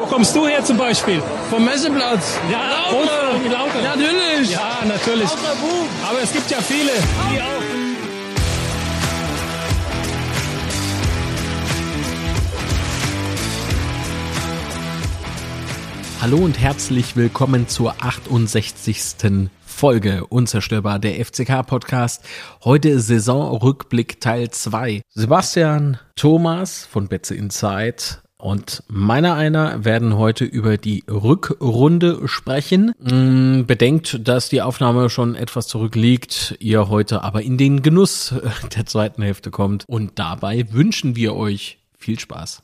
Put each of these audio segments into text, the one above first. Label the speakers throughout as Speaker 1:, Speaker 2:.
Speaker 1: Wo kommst du her zum Beispiel?
Speaker 2: Vom Messeplatz.
Speaker 1: Ja, Lauter. Lauter.
Speaker 2: Natürlich.
Speaker 1: Ja, natürlich. Aber es gibt ja viele, die auch.
Speaker 3: Hallo und herzlich willkommen zur 68. Folge Unzerstörbar der FCK Podcast. Heute Saisonrückblick Teil 2. Sebastian Thomas von Betze Inside und meiner einer werden heute über die Rückrunde sprechen. Mm, bedenkt, dass die Aufnahme schon etwas zurückliegt, ihr heute aber in den Genuss der zweiten Hälfte kommt und dabei wünschen wir euch viel Spaß.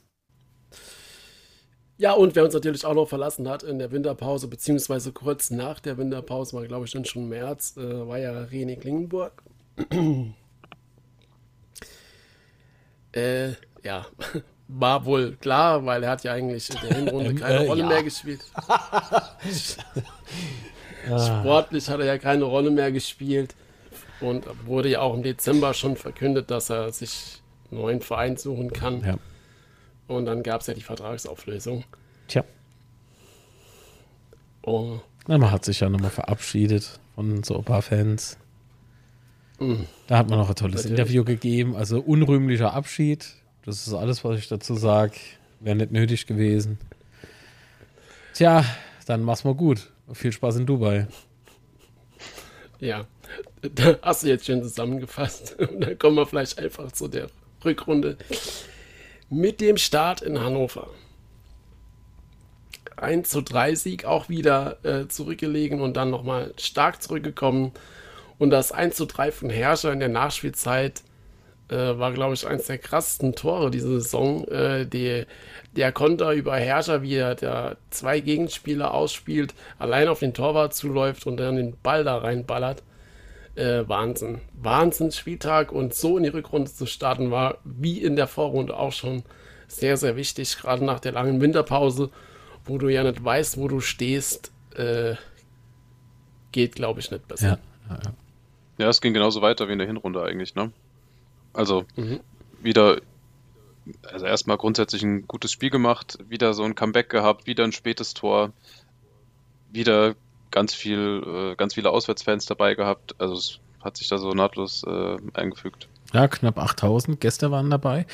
Speaker 2: Ja, und wer uns natürlich auch noch verlassen hat in der Winterpause, beziehungsweise kurz nach der Winterpause, war glaube ich dann schon März, äh, war ja René Klingenburg. äh, ja, war wohl klar, weil er hat ja eigentlich in der Hinrunde
Speaker 3: Ähm,
Speaker 2: keine
Speaker 3: äh,
Speaker 2: Rolle
Speaker 3: ja.
Speaker 2: mehr gespielt. Sportlich hat er ja keine Rolle mehr gespielt und wurde ja auch im Dezember schon verkündet, dass er sich einen neuen Verein suchen kann.
Speaker 3: Ja.
Speaker 2: Und dann gab es ja die Vertragsauflösung.
Speaker 3: Tja,
Speaker 2: Oh,
Speaker 3: na, man hat sich ja nochmal verabschiedet von so ein paar Fans. Da hat man noch ein tolles
Speaker 2: Natürlich.
Speaker 3: Interview gegeben. Also unrühmlicher Abschied. Das ist alles, was ich dazu sage. Wäre nicht nötig gewesen. Tja, dann mach's mal gut. Viel Spaß in Dubai.
Speaker 2: ja. Da hast du jetzt schön zusammengefasst. Und dann kommen wir vielleicht einfach zu der Rückrunde. Mit dem Start in Hannover. 1 zu 3 Sieg auch wieder äh, zurückgelegen und dann nochmal stark zurückgekommen. Und das 1 zu 3 von Herrscher in der Nachspielzeit äh, war, glaube ich, eines der krassesten Tore diese Saison. Äh, die, der Konter über Herrscher, wie er da zwei Gegenspieler ausspielt, allein auf den Torwart zuläuft und dann den Ball da reinballert. Äh, Wahnsinn. Wahnsinnsspieltag und so in die Rückrunde zu starten war, wie in der Vorrunde auch schon sehr, sehr wichtig, gerade nach der langen Winterpause, wo du ja nicht weißt, wo du stehst, äh, geht, glaube ich, nicht besser.
Speaker 3: Ja.
Speaker 4: Ja, es ging genauso weiter wie in der Hinrunde eigentlich, ne? Also
Speaker 2: Mhm.
Speaker 4: wieder, also erstmal grundsätzlich ein gutes Spiel gemacht, wieder so ein Comeback gehabt, wieder ein spätes Tor, wieder ganz viel, äh, ganz viele Auswärtsfans dabei gehabt. Also es hat sich da so nahtlos äh, eingefügt.
Speaker 3: Ja, knapp 8000 Gäste waren dabei.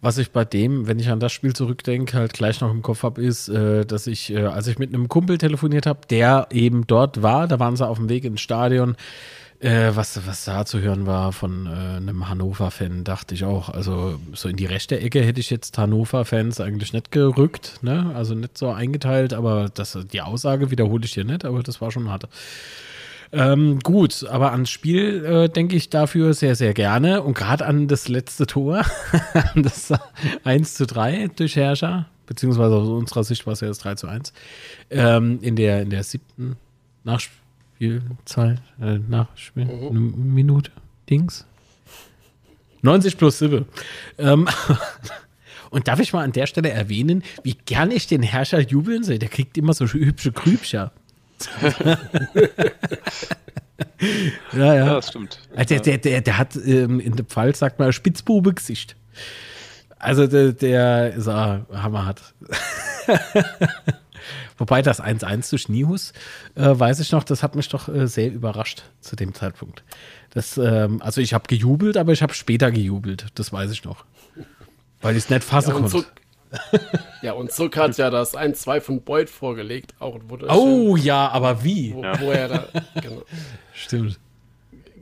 Speaker 3: Was ich bei dem, wenn ich an das Spiel zurückdenke, halt gleich noch im Kopf habe, ist, äh, dass ich, äh, als ich mit einem Kumpel telefoniert habe, der eben dort war, da waren sie auf dem Weg ins Stadion, äh, was, was da zu hören war von äh, einem Hannover-Fan, dachte ich auch. Also so in die rechte Ecke hätte ich jetzt Hannover-Fans eigentlich nicht gerückt, ne? Also nicht so eingeteilt, aber das, die Aussage wiederhole ich hier nicht, aber das war schon hart. Ähm, gut, aber ans Spiel äh, denke ich dafür sehr, sehr gerne. Und gerade an das letzte Tor, das 1 zu 3 durch Herrscher, beziehungsweise aus unserer Sicht war es ja das 3 zu 1, ähm, in, der, in der siebten Nachspielzeit, äh, Nachspiel, eine Minute, Dings. 90 plus 7. Ähm, und darf ich mal an der Stelle erwähnen, wie gern ich den Herrscher jubeln sehe? Der kriegt immer so hübsche Grübscher. ja, ja.
Speaker 4: Ja, das stimmt.
Speaker 3: Also Der, der, der, der hat ähm, in der Pfalz, sagt man, Spitzbube-Gesicht. Also der, der ist äh, hammerhart. Wobei das 1-1 durch Nihus, äh, weiß ich noch, das hat mich doch äh, sehr überrascht zu dem Zeitpunkt. Das, ähm, also ich habe gejubelt, aber ich habe später gejubelt, das weiß ich noch. Weil ich es nicht fassen
Speaker 2: Ja,
Speaker 3: konnte.
Speaker 2: Zuck, ja, und Zuck hat ja das 1-2 von Beuth vorgelegt, auch wurde
Speaker 3: Oh ja, aber wie?
Speaker 2: wo, wo er da genau,
Speaker 3: Stimmt.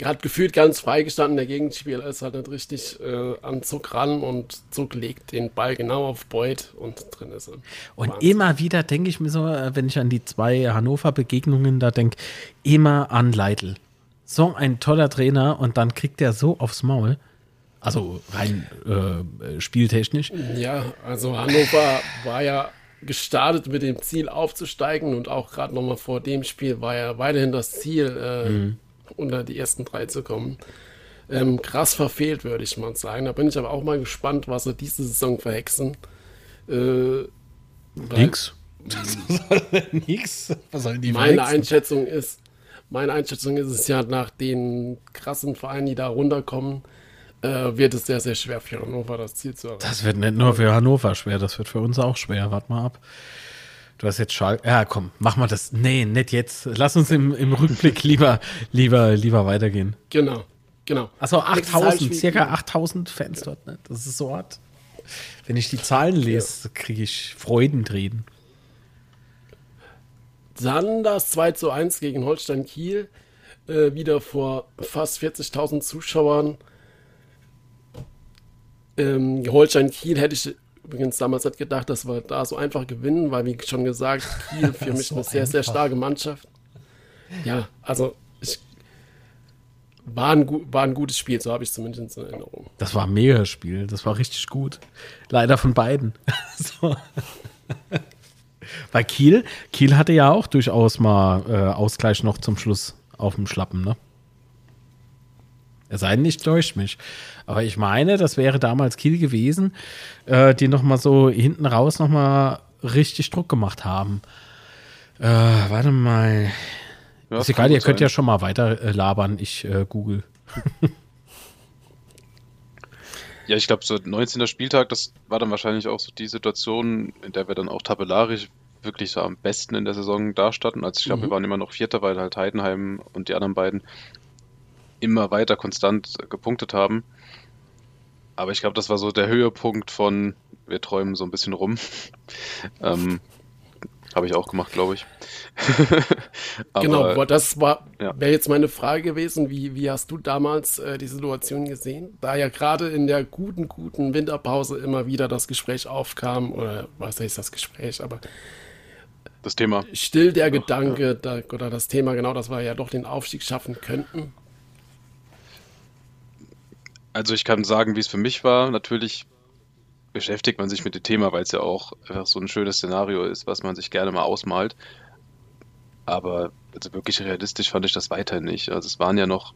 Speaker 2: Hat gefühlt ganz freigestanden, der Gegenspieler ist halt nicht richtig äh, an Zuck ran und Zuck legt den Ball genau auf Beuth und drin ist er.
Speaker 3: Und
Speaker 2: Wahnsinn.
Speaker 3: immer wieder denke ich mir so, äh, wenn ich an die zwei Hannover-Begegnungen da denke, immer an Leitl. So ein toller Trainer und dann kriegt er so aufs Maul. Also rein äh, spieltechnisch.
Speaker 2: Ja, also Hannover war ja gestartet mit dem Ziel aufzusteigen und auch gerade nochmal vor dem Spiel war ja weiterhin das Ziel, äh, unter die ersten drei zu kommen. Ähm, krass verfehlt, würde ich mal sagen. Da bin ich aber auch mal gespannt, was sie diese Saison verhexen. Äh, weil
Speaker 3: Nix. Nix. Was sollen die
Speaker 2: Meine
Speaker 3: verhexen?
Speaker 2: Einschätzung ist, meine Einschätzung ist es ja nach den krassen Vereinen, die da runterkommen, äh, wird es sehr, sehr schwer für Hannover, das Ziel zu erreichen.
Speaker 3: Das wird nicht nur für Hannover schwer, das wird für uns auch schwer. Warte mal ab. Du hast jetzt Schalke. Ja, komm, mach mal das. Nee, nicht jetzt. Lass uns im, im Rückblick lieber, lieber, lieber weitergehen.
Speaker 2: Genau, genau.
Speaker 3: Also
Speaker 2: Nächstes
Speaker 3: 8000,
Speaker 2: Heimspiel-
Speaker 3: circa 8000 Fans dort. Ne? Das ist so hart. Wenn ich die Zahlen lese, kriege ich Freudentränen.
Speaker 2: Dann das 2 zu 1 gegen Holstein Kiel. Äh, wieder vor fast 40.000 Zuschauern. Ähm, Holstein Kiel hätte ich übrigens damals nicht gedacht, dass wir da so einfach gewinnen, weil, wie schon gesagt, Kiel für mich
Speaker 3: So
Speaker 2: eine sehr, sehr
Speaker 3: einfach.
Speaker 2: starke Mannschaft. Ja, also ich, war, ein, war ein gutes Spiel, so habe ich zumindest in Erinnerung.
Speaker 3: Das war ein Mega-Spiel. Das war richtig gut. Leider von beiden. so. Bei Kiel, Kiel hatte ja auch durchaus mal äh, Ausgleich noch zum Schluss auf dem Schlappen, ne? Es sei denn, ich täuscht mich. Aber ich meine, das wäre damals Kiel gewesen, äh, die noch mal so hinten raus noch mal richtig Druck gemacht haben. Äh, warte mal.
Speaker 4: Ja,
Speaker 3: ist egal, ihr
Speaker 4: gut
Speaker 3: könnt
Speaker 4: sein.
Speaker 3: ja schon mal weiter äh, labern. Ich äh, google.
Speaker 4: Ja, ich glaube, so 19. Spieltag, das war dann wahrscheinlich auch so die Situation, in der wir dann auch tabellarisch wirklich so am besten in der Saison dastanden. Also ich glaube,
Speaker 2: Mhm.
Speaker 4: wir waren immer noch Vierter, weil halt Heidenheim und die anderen beiden immer weiter konstant gepunktet haben. Aber ich glaube, das war so der Höhepunkt von wir träumen so ein bisschen rum. ähm, Habe ich auch gemacht, glaube ich. Aber,
Speaker 2: genau, das war
Speaker 4: ja.
Speaker 2: wäre jetzt meine Frage gewesen, wie, wie hast du damals äh, die Situation gesehen? Da ja gerade in der guten, guten Winterpause immer wieder das Gespräch aufkam, oder was heißt das Gespräch, aber
Speaker 4: das Thema.
Speaker 2: still der Gedanke da, oder das Thema, genau, dass wir ja doch den Aufstieg schaffen könnten.
Speaker 4: Also ich kann sagen, wie es für mich war. Natürlich beschäftigt man sich mit dem Thema, weil es ja auch einfach so ein schönes Szenario ist, was man sich gerne mal ausmalt. Aber also wirklich realistisch fand ich das weiterhin nicht. Also es waren ja noch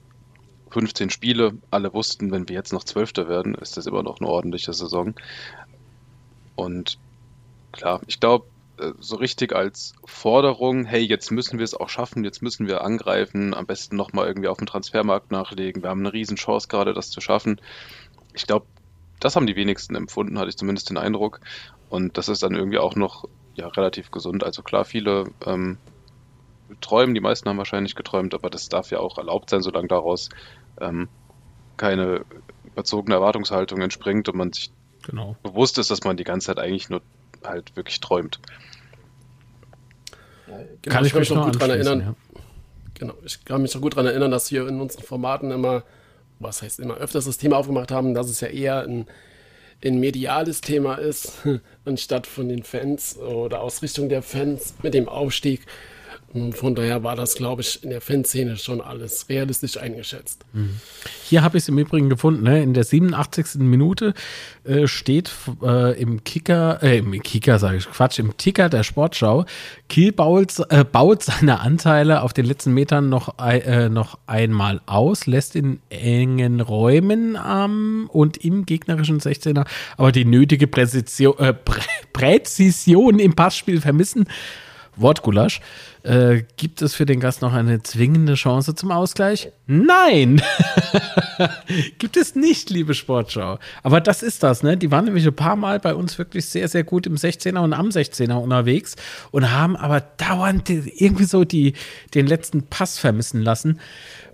Speaker 4: 15 Spiele. Alle wussten, wenn wir jetzt noch Zwölfter werden, ist das immer noch eine ordentliche Saison. Und klar, ich glaube, so richtig als Forderung, hey, jetzt müssen wir es auch schaffen, jetzt müssen wir angreifen, am besten nochmal irgendwie auf dem Transfermarkt nachlegen. Wir haben eine Riesenchance gerade, das zu schaffen. Ich glaube, das haben die wenigsten empfunden, hatte ich zumindest den Eindruck. Und das ist dann irgendwie auch noch ja, relativ gesund. Also klar, viele ähm, träumen, die meisten haben wahrscheinlich geträumt, aber das darf ja auch erlaubt sein, solange daraus ähm, keine überzogene Erwartungshaltung entspringt und man sich
Speaker 3: Genau.
Speaker 4: bewusst ist, dass man die ganze Zeit eigentlich nur halt wirklich träumt.
Speaker 2: Genau,
Speaker 3: Kann ich mich
Speaker 2: noch gut dran
Speaker 3: anschließen,
Speaker 2: erinnern.
Speaker 3: ja.
Speaker 2: Genau, ich kann mich noch gut daran erinnern, dass wir in unseren Formaten immer, was heißt immer, öfters das Thema aufgemacht haben, dass es ja eher ein, ein mediales Thema ist, anstatt von den Fans oder aus Richtung der Fans mit dem Aufstieg. Von daher war das, glaube ich, in der Fanszene schon alles realistisch eingeschätzt.
Speaker 3: Hier habe ich es im Übrigen gefunden. Ne? In der 87. Minute äh, steht äh, im Kicker, äh, im Kicker sage ich Quatsch, im Ticker der Sportschau, Kiel baut, äh, baut seine Anteile auf den letzten Metern noch, äh, noch einmal aus, lässt in engen Räumen ähm, und im gegnerischen 16er aber die nötige Präzision, äh, Prä Präzision im Passspiel vermissen. Wortgulasch. Äh, gibt es für den Gast noch eine zwingende Chance zum Ausgleich? Nein! gibt es nicht, liebe Sportschau. Aber das ist das, ne? Die waren nämlich ein paar Mal bei uns wirklich sehr, sehr gut im 16er und am 16er unterwegs und haben aber dauernd irgendwie so die, den letzten Pass vermissen lassen,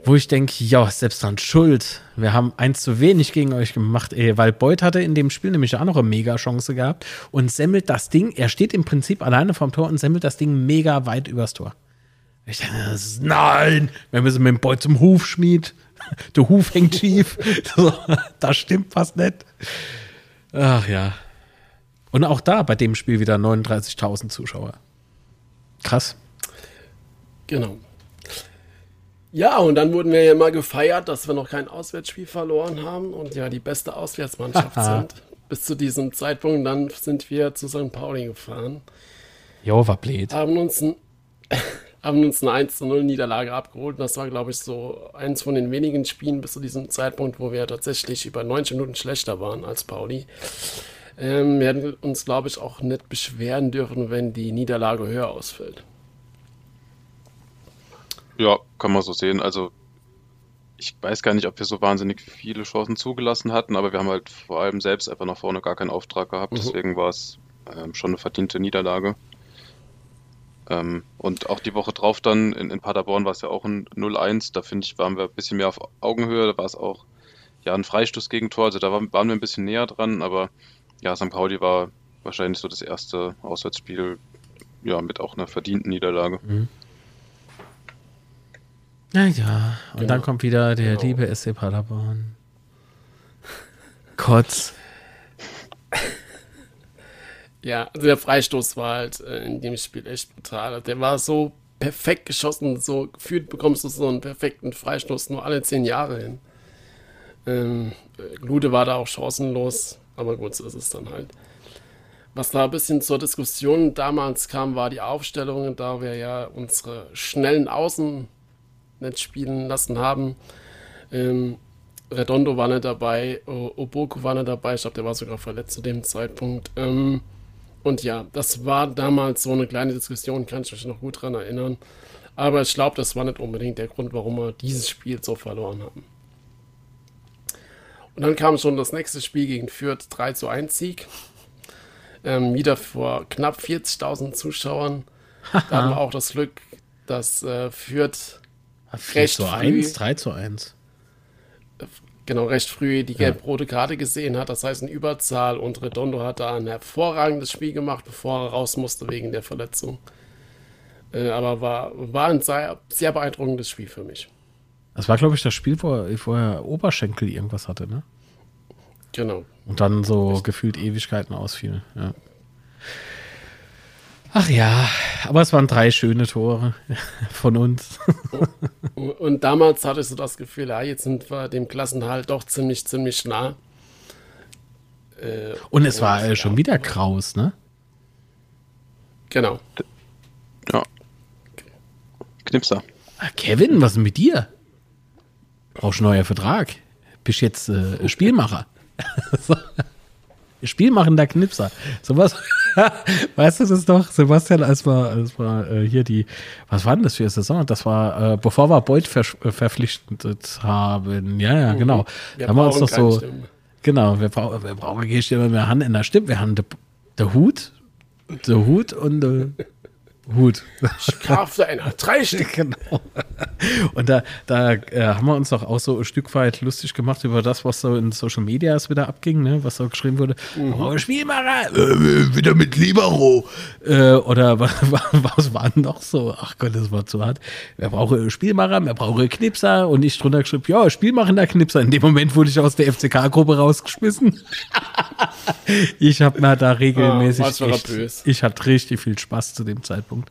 Speaker 3: wo ich denke, ja, selbst dran schuld. Wir haben eins zu wenig gegen euch gemacht, ey, weil Beuth hatte in dem Spiel nämlich auch noch eine Mega-Chance gehabt und semmelt das Ding, er steht im Prinzip alleine vom Tor und semmelt das Ding mega weit übers Tor. Ich dachte, nein, wir müssen mit dem Beuth zum Hufschmied. Der Huf hängt schief. Das stimmt fast nicht. Ach ja. Und auch da bei dem Spiel wieder 39.000 Zuschauer. Krass.
Speaker 2: Genau. Ja, und dann wurden wir ja mal gefeiert, dass wir noch kein Auswärtsspiel verloren haben und ja die beste Auswärtsmannschaft sind. Bis zu diesem Zeitpunkt, dann sind wir zu St. Pauli gefahren.
Speaker 3: Jo, war blöd.
Speaker 2: haben uns, ein, haben uns eine 1 zu 0 Niederlage abgeholt. Das war, glaube ich, so eins von den wenigen Spielen bis zu diesem Zeitpunkt, wo wir tatsächlich über 90 Minuten schlechter waren als Pauli. Ähm, wir hätten uns, glaube ich, auch nicht beschweren dürfen, wenn die Niederlage höher ausfällt.
Speaker 4: Ja, kann man so sehen. Also ich weiß gar nicht, ob wir so wahnsinnig viele Chancen zugelassen hatten, aber wir haben halt vor allem selbst einfach nach vorne gar keinen Auftrag gehabt.
Speaker 2: Mhm.
Speaker 4: Deswegen war es ähm, schon eine verdiente Niederlage. Ähm, und auch die Woche drauf dann in, in Paderborn war es ja auch ein 0-1. Da finde ich, waren wir ein bisschen mehr auf Augenhöhe. Da war es auch ja ein Freistoßgegentor. Also da waren, waren wir ein bisschen näher dran. Aber ja, St. Pauli war wahrscheinlich so das erste Auswärtsspiel ja, mit auch einer verdienten Niederlage.
Speaker 3: Naja, und
Speaker 2: Genau.
Speaker 3: dann kommt wieder der
Speaker 2: Genau.
Speaker 3: liebe SC Paderborn. Kotz.
Speaker 2: Ja, also der Freistoß war halt äh, in dem Spiel echt brutal. Der war so perfekt geschossen, so gefühlt bekommst du so einen perfekten Freistoß nur alle zehn Jahre hin. Ähm, äh, Glude war da auch chancenlos, aber gut, so ist es dann halt. Was da ein bisschen zur Diskussion damals kam, war die Aufstellung, da wir ja unsere schnellen Außen nicht spielen lassen haben. Ähm, Redondo war nicht dabei, Oboku war nicht dabei, ich glaube, der war sogar verletzt zu dem Zeitpunkt. Ähm, und ja, das war damals so eine kleine Diskussion, kann ich mich noch gut dran erinnern. Aber ich glaube, das war nicht unbedingt der Grund, warum wir dieses Spiel so verloren haben. Und dann kam schon das nächste Spiel gegen Fürth, 3 zu 1 Sieg. Ähm, wieder vor knapp 40.000 Zuschauern. Da hatten wir auch das Glück, dass äh, Fürth
Speaker 3: 4
Speaker 2: Recht
Speaker 3: zu
Speaker 2: früh.
Speaker 3: 1, 3 zu 1.
Speaker 2: genau recht früh die gelb-rote Karte gesehen hat. Das heißt, in Überzahl und Redondo hat da ein hervorragendes Spiel gemacht, bevor er raus musste wegen der Verletzung. Äh, aber war, war ein sehr, sehr beeindruckendes Spiel für mich.
Speaker 3: Das war, glaube ich, das Spiel, wo er, wo er Oberschenkel irgendwas hatte, ne?
Speaker 2: Genau.
Speaker 3: Und dann so gefühlt Ewigkeiten ausfiel. Ja. Ach ja, aber es waren drei schöne Tore von uns.
Speaker 2: Und damals hatte ich so das Gefühl, ja, jetzt sind wir dem Klassenhalt doch ziemlich, ziemlich nah. Äh,
Speaker 3: Und es war äh, schon wieder Kraus, ne?
Speaker 2: Genau.
Speaker 4: Ja. Knipser.
Speaker 3: Ah, Kevin, was ist denn mit dir? Brauchst du einen neuen Vertrag? Bist jetzt äh, Spielmacher. Spielmachender Knipser. Sowas. weißt du das doch, Sebastian, als wir, als wir äh, hier die, was war denn das für eine Saison? Das war, äh, bevor wir Beuth vers äh, verpflichtet haben. Ja, ja, genau.
Speaker 2: Wir
Speaker 3: da haben wir uns
Speaker 2: keine
Speaker 3: so,
Speaker 2: Stimme.
Speaker 3: genau, wir, brauchen wir brauchen keine Stimme mehr Hand in der Stimme. Wir haben der Hut, der Hut und der Hut.
Speaker 2: Kraft einer. Drei Stück.
Speaker 3: Genau. Und da, da äh, haben wir uns doch auch so ein Stück weit lustig gemacht über das, was so in Social Medias wieder abging, ne? was so geschrieben wurde. Oh, Spielmacher, äh, wieder mit Libero. Äh, oder was, was war denn noch so? Ach Gott, das war zu hart. Wir brauchen Spielmacher, wir brauchen Knipser. Und ich drunter geschrieben, ja, Spielmachender Knipser. In dem Moment wurde ich aus der FCK-Gruppe rausgeschmissen. ich habe mir da regelmäßig.
Speaker 2: Ah, war er
Speaker 3: echt, ich hatte richtig viel Spaß zu dem Zeitpunkt.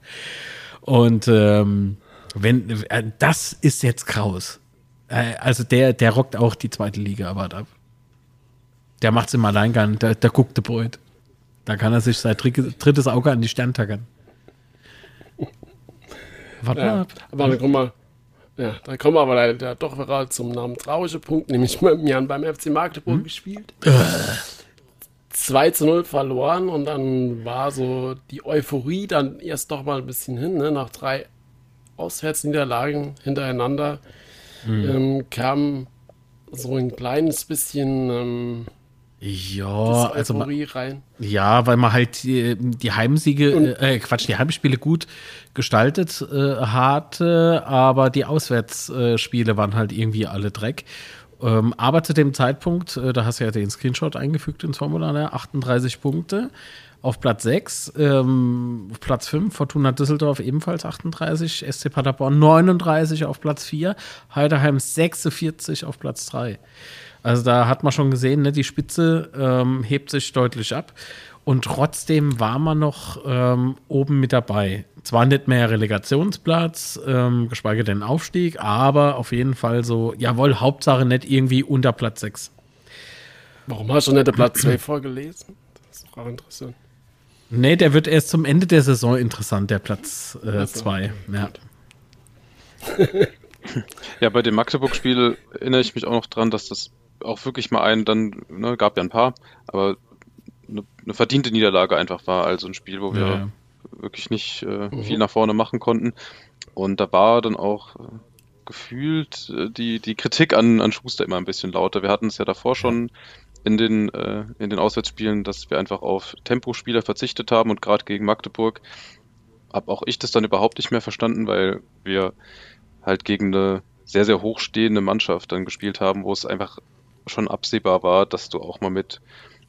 Speaker 3: Und ähm, wenn äh, das ist jetzt Kraus. Äh, also der, der rockt auch die zweite Liga aber ab. Der macht's im Alleingang, der, der guckt der Beut. Da kann er sich sein dritte- drittes Auge an die Stirn tackern. Warte mal
Speaker 2: Ja,
Speaker 3: ab.
Speaker 2: aber dann kommen wir, ja, da kommen wir aber leider doch wieder zum Namen traurige Punkt, nämlich mit Jan beim FC Magdeburg gespielt. 2 zu 0 verloren und dann war so die Euphorie dann erst doch mal ein bisschen hin, ne? nach drei Auswärtsniederlagen hintereinander ähm, kam so ein kleines bisschen ähm,
Speaker 3: Ja, also ma-
Speaker 2: Euphorie rein.
Speaker 3: ja, weil man halt die, die Heimsiege,
Speaker 2: Und-
Speaker 3: äh, Quatsch, die Heimspiele gut gestaltet äh, hatte, aber die Auswärtsspiele waren halt irgendwie alle Dreck. Ähm, aber zu dem Zeitpunkt, äh, da hast du ja den Screenshot eingefügt ins Formular, ne? 38 Punkte auf Platz 6, ähm, Platz 5, Fortuna Düsseldorf ebenfalls 38, SC Paderborn 39 auf Platz 4, Heideheim 46 auf Platz 3. Also da hat man schon gesehen, ne, die Spitze ähm, hebt sich deutlich ab. Und trotzdem war man noch ähm, oben mit dabei. Zwar nicht mehr Relegationsplatz, ähm, geschweige denn Aufstieg, aber auf jeden Fall so, jawohl, Hauptsache nicht irgendwie unter Platz 6.
Speaker 2: Warum hast du nicht den Platz 2 vorgelesen? Das ist doch auch interessant.
Speaker 3: Nee, der wird erst zum Ende der Saison interessant, der Platz 2. Äh, ja.
Speaker 4: Ja, bei dem Magdeburg-Spiel erinnere ich mich auch noch dran, dass das auch wirklich mal einen dann, ne, gab ja ein paar, aber eine, eine verdiente Niederlage einfach war. Also ein Spiel, wo wir
Speaker 3: Ja, ja.
Speaker 4: wirklich nicht äh, viel nach vorne machen konnten. Und da war dann auch äh, gefühlt äh, die, die Kritik an, an Schuster immer ein bisschen lauter. Wir hatten es ja davor schon in den, äh, in den Auswärtsspielen, dass wir einfach auf Tempospieler verzichtet haben und gerade gegen Magdeburg habe auch ich das dann überhaupt nicht mehr verstanden, weil wir halt gegen eine sehr, sehr hochstehende Mannschaft dann gespielt haben, wo es einfach schon absehbar war, dass du auch mal mit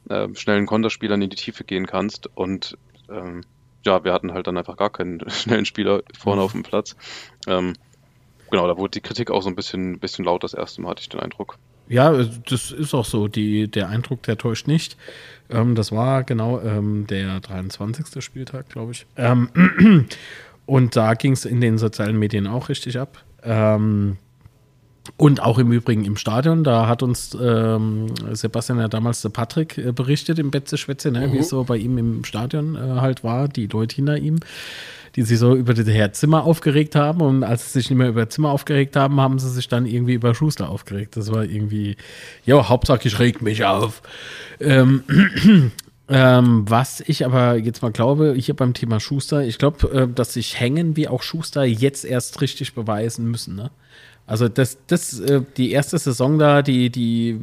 Speaker 4: äh, schnellen Konterspielern in die Tiefe gehen kannst. Und ähm, ja, wir hatten halt dann einfach gar keinen schnellen Spieler vorne auf dem Platz. Ähm, genau, da wurde die Kritik auch so ein bisschen, bisschen laut das erste Mal, hatte ich den Eindruck.
Speaker 3: Ja, das ist auch so. Die, der Eindruck, der täuscht nicht. Ähm, das war genau ähm, der 23. Spieltag, glaube ich. Ähm, und da ging es in den sozialen Medien auch richtig ab. Ähm, und auch im Übrigen im Stadion, da hat uns ähm, Sebastian ja damals der Patrick äh, berichtet im Betze Schwätze, ne, mhm. wie es so bei ihm im Stadion äh, halt war, die Leute hinter ihm die sich so über das Herr Zimmer aufgeregt haben. Und als sie sich nicht mehr über Zimmer aufgeregt haben, haben sie sich dann irgendwie über Schuster aufgeregt. Das war irgendwie, ja, Hauptsache ich reg mich auf. Ähm, ähm, was ich aber jetzt mal glaube, hier beim Thema Schuster, ich glaube, äh, dass sich Hängen wie auch Schuster jetzt erst richtig beweisen müssen. Ne? Also das, das, äh, die erste Saison da, die, die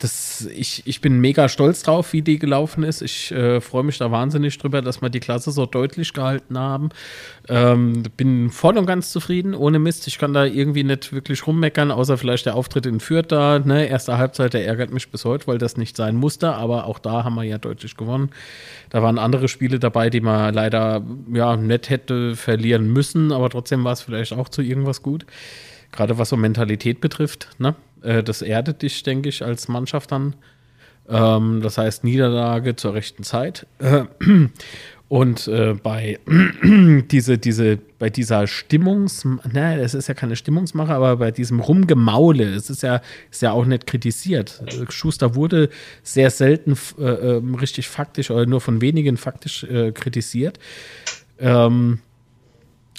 Speaker 3: das, ich, ich bin mega stolz drauf, wie die gelaufen ist. Ich äh, freue mich da wahnsinnig drüber, dass wir die Klasse so deutlich gehalten haben. Ähm, bin voll und ganz zufrieden, ohne Mist. Ich kann da irgendwie nicht wirklich rummeckern, außer vielleicht der Auftritt in Fürth da. Ne? Erste Halbzeit, der ärgert mich bis heute, weil das nicht sein musste. Aber auch da haben wir ja deutlich gewonnen. Da waren andere Spiele dabei, die man leider ja nicht hätte verlieren müssen, aber trotzdem war es vielleicht auch zu irgendwas gut. Gerade was so Mentalität betrifft, ne? Äh, das erdet dich, denke ich, als Mannschaft dann. Ähm, das heißt, Niederlage zur rechten Zeit. Und äh, bei diese, diese, bei dieser Stimmungs, ne, es ist ja keine Stimmungsmache, aber bei diesem Rumgemaule, es ist ja, ist ja auch nicht kritisiert. Schuster wurde sehr selten äh, ähm, richtig faktisch oder nur von wenigen faktisch äh, kritisiert. Ähm,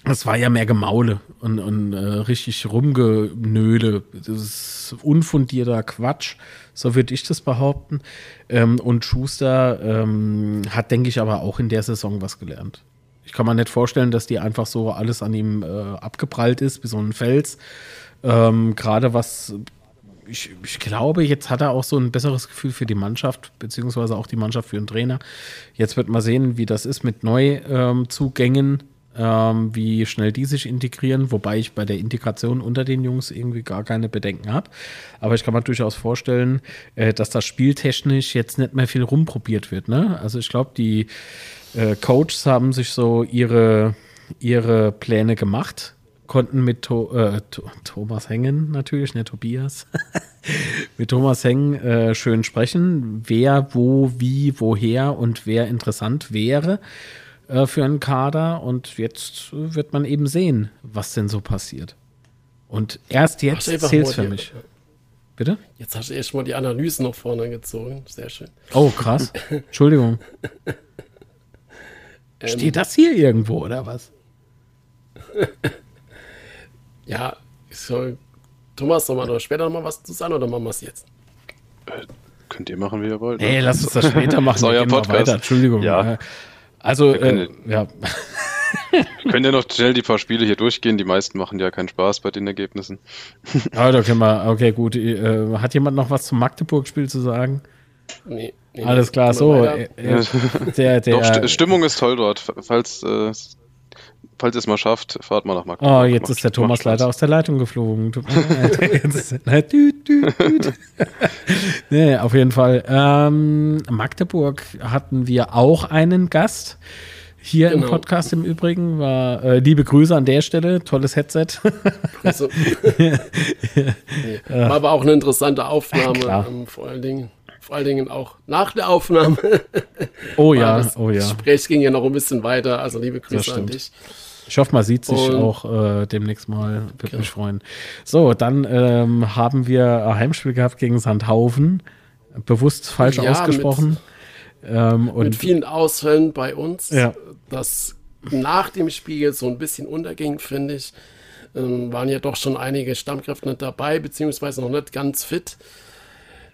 Speaker 3: es war ja mehr Gemaule und, und äh, richtig Rumgenöle. Das ist unfundierter Quatsch, so würde ich das behaupten. Ähm, und Schuster ähm, hat, denke ich, aber auch in der Saison was gelernt. Ich kann mir nicht vorstellen, dass die einfach so alles an ihm äh, abgeprallt ist, wie so ein Fels. Ähm, Gerade was, ich, ich, glaube, jetzt hat er auch so ein besseres Gefühl für die Mannschaft, beziehungsweise auch die Mannschaft für den Trainer. Jetzt wird man sehen, wie das ist mit Neuzugängen ähm, wie schnell die sich integrieren, wobei ich bei der Integration unter den Jungs irgendwie gar keine Bedenken habe. Aber ich kann mir durchaus vorstellen, äh, dass das spieltechnisch jetzt nicht mehr viel rumprobiert wird. Ne? Also ich glaube, die äh, Coaches haben sich so ihre, ihre Pläne gemacht konnten mit to äh, Thomas Hengen natürlich, ne Tobias, mit Thomas Hengen äh, schön sprechen, wer, wo, wie, woher und wer interessant wäre. Äh, für einen Kader und jetzt wird man eben sehen, was denn so passiert. Und erst jetzt zählt es für mich. Bitte?
Speaker 2: Jetzt hast du erst mal die Analysen noch vorne gezogen. Sehr schön.
Speaker 3: Oh, krass. Entschuldigung. Ähm, Steht das hier irgendwo, oder was?
Speaker 2: ja, soll, Thomas, man doch später noch mal was zu sagen oder machen wir es jetzt?
Speaker 4: Äh, könnt ihr machen, wie ihr wollt.
Speaker 3: Nee, lass uns das später machen. das ist euer Podcast. Weiter. Entschuldigung. Ja. Also, äh, ja.
Speaker 4: Wir können ja noch schnell die paar Spiele hier durchgehen. Die meisten machen ja keinen Spaß bei den Ergebnissen.
Speaker 3: Ah, da können wir, okay, gut. Äh, hat jemand noch was zum Magdeburg-Spiel zu sagen? Nee. nee Alles klar, so. Äh,
Speaker 4: äh, der, der, Doch, Stimmung ist toll dort. Falls, äh, falls ihr es mal schafft, fahrt mal nach Magdeburg.
Speaker 3: Oh, jetzt ist der Thomas leider aus der Leitung geflogen. nee, auf jeden Fall. Ähm, Magdeburg hatten wir auch einen Gast. Hier genau. im Podcast im Übrigen war äh, liebe Grüße an der Stelle, tolles Headset. Also,
Speaker 2: nee. War aber auch eine interessante Aufnahme, ähm, vor allen Dingen vor allen Dingen auch nach der Aufnahme.
Speaker 3: Oh ja, oh ja.
Speaker 2: Das Gespräch ging ja noch ein bisschen weiter, also liebe Grüße an dich.
Speaker 3: Ich hoffe, man sieht sich und, auch äh, demnächst mal. Würde genau. mich freuen. So, dann ähm, haben wir ein Heimspiel gehabt gegen Sandhaufen. Bewusst falsch ja, ausgesprochen.
Speaker 2: Mit, ähm, und mit vielen Ausfällen bei uns. Ja. Das nach dem Spiel so ein bisschen unterging, finde ich. Ähm, waren ja doch schon einige Stammkräfte nicht dabei, beziehungsweise noch nicht ganz fit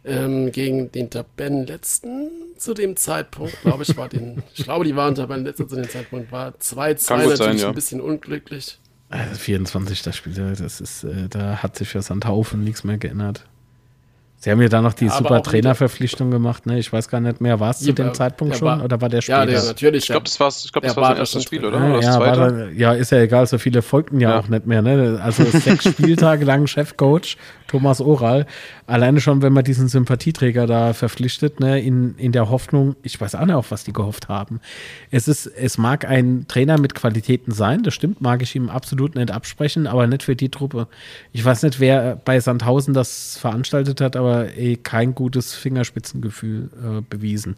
Speaker 2: ähm, gegen den Tabellenletzten zu dem Zeitpunkt, glaube ich, war den, ich glaube, die waren Tabellenletzter zu dem Zeitpunkt, war 2-2 natürlich ja. ein bisschen unglücklich.
Speaker 3: Also 24. das Spiel, das ist, äh, da hat sich für Sandhaufen nichts mehr geändert. Sie haben ja dann noch die
Speaker 2: Ja,
Speaker 3: super Trainerverpflichtung gemacht, ne? Ich weiß gar nicht mehr, war es zu
Speaker 2: Ja,
Speaker 3: dem
Speaker 2: aber
Speaker 3: Zeitpunkt schon
Speaker 2: war-
Speaker 3: oder war der
Speaker 2: Ja,
Speaker 3: später?
Speaker 2: der, natürlich.
Speaker 4: Ich glaube, das war, ich glaub, das war
Speaker 2: war
Speaker 4: sein erstes Spiel, oder?
Speaker 3: ja,
Speaker 4: Oder das
Speaker 3: ja,
Speaker 4: zweite?
Speaker 3: war ja, ist ja egal, so viele folgten ja,
Speaker 4: Ja.
Speaker 3: auch nicht mehr. Ne? Also sechs Spieltage lang Chefcoach Thomas Oral. Alleine schon, wenn man diesen Sympathieträger da verpflichtet, ne, in, in der Hoffnung, ich weiß auch nicht, auf was die gehofft haben. Es ist, es mag ein Trainer mit Qualitäten sein, das stimmt, mag ich ihm absolut nicht absprechen, aber nicht für die Truppe. Ich weiß nicht, wer bei Sandhausen das veranstaltet hat, aber eh kein gutes Fingerspitzengefühl äh, bewiesen.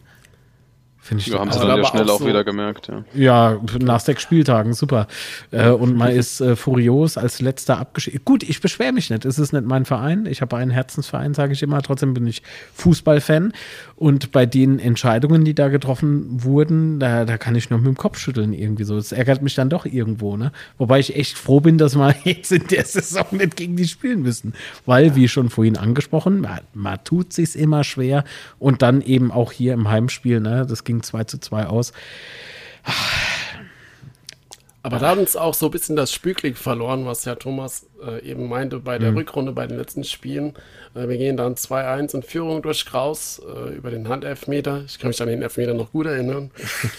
Speaker 3: Finde ich
Speaker 4: Wir haben es
Speaker 2: Aber
Speaker 4: dann ja schnell
Speaker 2: auch so-
Speaker 4: wieder gemerkt, ja.
Speaker 3: ja, nach sechs Spieltagen, super. Äh, und man ist äh, furios als letzter abgeschieden. Gut, ich beschwere mich nicht. Es ist nicht mein Verein. Ich habe einen Herzensverein, sage ich immer. Trotzdem bin ich Fußballfan. Und bei den Entscheidungen, die da getroffen wurden, da, da kann ich nur mit dem Kopf schütteln irgendwie so. Das ärgert mich dann doch irgendwo, ne? Wobei ich echt froh bin, dass wir jetzt in der Saison nicht gegen die spielen müssen. Weil, wie schon vorhin angesprochen, man, man tut sich's immer schwer. Und dann eben auch hier im Heimspiel, ne? Das ging 2 zu 2 aus.
Speaker 2: Aber da hat uns auch so ein bisschen das Spielglück verloren, was ja Thomas äh, eben meinte bei
Speaker 3: Mhm.
Speaker 2: der Rückrunde, bei den letzten Spielen. Äh, wir gehen dann 2-1 in Führung durch Kraus äh, über den Handelfmeter. Ich kann mich an den Elfmeter noch gut erinnern.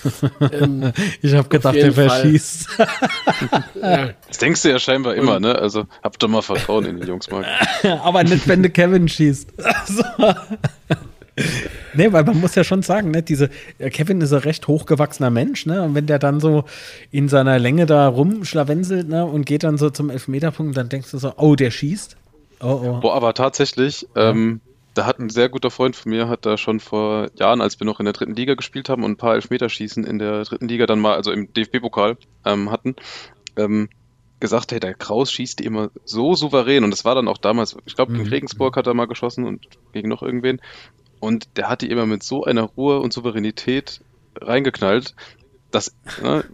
Speaker 2: ähm,
Speaker 3: Ich habe gedacht, der verschießt.
Speaker 2: ja,
Speaker 4: Das denkst du ja scheinbar immer, ne? Also habt doch mal Vertrauen in die Jungs, Marc.
Speaker 3: Aber nicht, wenn der Kevin schießt. Nee, weil man muss ja schon sagen, ne, diese, Kevin ist ein recht hochgewachsener Mensch, ne? Und wenn der dann so in seiner Länge da rumschlawenselt, ne, und geht dann so zum Elfmeterpunkt, dann denkst du so, oh, der schießt. Oh, oh.
Speaker 4: Boah, aber tatsächlich, ähm, da hat ein sehr guter Freund von mir, hat da schon vor Jahren, als wir noch in der dritten Liga gespielt haben und ein paar Elfmeterschießen in der dritten Liga dann mal, also im DFB-Pokal ähm, hatten, ähm, gesagt, hey, der Kraus schießt immer so souverän und das war dann auch damals, ich glaube, gegen
Speaker 3: Mhm.
Speaker 4: Regensburg hat er mal geschossen und gegen noch irgendwen und der hat die immer mit so einer Ruhe und Souveränität reingeknallt, dass, ne,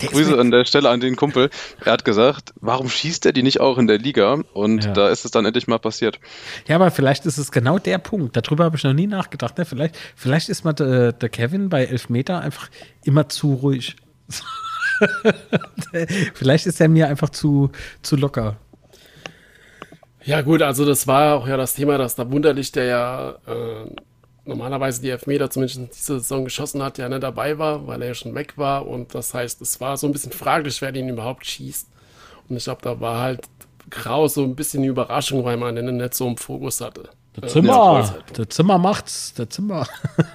Speaker 4: Grüße an der Stelle an den Kumpel. Er hat gesagt, warum schießt er die nicht auch in der Liga? Und
Speaker 3: Ja.
Speaker 4: da ist es dann endlich mal passiert.
Speaker 3: Ja, aber vielleicht ist es genau der Punkt. Darüber habe ich noch nie nachgedacht. Ne? Vielleicht, vielleicht ist mal der, der Kevin bei Elfmeter einfach immer zu ruhig. vielleicht ist er mir einfach zu, zu locker.
Speaker 2: Ja gut, also das war auch ja das Thema, dass da Wunderlich, der ja äh, normalerweise die Elfmeter zumindest in dieser Saison geschossen hat, ja nicht dabei war, weil er ja schon weg war. Und das heißt, es war so ein bisschen fraglich, wer den überhaupt schießt. Und ich glaube, da war halt Grau so ein bisschen die Überraschung, weil man den nicht so im Fokus hatte.
Speaker 3: Der
Speaker 2: Äh,
Speaker 3: Zimmer,
Speaker 2: ja,
Speaker 3: der Zimmer macht's, der Zimmer.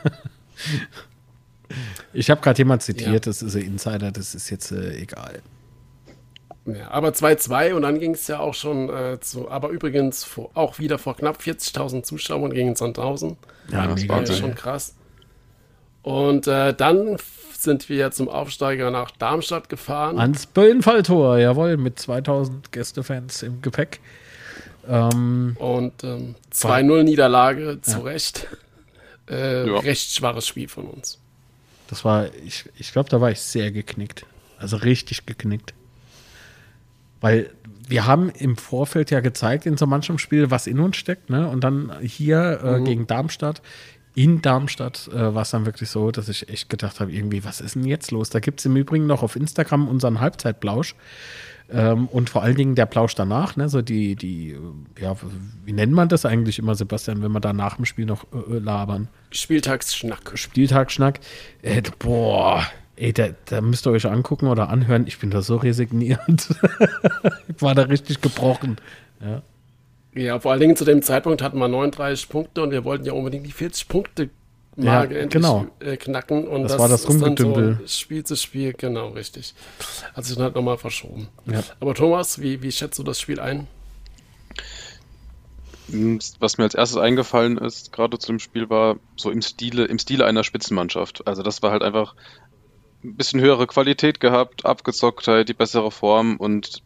Speaker 3: ich habe gerade jemand zitiert,
Speaker 2: Ja.
Speaker 3: das ist ein Insider, das ist jetzt äh, egal.
Speaker 2: Ja, aber 2-2 und dann ging es ja auch schon äh, zu, aber übrigens vor, auch wieder vor knapp 40.000 Zuschauern gegen Sandhausen.
Speaker 3: Ja,
Speaker 4: das war
Speaker 3: geil.
Speaker 2: schon krass. Und äh, dann sind wir zum Aufsteiger nach Darmstadt gefahren.
Speaker 3: Ans Böllenfalltor, jawohl, mit 2000 Gästefans im Gepäck. Ähm,
Speaker 2: Und ähm, 2-0 Niederlage, zu
Speaker 3: Ja.
Speaker 2: Recht. Äh,
Speaker 4: Ja.
Speaker 2: Recht schwaches Spiel von uns.
Speaker 3: das war, ich, ich glaube, da war ich sehr geknickt. Also richtig geknickt. Weil wir haben im Vorfeld ja gezeigt in so manchem Spiel, was in uns steckt, ne? Und dann hier äh, gegen Darmstadt, in Darmstadt äh, war es dann wirklich so, dass ich echt gedacht habe, irgendwie, was ist denn jetzt los? Da gibt es im Übrigen noch auf Instagram unseren Halbzeitblausch. Ähm, und vor allen Dingen der Plausch danach, ne? So die, die, äh, ja, wie nennt man das eigentlich immer, Sebastian, wenn wir da nach dem Spiel noch äh, labern?
Speaker 2: Spieltagsschnack.
Speaker 3: Spieltagsschnack. Äh, boah, ey, da, da müsst ihr euch angucken oder anhören. Ich bin da so resigniert. ich war da richtig gebrochen.
Speaker 2: Ja, vor allen Dingen zu dem Zeitpunkt hatten wir 39 Punkte und wir wollten ja unbedingt die 40 Punkte Marke
Speaker 3: Ja,
Speaker 2: endlich
Speaker 3: genau.
Speaker 2: äh, knacken. Und
Speaker 3: Das war das
Speaker 2: ist dann
Speaker 3: Rumgedümpel.
Speaker 2: So Spiel zu Spiel, genau, richtig. Hat sich dann halt nochmal verschoben.
Speaker 3: Ja.
Speaker 2: Aber Thomas, wie, wie schätzt du das Spiel ein?
Speaker 4: Was mir als erstes eingefallen ist, gerade zu dem Spiel, war so im Stile, im Stile einer Spitzenmannschaft. Also das war halt einfach ein bisschen höhere Qualität gehabt, Abgezocktheit, die bessere Form und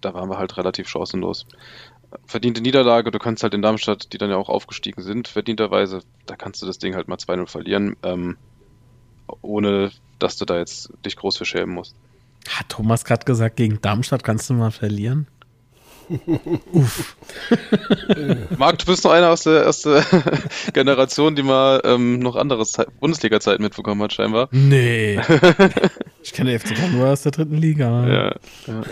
Speaker 4: da waren wir halt relativ chancenlos. Verdiente Niederlage, du kannst halt in Darmstadt, die dann ja auch aufgestiegen sind, verdienterweise, da kannst du das Ding halt mal 2-0 verlieren, ähm, ohne dass du da jetzt dich groß für schämen musst.
Speaker 3: Hat Thomas gerade gesagt, gegen Darmstadt kannst du mal verlieren?
Speaker 4: Marc, du bist noch einer aus der, aus der Generation, die mal ähm, noch andere Zeit- Bundesliga-Zeiten mitbekommen hat, scheinbar.
Speaker 3: Nee. Ich kenne FCK nur aus der dritten Liga.
Speaker 4: Ja, ja.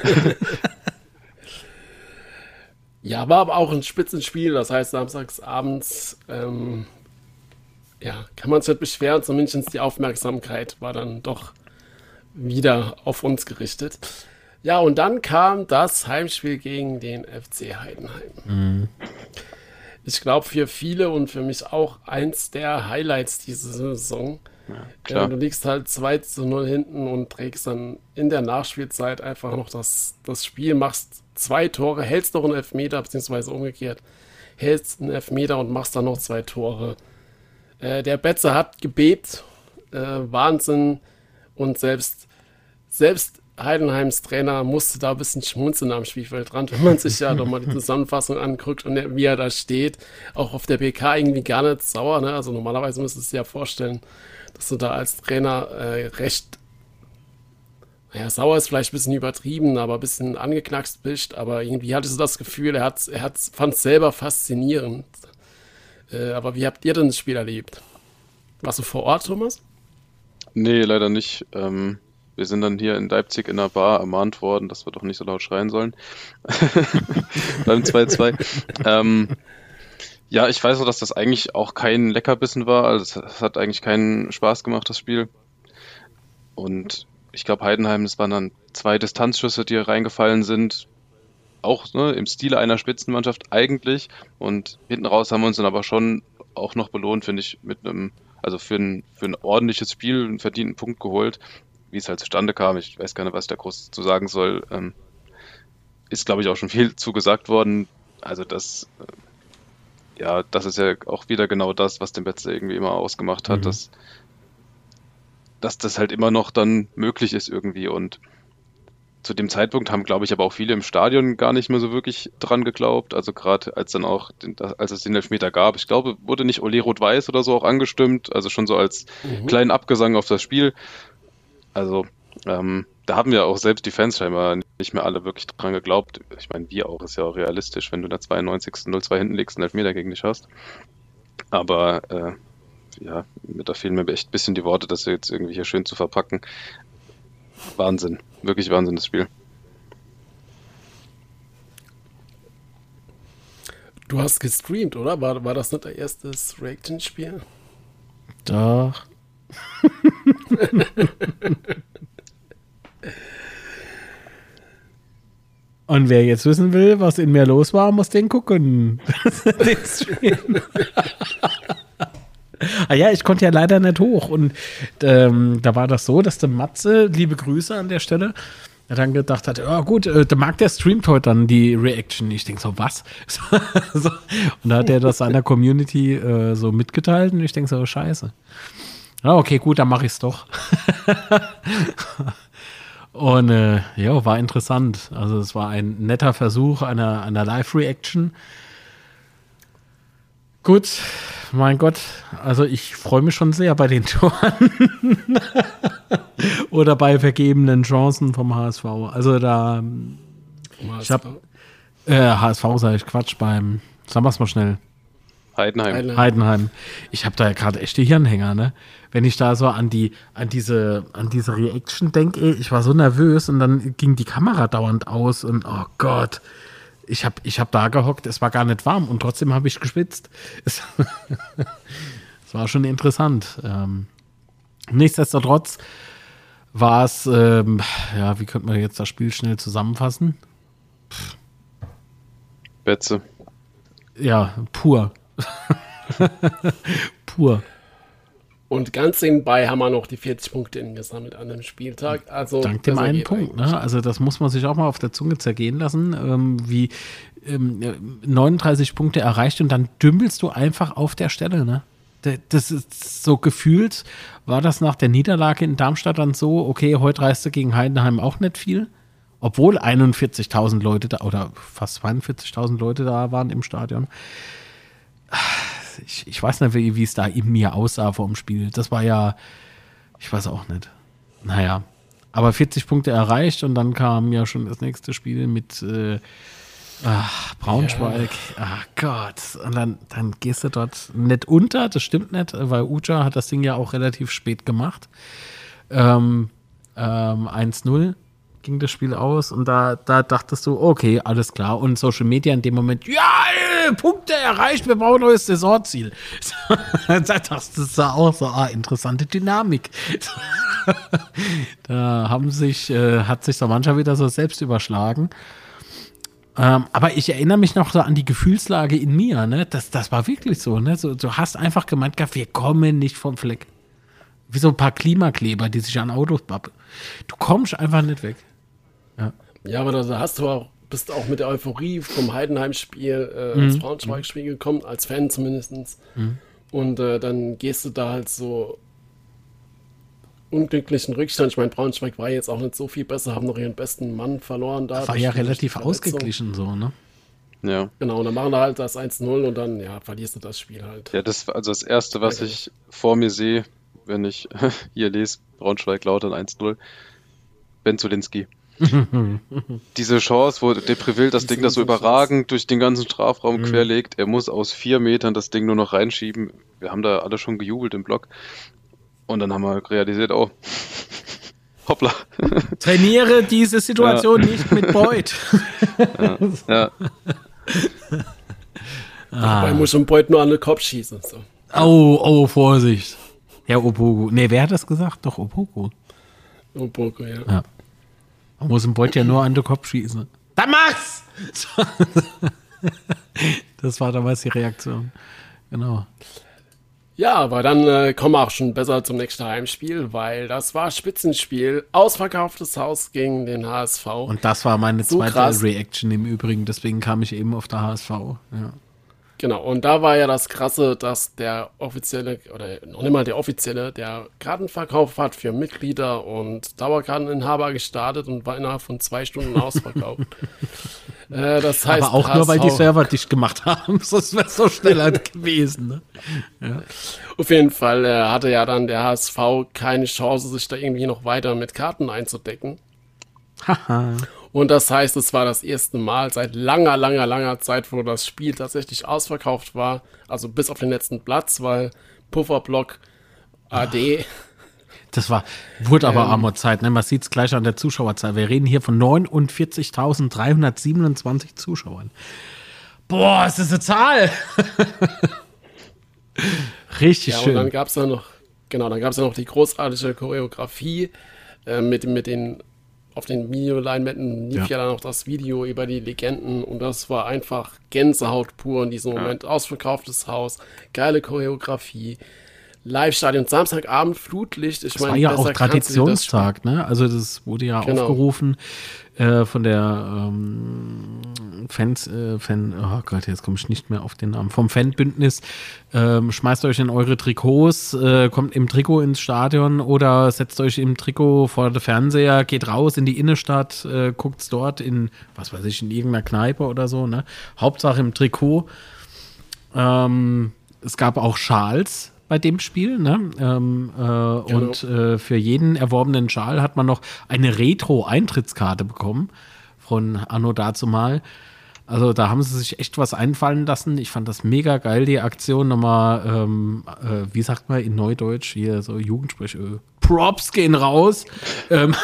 Speaker 2: Ja, war aber auch ein Spitzenspiel. Das heißt, samstags abends, ähm, ja, kann man sich nicht beschweren. Zumindest die Aufmerksamkeit war dann doch wieder auf uns gerichtet. Ja, und dann kam das Heimspiel gegen den FC Heidenheim. Ich glaube, für viele und für mich auch eins der Highlights dieser Saison. Ja, du liegst halt 2 zu 0 hinten und trägst dann in der Nachspielzeit einfach noch das, das Spiel, machst zwei Tore, hältst noch einen Elfmeter, beziehungsweise umgekehrt, hältst einen Elfmeter und machst dann noch zwei Tore. Äh, der Betze hat gebebt, äh, Wahnsinn und selbst, selbst Heidenheims Trainer musste da ein bisschen schmunzeln am Spielfeldrand, wenn man sich ja doch mal die Zusammenfassung anguckt und wie er da steht. Auch auf der PK irgendwie gar nicht sauer. Ne? Also normalerweise müsstest du dir ja vorstellen, dass du da als Trainer äh, recht, naja, sauer ist vielleicht ein bisschen übertrieben, aber ein bisschen angeknackst bist. Aber irgendwie hattest du das Gefühl, er, hat, er hat, fand es selber faszinierend. Äh, aber wie habt ihr denn das Spiel erlebt? Warst du vor Ort, Thomas?
Speaker 4: Nee, leider nicht. Ähm, wir sind dann hier in Leipzig in einer Bar ermahnt worden, dass wir doch nicht so laut schreien sollen. Beim 2-2. ähm, ja, ich weiß auch, dass das eigentlich auch kein Leckerbissen war. Also es hat eigentlich keinen Spaß gemacht, das Spiel. Und ich glaube, Heidenheim, das waren dann zwei Distanzschüsse, die reingefallen sind. Auch ne, im Stile einer Spitzenmannschaft eigentlich. Und hinten raus haben wir uns dann aber schon auch noch belohnt, finde ich, mit einem, also für ein, für ein ordentliches Spiel einen verdienten Punkt geholt. Wie es halt zustande kam, ich weiß gar nicht, was ich da groß zu sagen soll. Ähm, ist, glaube ich, auch schon viel zugesagt worden. Also das, äh, ja, das ist ja auch wieder genau das, was den Betze irgendwie immer ausgemacht hat,
Speaker 3: Mhm.
Speaker 4: dass, dass das halt immer noch dann möglich ist irgendwie und zu dem Zeitpunkt haben, glaube ich, aber auch viele im Stadion gar nicht mehr so wirklich dran geglaubt. Also gerade als dann auch, den, als es den Elfmeter gab, ich glaube, wurde nicht Ole Rot-Weiß oder so auch angestimmt, also schon so als kleinen Abgesang auf das Spiel. Also ähm, da haben ja auch selbst die Fans scheinbar nicht mehr alle wirklich dran geglaubt. Ich meine, wir auch, ist ja auch realistisch, wenn du in der 92. 0-2 hinten liegst und Elfmeter gegen dich hast. Aber äh, ja, mir- da fehlen mir echt ein bisschen die Worte, das jetzt irgendwie hier schön zu verpacken. Wahnsinn, wirklich Wahnsinn, das Spiel.
Speaker 2: Du hast gestreamt, oder? War, war das nicht dein erstes Reaction-Spiel?
Speaker 3: Doch. Und wer jetzt wissen will, was in mir los war, muss den gucken. den Stream. ah ja, ich konnte ja leider nicht hoch. Und ähm, da war das so, dass der Matze, liebe Grüße an der Stelle, dann gedacht hat, ja gut, äh, der Marc, der streamt heute dann die Reaction. Ich denke so, was? so, und da hat er das seiner Community äh, so mitgeteilt und ich denke so, scheiße. Ja, okay, gut, dann mache ich es doch. Und äh, ja, war interessant. Also es war ein netter Versuch einer, einer Live-Reaction. Gut, mein Gott, also ich freue mich schon sehr bei den Toren. Oder bei vergebenen Chancen vom HSV. Also da, ich habe äh, HSV sage ich Quatsch beim, sagen wir es mal schnell,
Speaker 4: Heidenheim.
Speaker 2: Heidenheim.
Speaker 3: Heidenheim. Ich habe da ja gerade echte Hirnhänger, ne? Wenn ich da so an die, an diese, an diese Reaction denke, ich war so nervös und dann ging die Kamera dauernd aus und oh Gott. Ich habe ich hab da gehockt, es war gar nicht warm und trotzdem habe ich geschwitzt. Es, es war schon interessant. Ähm, nichtsdestotrotz war es, ähm, ja, wie könnte man jetzt das Spiel schnell zusammenfassen?
Speaker 4: Betze.
Speaker 3: Ja, pur. pur.
Speaker 2: Und ganz nebenbei haben wir noch die 40 Punkte gesammelt an dem Spieltag. Also,
Speaker 3: Dank dem einen
Speaker 2: geht
Speaker 3: Punkt. Ne? Also das muss man sich auch mal auf der Zunge zergehen lassen, ähm, wie ähm, 39 Punkte erreicht und dann dümpelst du einfach auf der Stelle. Ne? Das ist so gefühlt, war das nach der Niederlage in Darmstadt dann so, okay, heute reist du gegen Heidenheim auch nicht viel. Obwohl 41.000 Leute da, oder fast 42.000 Leute da waren im Stadion. Ich, ich weiß nicht, wie, wie es da in mir aussah vor dem Spiel. Das war ja, ich weiß auch nicht. Naja, aber 40 Punkte erreicht und dann kam ja schon das nächste Spiel mit äh, ach, Braunschweig. Ach Gott. Und dann, dann gehst du dort nicht unter, das stimmt nicht, weil Uja hat das Ding ja auch relativ spät gemacht. Ähm, ähm, 1-0 ging das Spiel aus und da, da dachtest du, okay, alles klar. Und Social Media in dem Moment, ja, Punkte erreicht, wir brauchen neues Saisonziel. da dachtest du auch so, ah, interessante Dynamik. da haben sich, äh, hat sich so mancher wieder so selbst überschlagen. Ähm, aber ich erinnere mich noch so an die Gefühlslage in mir, ne? Das, das war wirklich so, ne? So, du hast einfach gemeint, wir kommen nicht vom Fleck. Wie so ein paar Klimakleber, die sich an Autos bappen. Du kommst einfach nicht weg.
Speaker 2: Ja, aber da hast du auch, bist auch mit der Euphorie vom Heidenheim-Spiel äh, mhm. ins Braunschweig-Spiel gekommen, als Fan zumindest. Mhm. Und äh, dann gehst du da halt so unglücklichen Rückstand. Ich meine, Braunschweig war jetzt auch nicht so viel besser, haben noch ihren besten Mann verloren da.
Speaker 3: Das war ja relativ ausgeglichen so, ne?
Speaker 2: Ja. Genau, und dann machen wir halt das 1-0 und dann, ja, verlierst du das Spiel halt.
Speaker 4: Ja, das war also das Erste, was ich vor mir sehe, wenn ich hier lese, Braunschweig Lautern 1-0, Ben Zulinski. Diese Chance, wo Depreville das Ding da so überragend durch den ganzen Strafraum mhm. querlegt, er muss aus vier Metern das Ding nur noch reinschieben. Wir haben da alle schon gejubelt im Block. Und dann haben wir realisiert, oh, hoppla.
Speaker 3: Trainiere diese Situation ja. nicht mit Beut.
Speaker 4: ja. ja.
Speaker 2: Ah. Dabei muss schon Beut nur an den Kopf schießen. So.
Speaker 3: Oh, oh, Vorsicht. Herr Opogo. Nee, wer hat das gesagt? Doch, Opogo.
Speaker 2: Opogo, ja. ja.
Speaker 3: Man muss dem Beut ja nur an den Kopf schießen. Dann mach's! das war damals die Reaktion. Genau.
Speaker 2: Ja, aber dann äh, kommen wir auch schon besser zum nächsten Heimspiel, weil das war Spitzenspiel, ausverkauftes Haus gegen den HSV.
Speaker 3: Und das war meine so zweite krass. Reaction im Übrigen, deswegen kam ich eben auf der HSV. Ja.
Speaker 2: Genau, und da war ja das Krasse, dass der offizielle, oder noch nicht mal der offizielle, der Kartenverkauf hat für Mitglieder und Dauerkarteninhaber gestartet und war innerhalb von zwei Stunden ausverkauft.
Speaker 3: äh, das heißt, Aber auch HSV, nur, weil die Server dicht gemacht haben, sonst wäre es so schneller gewesen. Ne?
Speaker 2: Ja. Auf jeden Fall äh, hatte ja dann der HSV keine Chance, sich da irgendwie noch weiter mit Karten einzudecken. Haha. Und das heißt, es war das erste Mal seit langer, langer, langer Zeit, wo das Spiel tatsächlich ausverkauft war. Also bis auf den letzten Platz, weil Pufferblock AD.
Speaker 3: Das war, wurde aber ähm, armer Zeit, ne? Man sieht es gleich an der Zuschauerzahl. Wir reden hier von 49.327 Zuschauern. Boah, ist das eine Zahl! Richtig ja, schön.
Speaker 2: Und dann gab es ja noch, genau, dann gab es ja noch die großartige Choreografie äh, mit, mit den auf den Videoleinwänden lief ja. ja dann auch das Video über die Legenden und das war einfach Gänsehaut pur in diesem ja. Moment. Ausverkauftes Haus, geile Choreografie. Live-Stadion, Samstagabend, Flutlicht.
Speaker 3: Ich das mein, war ja auch Traditionstag, ne? Also das wurde ja genau. aufgerufen äh, von der ähm, Fans, äh, Fan, oh Gott, jetzt komme ich nicht mehr auf den Namen, vom Fanbündnis. Ähm, schmeißt euch in eure Trikots, äh, kommt im Trikot ins Stadion oder setzt euch im Trikot vor den Fernseher, geht raus in die Innenstadt, äh, guckt's dort in, was weiß ich, in irgendeiner Kneipe oder so, ne? Hauptsache im Trikot. Ähm, es gab auch Schals bei dem Spiel. Ne? Ähm, äh, genau. Und äh, für jeden erworbenen Schal hat man noch eine Retro-Eintrittskarte bekommen von Anno dazumal. Also da haben sie sich echt was einfallen lassen. Ich fand das mega geil, die Aktion nochmal, ähm, äh, wie sagt man in Neudeutsch, hier so Jugendsprech, äh, Props gehen raus. ähm,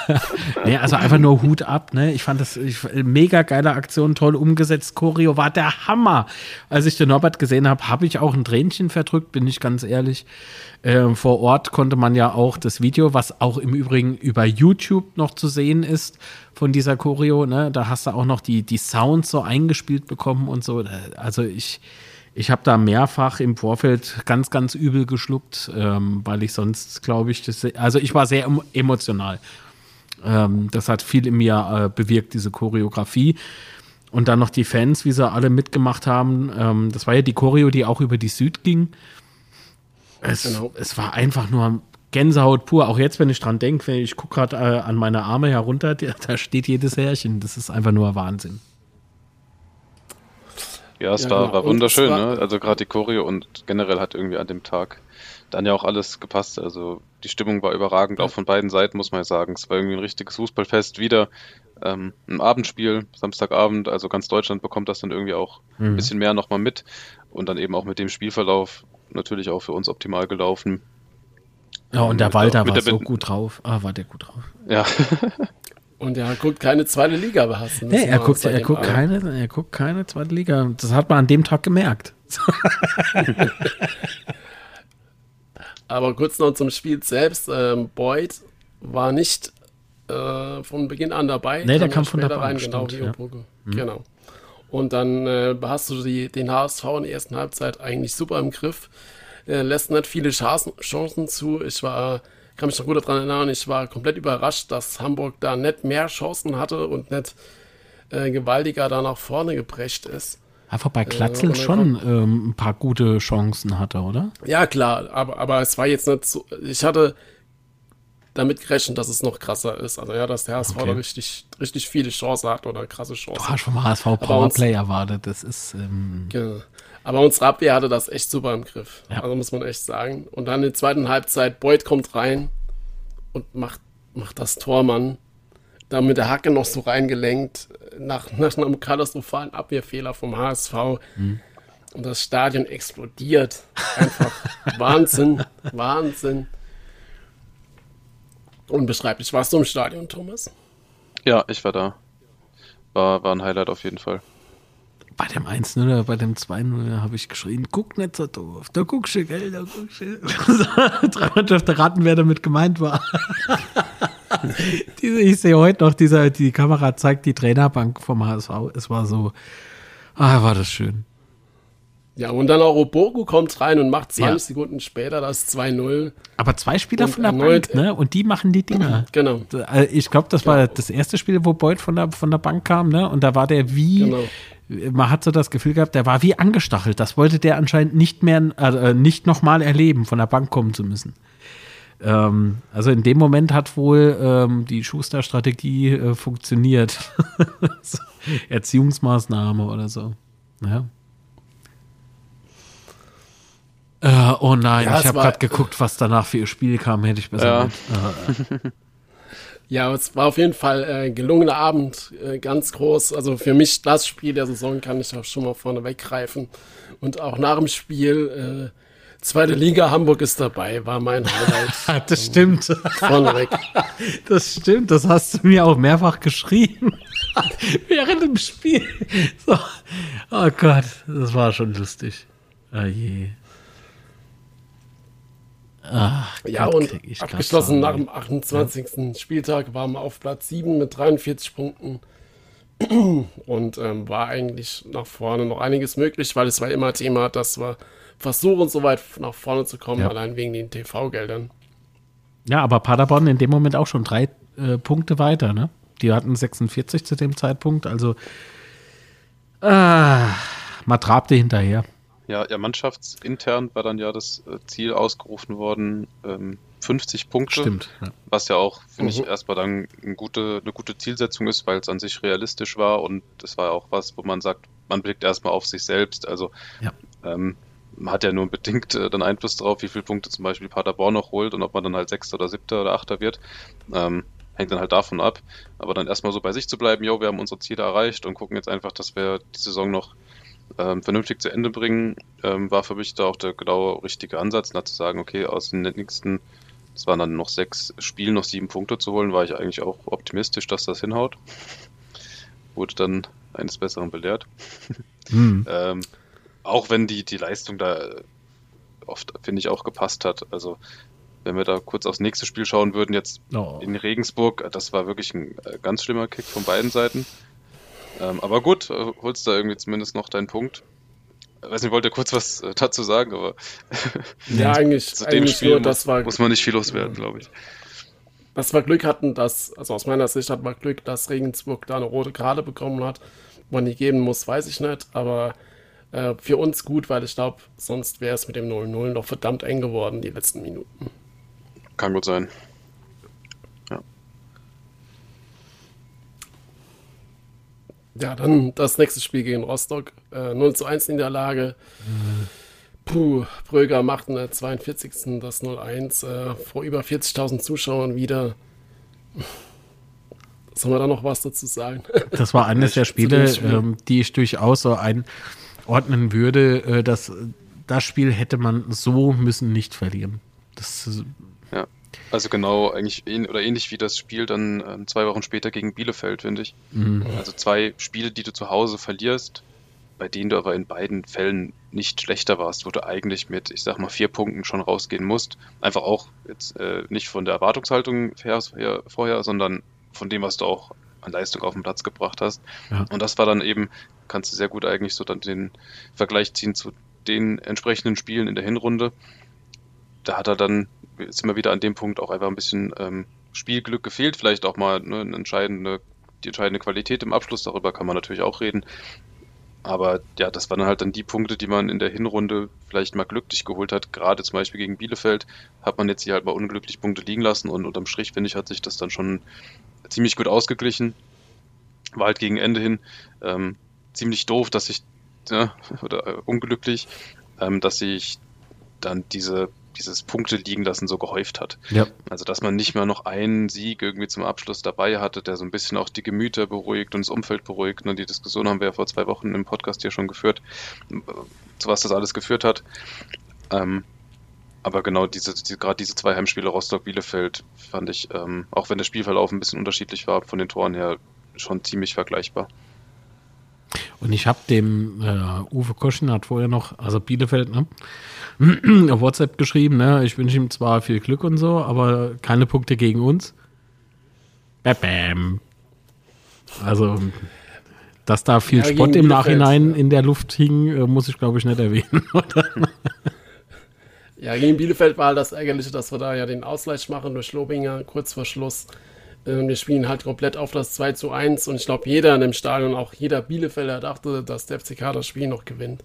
Speaker 3: nee, also einfach nur Hut ab. Ne? Ich fand das ich, mega geile Aktion, toll umgesetzt. Choreo war der Hammer. Als ich den Norbert gesehen habe, habe ich auch ein Tränchen verdrückt, bin ich ganz ehrlich. Ähm, vor Ort konnte man ja auch das Video, was auch im Übrigen über YouTube noch zu sehen ist, von dieser Choreo, ne? da hast du auch noch die, die Sounds so eingespielt bekommen und so. Also ich ich habe da mehrfach im Vorfeld ganz, ganz übel geschluckt, ähm, weil ich sonst, glaube ich, das, also ich war sehr emotional. Ähm, das hat viel in mir äh, bewirkt, diese Choreografie. Und dann noch die Fans, wie sie alle mitgemacht haben. Ähm, das war ja die Choreo, die auch über die Süd ging. Es, genau. es war einfach nur Gänsehaut pur. Auch jetzt, wenn ich dran denke, ich gucke gerade äh, an meine Arme herunter, da steht jedes Härchen. Das ist einfach nur Wahnsinn.
Speaker 4: Ja, es ja, war, genau. war wunderschön, war, ne? Also gerade die Choreo und generell hat irgendwie an dem Tag dann ja auch alles gepasst. Also die Stimmung war überragend, ja. auch von beiden Seiten, muss man ja sagen. Es war irgendwie ein richtiges Fußballfest. Wieder ähm, ein Abendspiel, Samstagabend, also ganz Deutschland bekommt das dann irgendwie auch mhm. ein bisschen mehr nochmal mit. Und dann eben auch mit dem Spielverlauf natürlich auch für uns optimal gelaufen.
Speaker 3: Ja, und der Walter
Speaker 4: Mit
Speaker 3: war
Speaker 4: der
Speaker 3: so gut drauf. Ah, war der gut drauf.
Speaker 4: Ja,
Speaker 2: Und er guckt keine zweite Liga, aber hast du
Speaker 3: Nee, er guckt, er, guckt
Speaker 2: keine.
Speaker 3: er guckt keine zweite Liga. Das hat man an dem Tag gemerkt.
Speaker 2: Aber kurz noch zum Spiel selbst. Ähm, Boyd war nicht äh, von Beginn an dabei.
Speaker 3: Nee, der kam von der Bank,
Speaker 2: genau
Speaker 3: stimmt,
Speaker 2: wie
Speaker 3: ja.
Speaker 2: Obrugge. Genau. Und dann äh, hast du die, den HSV in der ersten Halbzeit eigentlich super im Griff. Äh, lässt nicht viele Chancen, Chancen zu. Ich war, kann mich noch gut daran erinnern, ich war komplett überrascht, dass Hamburg da nicht mehr Chancen hatte und nicht äh, gewaltiger da nach vorne geprescht ist.
Speaker 3: Einfach bei Klatzel
Speaker 2: und dann
Speaker 3: schon ähm, ein paar gute Chancen hatte, oder?
Speaker 2: Ja, klar, aber, aber es war jetzt nicht so. Ich hatte damit gerechnet, dass es noch krasser ist. Also ja, dass der HSV
Speaker 3: Okay.
Speaker 2: da richtig, richtig viele Chancen hat oder krasse Chancen.
Speaker 3: Du hast vom HSV
Speaker 2: uns-
Speaker 3: Powerplay erwartet. Das ist, ähm,
Speaker 2: Genau. Aber unsere Abwehr hatte das echt super im Griff.
Speaker 3: Ja.
Speaker 2: Also muss man echt sagen. Und dann in der zweiten Halbzeit, Beuth kommt rein und macht, macht das Tor, Mann. Da mit der Hacke noch so reingelenkt, nach, nach einem katastrophalen Abwehrfehler vom HSV.
Speaker 3: Mhm.
Speaker 2: Und das Stadion explodiert. Einfach Wahnsinn, Wahnsinn. Unbeschreiblich. Warst du im Stadion, Thomas?
Speaker 4: ja, ich war da. War, war ein Highlight auf jeden Fall.
Speaker 3: Bei dem 1-0 oder bei dem 2-0 habe ich geschrien, guck nicht so doof, da guckst du, gell, da guckst du. Drei Mannschaften raten, wer damit gemeint war. Diese, ich sehe heute noch, dieser, die Kamera zeigt die Trainerbank vom HSV. Es war so, ah, war das schön.
Speaker 2: Ja, und dann auch Obogu kommt rein und macht 20
Speaker 3: Ja.
Speaker 2: Sekunden später das 2-0.
Speaker 3: Aber zwei Spieler
Speaker 2: Und
Speaker 3: von der
Speaker 2: erneut-
Speaker 3: Bank, ne? Und die machen die Dinger.
Speaker 2: Genau.
Speaker 3: Äh, Ich glaube, das war das erste Spiel, wo Beuth von der, von der Bank kam, ne? Und da war der wie,
Speaker 2: Genau.
Speaker 3: Man hat so das Gefühl gehabt, der war wie angestachelt. Das wollte der anscheinend nicht mehr, äh, nicht nochmal erleben, von der Bank kommen zu müssen. Ähm, also in dem Moment hat wohl ähm, die Schuster-Strategie äh, funktioniert. so, Erziehungsmaßnahme oder so. Ja. Äh, oh nein,
Speaker 2: Ja,
Speaker 3: ich habe gerade geguckt, was danach für ihr Spiel kam, hätte ich besser
Speaker 4: Ja.
Speaker 2: Ja, es war auf jeden Fall äh, gelungener Abend, äh, ganz groß. Also für mich das Spiel der Saison kann ich auch schon mal vorne weggreifen. Und auch nach dem Spiel, äh, zweite Liga Hamburg ist dabei, war mein Highlight
Speaker 3: das stimmt.
Speaker 2: vorneweg.
Speaker 3: Das stimmt, das hast du mir auch mehrfach geschrieben. Während dem Spiel. So. Oh Gott, das war schon lustig. Oh je. Ach,
Speaker 2: Ja,
Speaker 3: Gott,
Speaker 2: und abgeschlossen nach dem 28. Spieltag waren wir auf Platz 7 mit 43 Punkten. Und ähm, war eigentlich nach vorne noch einiges möglich, weil es war immer Thema, dass wir versuchen, so weit nach vorne zu kommen,
Speaker 3: Ja.
Speaker 2: allein wegen den TV-Geldern.
Speaker 3: Ja, aber Paderborn in dem Moment auch schon drei äh, Punkte weiter, ne? Die hatten 46 zu dem Zeitpunkt, also ah, man trabte hinterher.
Speaker 4: Ja, ja, mannschaftsintern war dann ja das äh, Ziel ausgerufen worden, ähm, 50 Punkte.
Speaker 3: Stimmt. Ja.
Speaker 4: Was ja auch, finde ich,
Speaker 2: Mhm.
Speaker 4: erstmal dann eine gute, eine gute Zielsetzung ist, weil es an sich realistisch war und das war auch was, wo man sagt, man blickt erstmal auf sich selbst. Also
Speaker 3: Ja.
Speaker 4: ähm, man hat ja nur bedingt äh, dann Einfluss darauf, wie viele Punkte zum Beispiel Paderborn noch holt und ob man dann halt Sechster oder Siebter oder Achter wird. Ähm, hängt dann halt davon ab. Aber dann erstmal so bei sich zu bleiben, jo, wir haben unsere Ziele erreicht und gucken jetzt einfach, dass wir die Saison noch ähm, vernünftig zu Ende bringen, ähm, war für mich da auch der genau richtige Ansatz, da zu sagen, okay, aus den nächsten, es waren dann noch sechs Spielen, noch sieben Punkte zu holen, war ich eigentlich auch optimistisch, dass das hinhaut. Wurde dann eines Besseren belehrt.
Speaker 3: Hm.
Speaker 4: Ähm, auch wenn die, die Leistung da oft, finde ich, auch gepasst hat. Also, wenn wir da kurz aufs nächste Spiel schauen würden, jetzt
Speaker 3: Oh.
Speaker 4: in Regensburg, das war wirklich ein äh, ganz schlimmer Kick von beiden Seiten. Ähm, aber gut, äh, holst da irgendwie zumindest noch deinen Punkt. Ich weiß nicht, wollt ihr kurz was äh, dazu sagen, aber
Speaker 2: Ja, eigentlich,
Speaker 4: zu dem
Speaker 2: eigentlich
Speaker 4: Spiel
Speaker 2: nur,
Speaker 4: muss,
Speaker 2: das war,
Speaker 4: muss man nicht viel loswerden, glaube ich.
Speaker 2: dass wir Glück hatten, dass, also aus meiner Sicht hatten wir Glück, dass Regensburg da eine rote Karte bekommen hat. Wann die geben muss, weiß ich nicht, aber äh, für uns gut, weil ich glaube, sonst wäre es mit dem 0-0 noch verdammt eng geworden, die letzten Minuten.
Speaker 4: Kann gut sein.
Speaker 2: Ja, dann das nächste Spiel gegen Rostock. Äh, 0 zu 1 Niederlage. Puh, Bröger macht in der 42. das 0-1 äh, vor über 40.000 Zuschauern wieder. Sollen wir da noch was dazu sagen?
Speaker 3: Das war eines der Spiele,
Speaker 2: Spiel.
Speaker 3: ähm, die ich durchaus so einordnen würde, äh, dass das Spiel hätte man so müssen nicht verlieren. Das,
Speaker 4: Ja. Also genau, eigentlich oder ähnlich wie das Spiel dann äh, zwei Wochen später gegen Bielefeld, finde ich. Mhm. Also zwei Spiele, die du zu Hause verlierst, bei denen du aber in beiden Fällen nicht schlechter warst, wo du eigentlich mit, ich sag mal, vier Punkten schon rausgehen musst. Einfach auch jetzt äh, nicht von der Erwartungshaltung her, her, vorher, sondern von dem, was du auch an Leistung auf den Platz gebracht hast. Ja. Und das war dann eben, kannst du sehr gut eigentlich so dann den Vergleich ziehen zu den entsprechenden Spielen in der Hinrunde. Da hat er dann, ist immer wieder an dem Punkt auch einfach ein bisschen ähm, Spielglück gefehlt, vielleicht auch mal ne, eine entscheidende, die entscheidende Qualität im Abschluss, darüber kann man natürlich auch reden. Aber ja, das waren halt dann die Punkte, die man in der Hinrunde vielleicht mal glücklich geholt hat. Gerade zum Beispiel gegen Bielefeld hat man jetzt hier halt mal unglücklich Punkte liegen lassen und unterm Strich, finde ich, hat sich das dann schon ziemlich gut ausgeglichen. War halt gegen Ende hin ähm, ziemlich doof, dass ich, ja, oder äh, unglücklich, ähm, dass sich dann diese dieses Punkte liegen lassen so gehäuft hat. Ja. Also dass man nicht mal noch einen Sieg irgendwie zum Abschluss dabei hatte, der so ein bisschen auch die Gemüter beruhigt und das Umfeld beruhigt. Und die Diskussion haben wir ja vor zwei Wochen im Podcast hier schon geführt, zu was das alles geführt hat. Ähm, aber genau diese, die, gerade diese zwei Heimspiele Rostock-Bielefeld fand ich, ähm, auch wenn der Spielverlauf ein bisschen unterschiedlich war, von den Toren her schon ziemlich vergleichbar.
Speaker 3: Und ich habe dem äh, Uwe Koschen hat vorher noch, also Bielefeld, ne, auf WhatsApp geschrieben, ne, ich wünsche ihm zwar viel Glück und so, aber keine Punkte gegen uns. Bam, bam. Also, dass da viel ja, Spott im Nachhinein ja. in der Luft hing, äh, muss ich glaube ich nicht erwähnen?
Speaker 2: Ja, gegen Bielefeld war halt das Ärgerliche, dass wir da ja den Ausgleich machen durch Lobinger kurz vor Schluss. Ähm, wir spielen halt komplett auf das 2 zu 1 und ich glaube, jeder in dem Stadion, auch jeder Bielefelder dachte, dass der FCK das Spiel noch gewinnt.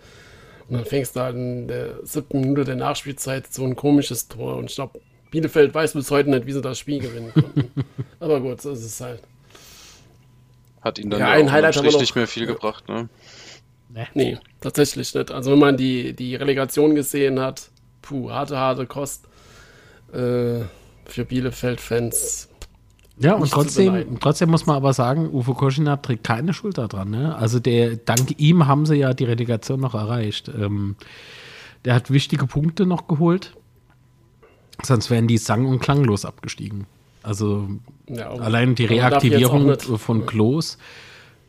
Speaker 2: Und dann fängst du halt in der siebten Minute der Nachspielzeit so ein komisches Tor und ich glaube, Bielefeld weiß bis heute nicht, wie sie das Spiel gewinnen konnten. Aber gut, so ist es halt.
Speaker 4: Hat ihn dann ja, ja ein Highlight nicht mehr viel gebracht, ne?
Speaker 2: Nee, tatsächlich nicht. Also wenn man die, die Relegation gesehen hat, puh, harte, harte Kost äh, für Bielefeld-Fans.
Speaker 3: Ja, und trotzdem, trotzdem muss man aber sagen, Uwe Koschina trägt keine Schuld daran. Ne? Also der, dank ihm haben sie ja die Relegation noch erreicht. Ähm, der hat wichtige Punkte noch geholt. Sonst wären die sang- und klanglos abgestiegen. Also ja, allein die Reaktivierung von Klos,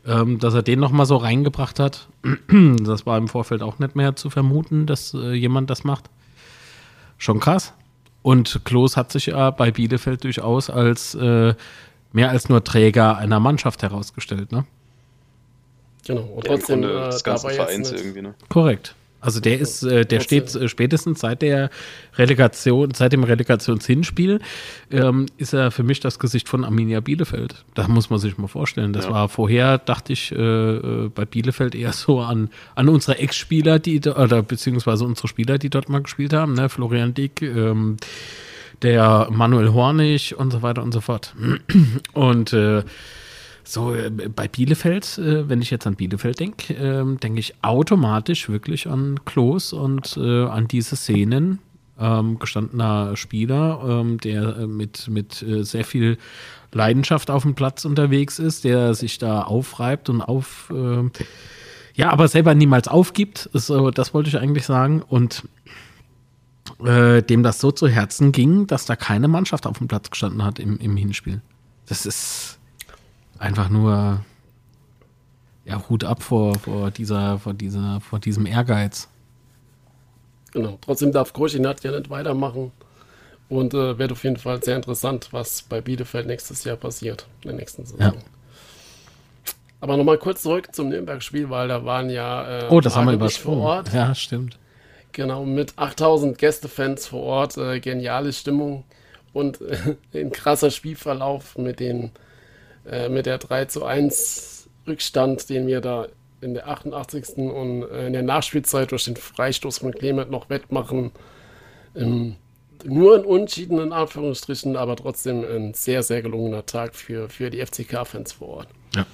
Speaker 3: ähm, dass er den noch mal so reingebracht hat, das war im Vorfeld auch nicht mehr zu vermuten, dass äh, jemand das macht. Schon krass. Und Klos hat sich ja bei Bielefeld durchaus als äh, mehr als nur Träger einer Mannschaft herausgestellt, ne?
Speaker 2: Genau, und trotzdem ja, äh, dabei Vereins irgendwie, ne?
Speaker 3: Korrekt. Also der ist, äh, der steht äh, spätestens seit der Relegation, seit dem Relegationshinspiel, ähm, ist er für mich das Gesicht von Arminia Bielefeld. Das muss man sich mal vorstellen. Das ja. war vorher, dachte ich, äh, äh, bei Bielefeld eher so an, an unsere Ex-Spieler, die oder beziehungsweise unsere Spieler, die dort mal gespielt haben, ne? Florian Dick, ähm, der Manuel Hornig und so weiter und so fort. Und äh, so, äh, bei Bielefeld, äh, wenn ich jetzt an Bielefeld denke, äh, denke ich automatisch wirklich an Klos und äh, an diese Szenen. Ähm, gestandener Spieler, ähm, der mit, mit sehr viel Leidenschaft auf dem Platz unterwegs ist, der sich da aufreibt und auf, ja, aber selber niemals aufgibt. So, das wollte ich eigentlich sagen. Und dem das so zu Herzen ging, dass da keine Mannschaft auf dem Platz gestanden hat im, im Hinspiel. Das ist einfach nur ja, Hut ab vor, vor, dieser, vor, dieser, vor diesem Ehrgeiz.
Speaker 2: Genau. Trotzdem darf Groschinat ja nicht weitermachen. Und äh, wird auf jeden Fall sehr interessant, was bei Bielefeld nächstes Jahr passiert, in der nächsten Saison. Ja. Aber nochmal kurz zurück zum Nürnberg-Spiel, weil da waren ja.
Speaker 3: Äh, oh, das haben wir übersprungen. Vor Ort. Ja, stimmt.
Speaker 2: Genau, mit 8000 Gästefans vor Ort. Äh, geniale Stimmung und äh, ein krasser Spielverlauf mit den äh, mit der 3 zu 1 Rückstand, den wir da in der 88. und äh, in der Nachspielzeit durch den Freistoß von Clement noch wettmachen. Ähm, nur in unschiedenen Anführungsstrichen, aber trotzdem ein sehr, sehr gelungener Tag für, für die FCK-Fans vor Ort. Ja.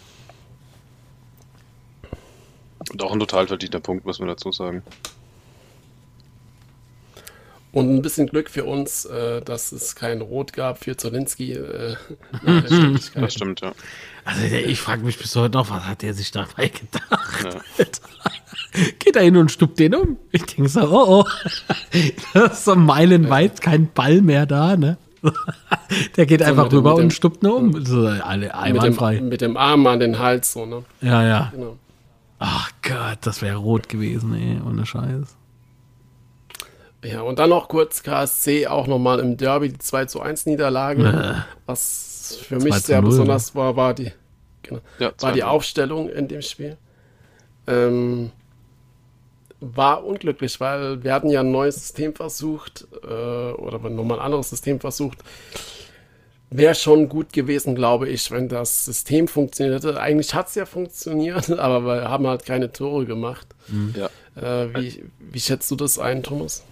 Speaker 4: Und auch ein total verdienter Punkt, muss man dazu sagen.
Speaker 2: Und ein bisschen Glück für uns, äh, dass es kein Rot gab für Zolinski. Äh,
Speaker 4: das stimmt, ja.
Speaker 3: Also ich frage mich bis heute noch, was hat der sich dabei gedacht? Ja. Geht da hin und stuppt den um. Ich denke so, oh oh. Das ist so meilenweit kein Ball mehr da, ne? Der geht so einfach rüber dem, und stuppt nur um. So, alle einwandfrei.
Speaker 2: Mit, mit dem, Arm an den Hals, so, ne?
Speaker 3: Ja, ja. Genau. Ach Gott, das wäre rot gewesen, ey, ohne Scheiß.
Speaker 2: Ja, und dann noch kurz KSC, auch nochmal im Derby die 2 zu 1 Niederlage. Äh, was für mich sehr 0, besonders war, war die, genau, ja, war die Aufstellung in dem Spiel. Ähm, war unglücklich, weil wir hatten ja ein neues System versucht, äh, oder nochmal ein anderes System versucht. Wäre schon gut gewesen, glaube ich, wenn das System funktioniert hätte. Eigentlich hat es ja funktioniert, aber wir haben halt keine Tore gemacht. Mhm. Ja. Äh, wie, wie schätzt du das ein, Thomas?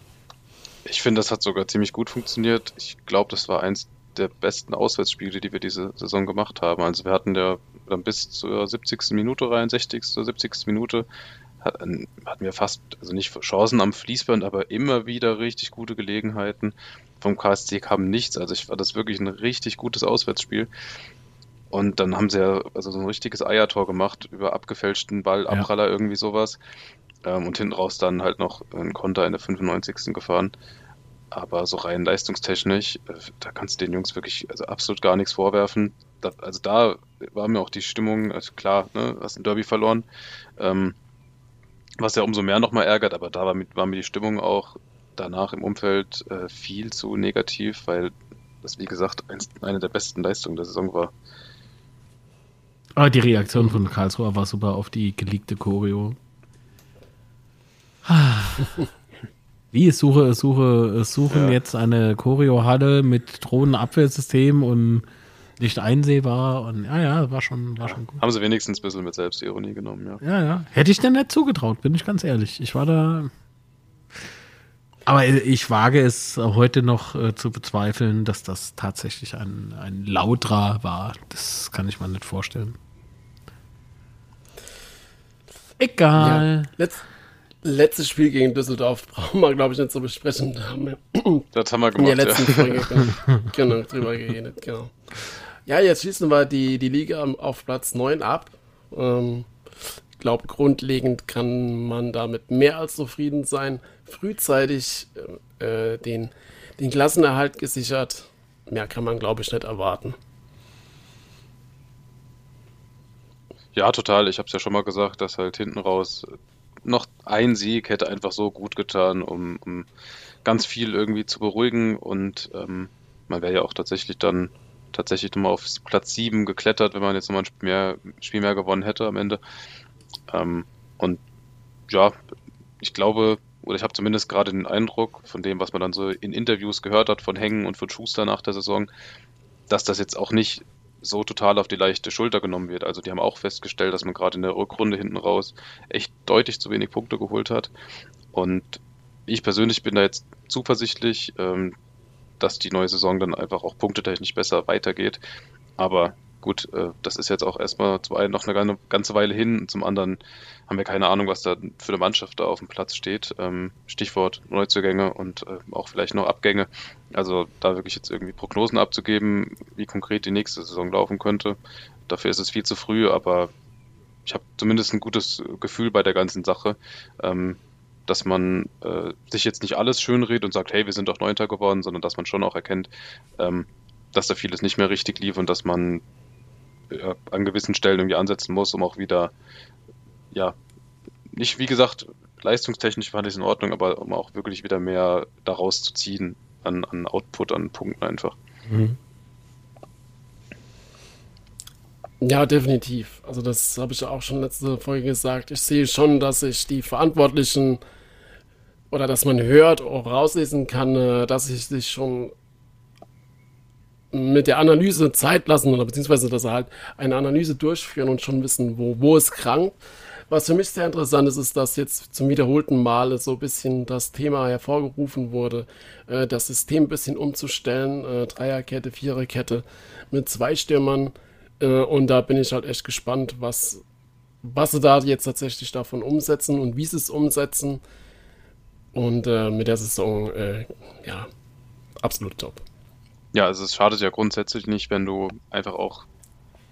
Speaker 4: Ich finde, das hat sogar ziemlich gut funktioniert. Ich glaube, das war eins der besten Auswärtsspiele, die wir diese Saison gemacht haben. Also wir hatten ja dann bis zur 70. Minute rein, 60. 70. Minute hatten wir fast, also nicht Chancen am Fließband, aber immer wieder richtig gute Gelegenheiten. Vom KSC kam nichts. Also ich war das wirklich ein richtig gutes Auswärtsspiel. Und dann haben sie ja also so ein richtiges Eiertor gemacht über abgefälschten Ball, Abpraller, ja. irgendwie sowas. Ähm, und hinten raus dann halt noch ein Konter in der 95. gefahren. Aber so rein leistungstechnisch, äh, da kannst du den Jungs wirklich also absolut gar nichts vorwerfen. Da, also da war mir auch die Stimmung, also klar, ne, hast ein Derby verloren. Ähm, was ja umso mehr nochmal ärgert, aber da war, mit, war mir die Stimmung auch danach im Umfeld äh, viel zu negativ, weil das, wie gesagt, eins, eine der besten Leistungen der Saison war.
Speaker 3: Aber die Reaktion von Karlsruhe war super auf die geleakte Choreo. Wie, ich suche, suche, suchen ja. jetzt eine Choreo-Halle mit Drohnenabwehrsystem und nicht einsehbar und ja, ja, war schon, war schon
Speaker 4: gut. Haben sie wenigstens ein bisschen mit Selbstironie genommen, ja.
Speaker 3: Ja, ja. Hätte ich denn nicht zugetraut, bin ich ganz ehrlich. Ich war da. Aber ich wage es heute noch äh, zu bezweifeln, dass das tatsächlich ein, ein Lautra war. Das kann ich mir nicht vorstellen. Egal.
Speaker 2: Ja, letzt, letztes Spiel gegen Düsseldorf brauchen wir, glaube ich, nicht zu besprechen. Da haben wir
Speaker 4: das haben wir gemacht.
Speaker 2: In der letzten ja. Folge genau, genau, drüber geredet, genau. Ja, jetzt schließen wir die, die Liga auf Platz 9 ab. Ähm, ich glaube, grundlegend kann man damit mehr als zufrieden sein. Frühzeitig äh, den, den Klassenerhalt gesichert. Mehr kann man, glaube ich, nicht erwarten.
Speaker 4: Ja, total. Ich habe es ja schon mal gesagt, dass halt hinten raus noch ein Sieg hätte einfach so gut getan, um, um ganz viel irgendwie zu beruhigen und ähm, man wäre ja auch tatsächlich dann tatsächlich nochmal auf Platz 7 geklettert, wenn man jetzt nochmal ein Spiel mehr, Spiel mehr gewonnen hätte am Ende. Ähm, und ja, ich glaube, oder ich habe zumindest gerade den Eindruck von dem, was man dann so in Interviews gehört hat von Hängen und von Schuster nach der Saison, dass das jetzt auch nicht so total auf die leichte Schulter genommen wird. Also die haben auch festgestellt, dass man gerade in der Rückrunde hinten raus echt deutlich zu wenig Punkte geholt hat. Und ich persönlich bin da jetzt zuversichtlich, ähm, dass die neue Saison dann einfach auch punktetechnisch besser weitergeht. Aber gut, äh, das ist jetzt auch erstmal zum einen noch eine ganze Weile hin, zum anderen haben wir keine Ahnung, was da für eine Mannschaft da auf dem Platz steht. Ähm, Stichwort Neuzugänge und äh, auch vielleicht noch Abgänge. Also da wirklich jetzt irgendwie Prognosen abzugeben, wie konkret die nächste Saison laufen könnte, dafür ist es viel zu früh, aber ich habe zumindest ein gutes Gefühl bei der ganzen Sache. Ähm, dass man äh, sich jetzt nicht alles schönredet und sagt, hey, wir sind doch Neunter geworden, sondern dass man schon auch erkennt, ähm, dass da vieles nicht mehr richtig lief und dass man äh, an gewissen Stellen irgendwie ansetzen muss, um auch wieder, ja, nicht wie gesagt, leistungstechnisch fand ich es in Ordnung, aber um auch wirklich wieder mehr daraus zu ziehen an, an Output, an Punkten einfach. Mhm.
Speaker 2: Ja, definitiv. Also das habe ich auch schon letzte Folge gesagt. Ich sehe schon, dass sich die Verantwortlichen oder dass man hört, auch rauslesen kann, äh, dass sie sich schon mit der Analyse Zeit lassen oder beziehungsweise, dass sie halt eine Analyse durchführen und schon wissen, wo, wo es krankt. Was für mich sehr interessant ist, ist, dass jetzt zum wiederholten Male so ein bisschen das Thema hervorgerufen wurde, äh, das System ein bisschen umzustellen, äh, Dreierkette, Viererkette mit zwei Stürmern. Äh, und da bin ich halt echt gespannt, was, was sie da jetzt tatsächlich davon umsetzen und wie sie es umsetzen. Und äh, mit der Saison, äh, ja, absolut top.
Speaker 4: Ja, also es schadet ja grundsätzlich nicht, wenn du einfach auch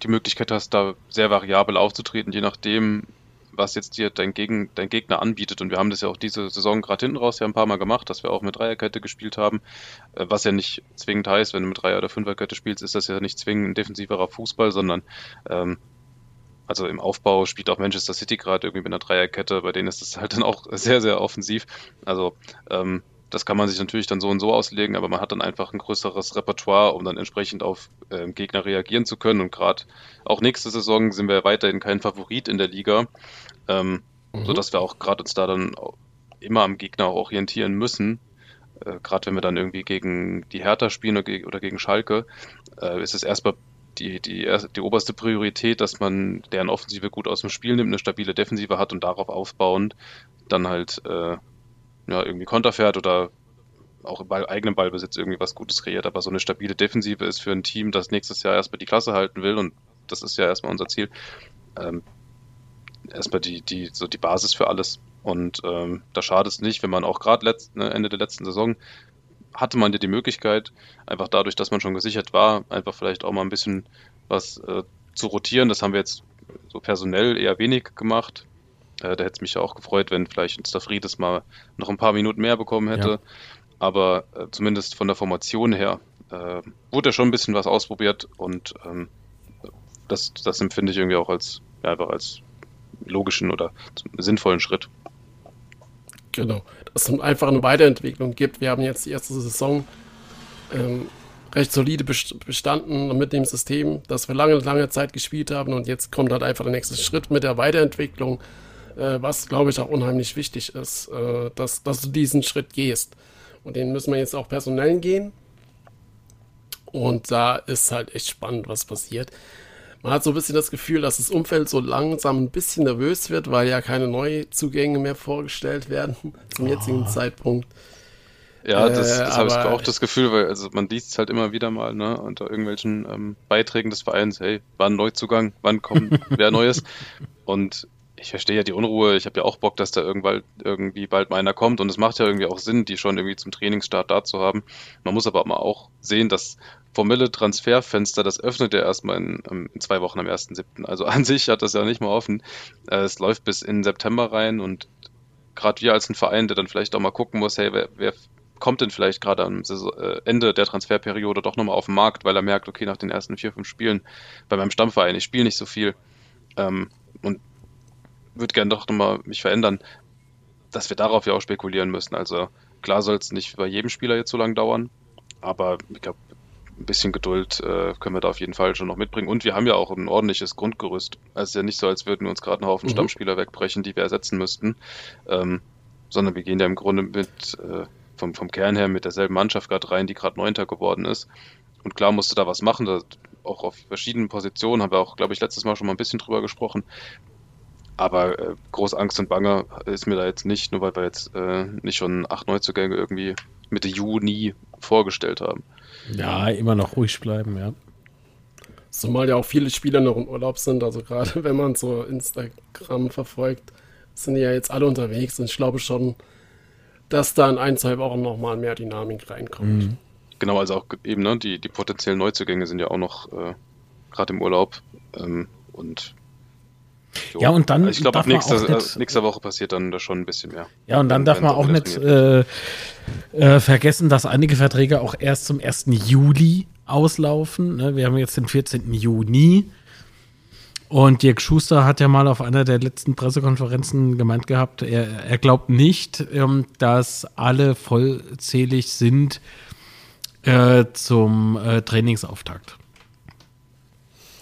Speaker 4: die Möglichkeit hast, da sehr variabel aufzutreten, je nachdem, was jetzt dir dein, Gegen, dein Gegner anbietet. Und wir haben das ja auch diese Saison gerade hinten raus ja ein paar Mal gemacht, dass wir auch mit Dreierkette gespielt haben. Äh, was ja nicht zwingend heißt, wenn du mit Dreier- oder Fünferkette spielst, ist das ja nicht zwingend ein defensiverer Fußball, sondern ähm, also im Aufbau spielt auch Manchester City gerade irgendwie mit einer Dreierkette, bei denen ist es halt dann auch sehr, sehr offensiv. Also ähm, das kann man sich natürlich dann so und so auslegen, aber man hat dann einfach ein größeres Repertoire, um dann entsprechend auf äh, Gegner reagieren zu können. Und gerade auch nächste Saison sind wir weiterhin kein Favorit in der Liga, ähm, mhm. sodass wir auch gerade uns da dann immer am Gegner orientieren müssen. Äh, gerade wenn wir dann irgendwie gegen die Hertha spielen oder, gegen Schalke, äh, ist es erstmal die, die, die oberste Priorität, dass man deren Offensive gut aus dem Spiel nimmt, eine stabile Defensive hat und darauf aufbauend dann halt äh, ja, irgendwie Konter fährt oder auch im eigenen Ballbesitz irgendwie was Gutes kreiert. Aber so eine stabile Defensive ist für ein Team, das nächstes Jahr erstmal die Klasse halten will und das ist ja erstmal unser Ziel, ähm, erstmal die, die, so die Basis für alles. Und ähm, da schadet es nicht, wenn man auch gerade ne, Ende der letzten Saison hatte man ja die Möglichkeit, einfach dadurch, dass man schon gesichert war, einfach vielleicht auch mal ein bisschen was äh, zu rotieren. Das haben wir jetzt so personell eher wenig gemacht. Äh, da hätte es mich ja auch gefreut, wenn vielleicht Friedes mal noch ein paar Minuten mehr bekommen hätte. Ja. Aber äh, zumindest von der Formation her äh, wurde ja schon ein bisschen was ausprobiert und ähm, das, das empfinde ich irgendwie auch als, ja, einfach als logischen oder sinnvollen Schritt.
Speaker 2: Genau, dass es einfach eine Weiterentwicklung gibt. Wir haben jetzt die erste Saison ähm, recht solide bestanden mit dem System, das wir lange, lange Zeit gespielt haben und jetzt kommt halt einfach der nächste Schritt mit der Weiterentwicklung äh, was glaube ich auch unheimlich wichtig ist, äh, dass, dass du diesen Schritt gehst. Und den müssen wir jetzt auch personell gehen. Und da ist halt echt spannend, was passiert. Man hat so ein bisschen das Gefühl, dass das Umfeld so langsam ein bisschen nervös wird, weil ja keine Neuzugänge mehr vorgestellt werden zum jetzigen oh. Zeitpunkt.
Speaker 4: Ja, das, das äh, habe ich auch das Gefühl, weil also man liest es halt immer wieder mal ne, unter irgendwelchen ähm, Beiträgen des Vereins, hey, wann Neuzugang, wann kommt wer Neues? Und ich verstehe ja die Unruhe. Ich habe ja auch Bock, dass da irgendwann irgendwie bald mal einer kommt. Und es macht ja irgendwie auch Sinn, die schon irgendwie zum Trainingsstart da zu haben. Man muss aber mal auch sehen, dass formelle Transferfenster, das öffnet ja erstmal in, ähm, in zwei Wochen am 1.7. Also an sich hat das ja nicht mal offen. Äh, es läuft bis in September rein und gerade wir als ein Verein, der dann vielleicht auch mal gucken muss, hey, wer, wer kommt denn vielleicht gerade am äh, Ende der Transferperiode doch nochmal auf den Markt, weil er merkt, okay, nach den ersten vier, fünf Spielen bei meinem Stammverein, ich spiele nicht so viel. Ähm, und würde gerne doch nochmal mich verändern, dass wir darauf ja auch spekulieren müssen. Also klar soll es nicht bei jedem Spieler jetzt so lange dauern, aber ich glaube, ein bisschen Geduld äh, können wir da auf jeden Fall schon noch mitbringen. Und wir haben ja auch ein ordentliches Grundgerüst. Also es ist ja nicht so, als würden wir uns gerade einen Haufen mhm. Stammspieler wegbrechen, die wir ersetzen müssten, ähm, sondern wir gehen ja im Grunde mit äh, vom, vom Kern her mit derselben Mannschaft gerade rein, die gerade Neunter geworden ist. Und klar musste da was machen, da, auch auf verschiedenen Positionen, haben wir auch, glaube ich, letztes Mal schon mal ein bisschen drüber gesprochen. Aber äh, groß Angst und Bange ist mir da jetzt nicht, nur weil wir jetzt äh, nicht schon acht Neuzugänge irgendwie Mitte Juni vorgestellt haben.
Speaker 3: Ja, immer noch ruhig bleiben, ja.
Speaker 2: Zumal ja auch viele Spieler noch im Urlaub sind, also gerade wenn man so Instagram verfolgt, sind die ja jetzt alle unterwegs und ich glaube schon, dass da in ein, zwei Wochen nochmal mehr Dynamik reinkommt. Mhm.
Speaker 4: Genau, also auch eben, ne, die, die potenziellen Neuzugänge sind ja auch noch äh, gerade im Urlaub ähm, und
Speaker 3: Jo. Ja, und dann.
Speaker 4: Ich glaube, ab nächster, nicht, nächster Woche passiert dann da schon ein bisschen mehr.
Speaker 3: Ja, und dann darf man auch nicht äh, äh, vergessen, dass einige Verträge auch erst zum 1. Juli auslaufen. Ne? Wir haben jetzt den 14. Juni. Und Dirk Schuster hat ja mal auf einer der letzten Pressekonferenzen gemeint gehabt, er, er glaubt nicht, ähm, dass alle vollzählig sind äh, zum äh, Trainingsauftakt.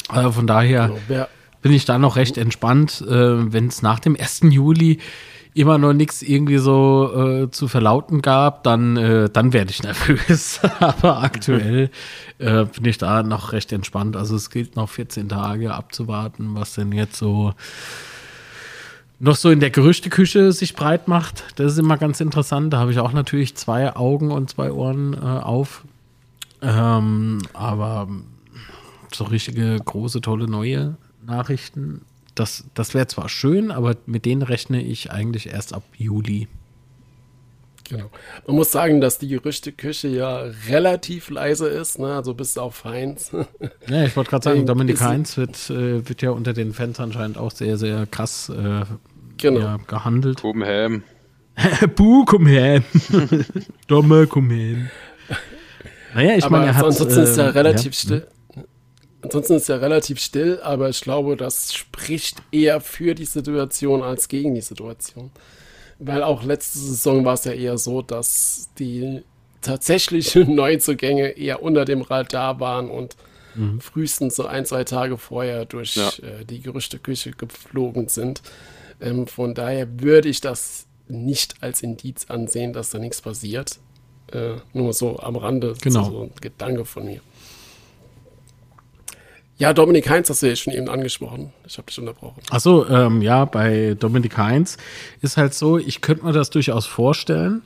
Speaker 3: Also von daher. Also, wer, bin ich da noch recht entspannt. Äh, Wenn es nach dem 1. Juli immer noch nichts irgendwie so äh, zu verlauten gab, dann, äh, dann werde ich nervös. Aber aktuell äh, bin ich da noch recht entspannt. Also es gilt noch 14 Tage abzuwarten, was denn jetzt so noch so in der Gerüchteküche sich breit macht. Das ist immer ganz interessant. Da habe ich auch natürlich zwei Augen und zwei Ohren äh, auf. Ähm, aber so richtige große, tolle neue Nachrichten. Das, das wäre zwar schön, aber mit denen rechne ich eigentlich erst ab Juli.
Speaker 2: Genau. Man muss sagen, dass die Gerüchteküche ja relativ leise ist, ne? also bis auf Heinz.
Speaker 3: ja, ich wollte gerade sagen, Dominik Heinz wird, äh, wird ja unter den Fans anscheinend auch sehr, sehr krass äh, genau. ja, gehandelt.
Speaker 4: Komm hem.
Speaker 3: Buh, komm her. Domme, komm her.
Speaker 2: Naja, ich meine, er hat. Ansonsten äh, ist er relativ ja. still. Ansonsten ist er relativ still, aber ich glaube, das spricht eher für die Situation als gegen die Situation. Weil auch letzte Saison war es ja eher so, dass die tatsächlichen Neuzugänge eher unter dem Radar waren und mhm. frühestens so ein, zwei Tage vorher durch ja. äh, die Gerüchteküche geflogen sind. Ähm, von daher würde ich das nicht als Indiz ansehen, dass da nichts passiert. Äh, nur so am Rande,
Speaker 3: genau.
Speaker 2: so ein Gedanke von mir. Ja, Dominik Heinz hast du ja schon eben angesprochen. Ich habe dich unterbrochen.
Speaker 3: Achso, ähm, ja, bei Dominik Heinz ist halt so, ich könnte mir das durchaus vorstellen,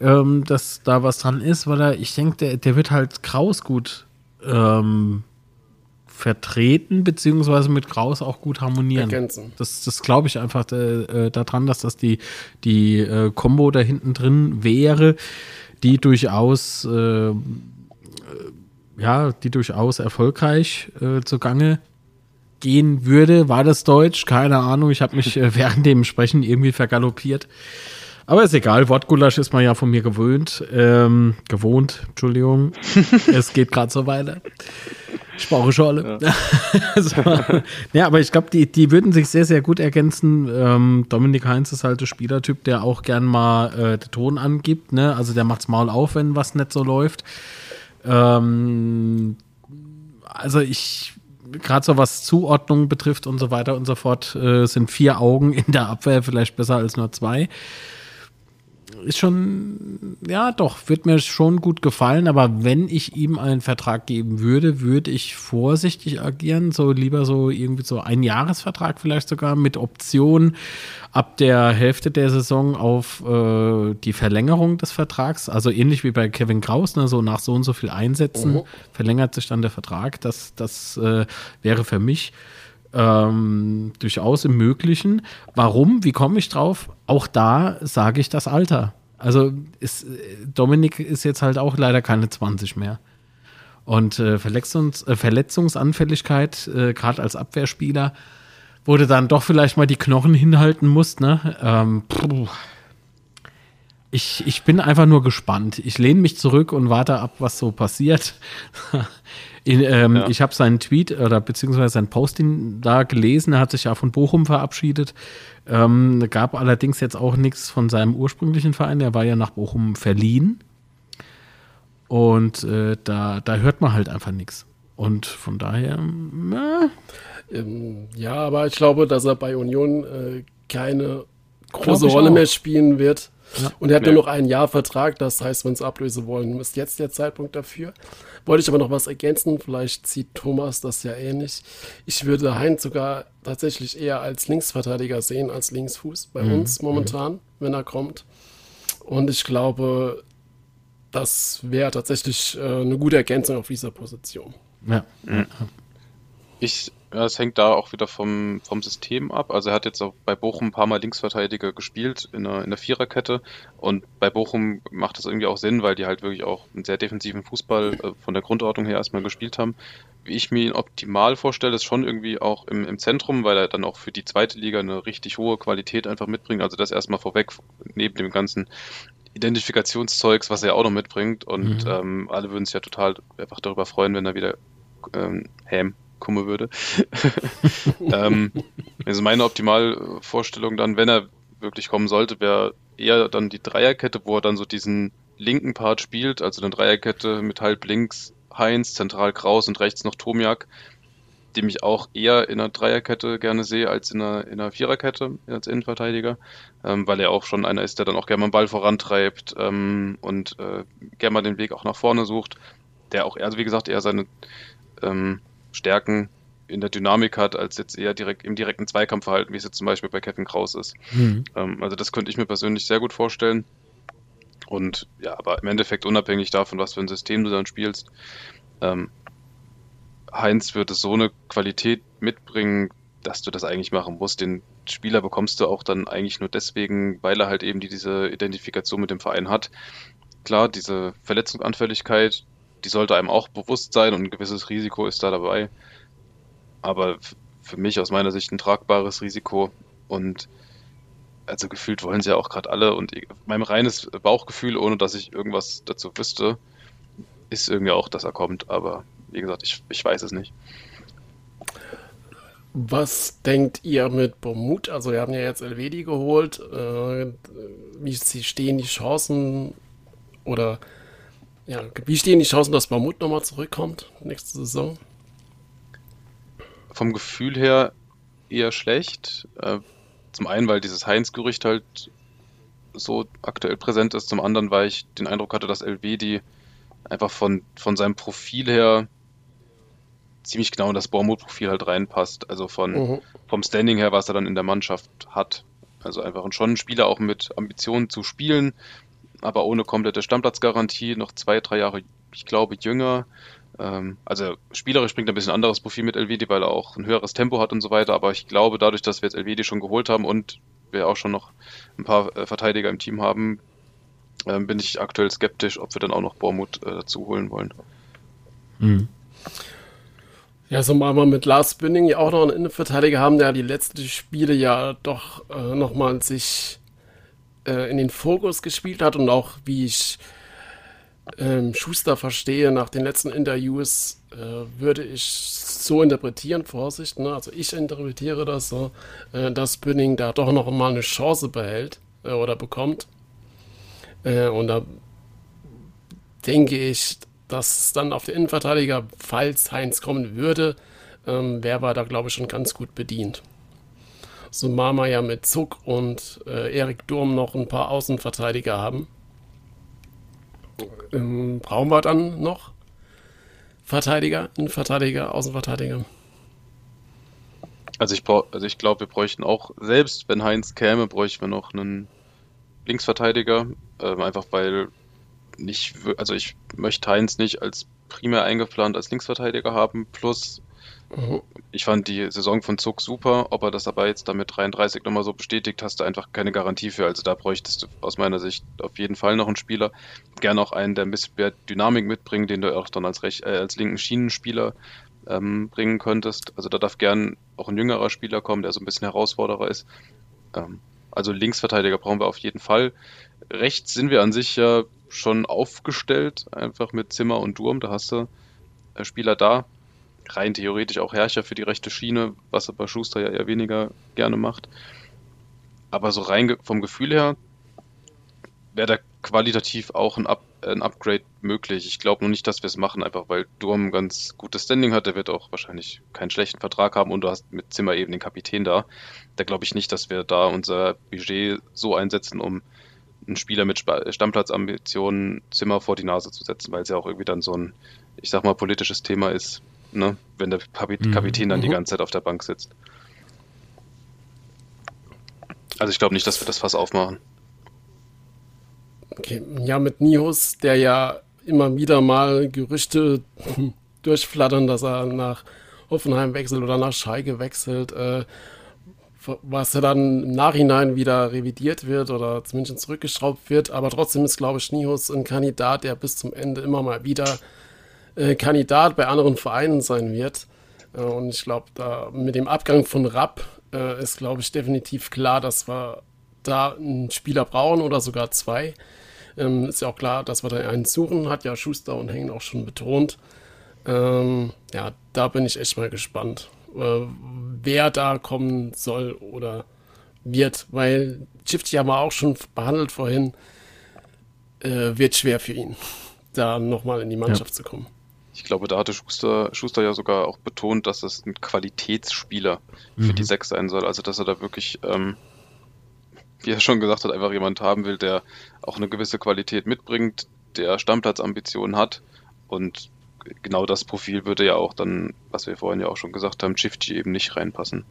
Speaker 3: ähm, dass da was dran ist, weil er, ich denke, der, der wird halt Kraus gut ähm, vertreten, beziehungsweise mit Kraus auch gut harmonieren.
Speaker 2: Ergänzen.
Speaker 3: Das, das glaube ich einfach äh, daran, dass das die, die äh, Combo da hinten drin wäre, die durchaus äh, ja, die durchaus erfolgreich äh, zugange gehen würde. War das Deutsch? Keine Ahnung. Ich habe mich äh, während dem Sprechen irgendwie vergaloppiert. Aber ist egal, Wortgulasch ist man ja von mir gewöhnt. Ähm, gewohnt, Entschuldigung. es geht gerade so weiter. Ich brauche Schorle. Ja. so. ja, aber ich glaube, die, die würden sich sehr, sehr gut ergänzen. Ähm, Dominik Heinz ist halt der Spielertyp, der auch gern mal äh, den Ton angibt. Ne? Also der macht's Maul auf, wenn was nicht so läuft. Ähm, also ich, gerade so was Zuordnung betrifft und so weiter und so fort, äh, sind vier Augen in der Abwehr vielleicht besser als nur zwei ist schon, ja, doch, wird mir schon gut gefallen. Aber wenn ich ihm einen Vertrag geben würde, würde ich vorsichtig agieren. So lieber so irgendwie so ein Jahresvertrag vielleicht sogar mit Option ab der Hälfte der Saison auf äh, die Verlängerung des Vertrags. Also ähnlich wie bei Kevin Kraus, ne, so nach so und so viel Einsätzen mhm. verlängert sich dann der Vertrag. Das, das äh, wäre für mich ähm, durchaus im Möglichen. Warum? Wie komme ich drauf? Auch da sage ich das Alter. Also ist, Dominik ist jetzt halt auch leider keine 20 mehr. Und äh, Verletzungs äh, Verletzungsanfälligkeit, äh, gerade als Abwehrspieler, wo du dann doch vielleicht mal die Knochen hinhalten musst, ne? Ähm, ich, ich bin einfach nur gespannt. Ich lehne mich zurück und warte ab, was so passiert. In, ähm, ja. Ich habe seinen Tweet oder beziehungsweise sein Posting da gelesen. Er hat sich ja von Bochum verabschiedet. Ähm, gab allerdings jetzt auch nichts von seinem ursprünglichen Verein. Er war ja nach Bochum verliehen. Und äh, da, da hört man halt einfach nichts. Und von daher,
Speaker 2: äh. ja, aber ich glaube, dass er bei Union äh, keine große Rolle auch. mehr spielen wird. Ja. Und er hat nee. nur noch ein Jahr Vertrag, das heißt, wenn sie ablösen wollen, ist jetzt der Zeitpunkt dafür. Wollte ich aber noch was ergänzen, vielleicht sieht Thomas das ja ähnlich. Ich würde Heinz sogar tatsächlich eher als Linksverteidiger sehen, als Linksfuß bei mhm. uns momentan, mhm. wenn er kommt. Und ich glaube, das wäre tatsächlich äh, eine gute Ergänzung auf dieser Position.
Speaker 3: Ja. Mhm.
Speaker 4: Ich ja, es hängt da auch wieder vom, vom System ab. Also er hat jetzt auch bei Bochum ein paar Mal Linksverteidiger gespielt in der, in der Viererkette und bei Bochum macht das irgendwie auch Sinn, weil die halt wirklich auch einen sehr defensiven Fußball äh, von der Grundordnung her erstmal gespielt haben. Wie ich mir ihn optimal vorstelle, ist schon irgendwie auch im, im Zentrum, weil er dann auch für die zweite Liga eine richtig hohe Qualität einfach mitbringt. Also das erstmal vorweg, neben dem ganzen Identifikationszeugs, was er auch noch mitbringt. Und mhm. ähm, alle würden sich ja total einfach darüber freuen, wenn er wieder ähm, Ham kommen würde. ähm, also meine Optimalvorstellung dann, wenn er wirklich kommen sollte, wäre eher dann die Dreierkette, wo er dann so diesen linken Part spielt, also eine Dreierkette mit halb links Heinz, zentral Kraus und rechts noch Tomiak, dem ich auch eher in einer Dreierkette gerne sehe als in einer, in einer Viererkette als Innenverteidiger, ähm, weil er auch schon einer ist, der dann auch gerne mal den Ball vorantreibt ähm, und äh, gerne mal den Weg auch nach vorne sucht, der auch, also wie gesagt, eher seine ähm, Stärken in der Dynamik hat, als jetzt eher direkt im direkten Zweikampfverhalten, wie es jetzt zum Beispiel bei Kevin Kraus ist. Mhm. Ähm, also das könnte ich mir persönlich sehr gut vorstellen. Und ja, aber im Endeffekt unabhängig davon, was für ein System du dann spielst, ähm, Heinz würde so eine Qualität mitbringen, dass du das eigentlich machen musst. Den Spieler bekommst du auch dann eigentlich nur deswegen, weil er halt eben die, diese Identifikation mit dem Verein hat. Klar, diese Verletzungsanfälligkeit, die sollte einem auch bewusst sein und ein gewisses Risiko ist da dabei. Aber für mich aus meiner Sicht ein tragbares Risiko und also gefühlt wollen sie ja auch gerade alle und mein reines Bauchgefühl, ohne dass ich irgendwas dazu wüsste, ist irgendwie auch, dass er kommt. Aber wie gesagt, ich, ich weiß es nicht.
Speaker 2: Was denkt ihr mit Bomut? Also, wir haben ja jetzt Elvedi geholt. Äh, wie stehen die Chancen oder ja, wie stehen die Chancen, dass Bomut nochmal zurückkommt nächste Saison?
Speaker 4: Vom Gefühl her eher schlecht. Äh, zum einen, weil dieses Heinz-Gerücht halt so aktuell präsent ist. Zum anderen, weil ich den Eindruck hatte, dass Elvedi einfach von, von seinem Profil her ziemlich genau in das Bormut-Profil halt reinpasst. Also von, mhm. vom Standing her, was er dann in der Mannschaft hat. Also einfach schon ein Spieler auch mit Ambitionen zu spielen, aber ohne komplette Stammplatzgarantie, noch zwei, drei Jahre, ich glaube, jünger. Ähm, also spielerisch bringt er ein bisschen anderes Profil mit Elvedi, weil er auch ein höheres Tempo hat und so weiter. Aber ich glaube, dadurch, dass wir jetzt Elvedi schon geholt haben und wir auch schon noch ein paar äh, Verteidiger im Team haben, äh, bin ich aktuell skeptisch, ob wir dann auch noch Bormut äh, dazu holen wollen. Mhm.
Speaker 2: Ja, so mal mit Lars Binning ja auch noch einen Innenverteidiger haben, der die letzten Spiele ja doch äh, nochmal sich äh, in den Fokus gespielt hat und auch, wie ich ähm, Schuster verstehe, nach den letzten Interviews äh, würde ich so interpretieren, Vorsicht, ne? also ich interpretiere das so, äh, dass Binning da doch noch mal eine Chance behält äh, oder bekommt. Äh, und da denke ich, dass dann auf den Innenverteidiger, falls Heinz kommen würde, ähm, wäre da, glaube ich, schon ganz gut bedient. So Mama ja mit Zuck und äh, Erik Durm noch ein paar Außenverteidiger haben. Ähm, brauchen wir dann noch Verteidiger, Innenverteidiger, Außenverteidiger?
Speaker 4: Also ich, also ich glaube, wir bräuchten auch, selbst wenn Heinz käme, bräuchten wir noch einen Linksverteidiger, äh, einfach weil nicht, also ich möchte Heinz nicht als primär eingeplant als Linksverteidiger haben, plus. Ich fand die Saison von Zuck super, ob er das aber jetzt damit 33 nochmal so bestätigt, hast du einfach keine Garantie für, also da bräuchtest du aus meiner Sicht auf jeden Fall noch einen Spieler, gerne auch einen, der ein bisschen mehr Dynamik mitbringt, den du auch dann als, Rech äh, als linken Schienenspieler ähm, bringen könntest, also da darf gern auch ein jüngerer Spieler kommen, der so ein bisschen Herausforderer ist, ähm, also Linksverteidiger brauchen wir auf jeden Fall. Rechts sind wir an sich ja schon aufgestellt, einfach mit Zimmer und Durm. Da hast du äh, Spieler da. Rein theoretisch auch Herrscher für die rechte Schiene, was aber Schuster ja eher weniger gerne macht. Aber so rein vom Gefühl her wäre da qualitativ auch ein, Up, ein Upgrade möglich. Ich glaube nur nicht, dass wir es machen, einfach weil Durm ein ganz gutes Standing hat. Der wird auch wahrscheinlich keinen schlechten Vertrag haben und du hast mit Zimmer eben den Kapitän da. Da glaube ich nicht, dass wir da unser Budget so einsetzen, um einen Spieler mit Stammplatzambitionen Zimmer vor die Nase zu setzen, weil es ja auch irgendwie dann so ein, ich sag mal, politisches Thema ist, ne? wenn der mhm. Kapitän dann die mhm. ganze Zeit auf der Bank sitzt. Also ich glaube nicht, dass wir das Fass aufmachen.
Speaker 2: Okay, ja, mit Nihus, der ja immer wieder mal Gerüchte durchflattern, dass er nach Hoffenheim wechselt oder nach Schalke wechselt. Äh, was ja dann im Nachhinein wieder revidiert wird oder zumindest zurückgeschraubt wird. Aber trotzdem ist, glaube ich, Nihus ein Kandidat, der bis zum Ende immer mal wieder äh, Kandidat bei anderen Vereinen sein wird. Äh, und ich glaube, da mit dem Abgang von Rapp äh, ist, glaube ich, definitiv klar, dass wir da einen Spieler brauchen oder sogar zwei. Ähm, ist ja auch klar, dass wir da einen suchen, hat ja Schuster und Hengen auch schon betont. Ähm, ja, da bin ich echt mal gespannt äh, wer da kommen soll oder wird, weil Shifty haben wir auch schon behandelt vorhin, äh, wird schwer für ihn, da nochmal in die Mannschaft ja. zu kommen.
Speaker 4: Ich glaube, da hatte Schuster, Schuster ja sogar auch betont, dass es ein Qualitätsspieler mhm. für die Sechs sein soll. Also, dass er da wirklich, ähm, wie er schon gesagt hat, einfach jemand haben will, der auch eine gewisse Qualität mitbringt, der Stammplatzambitionen hat und genau das Profil würde ja auch dann, was wir vorhin ja auch schon gesagt haben, Chifchi eben nicht reinpassen.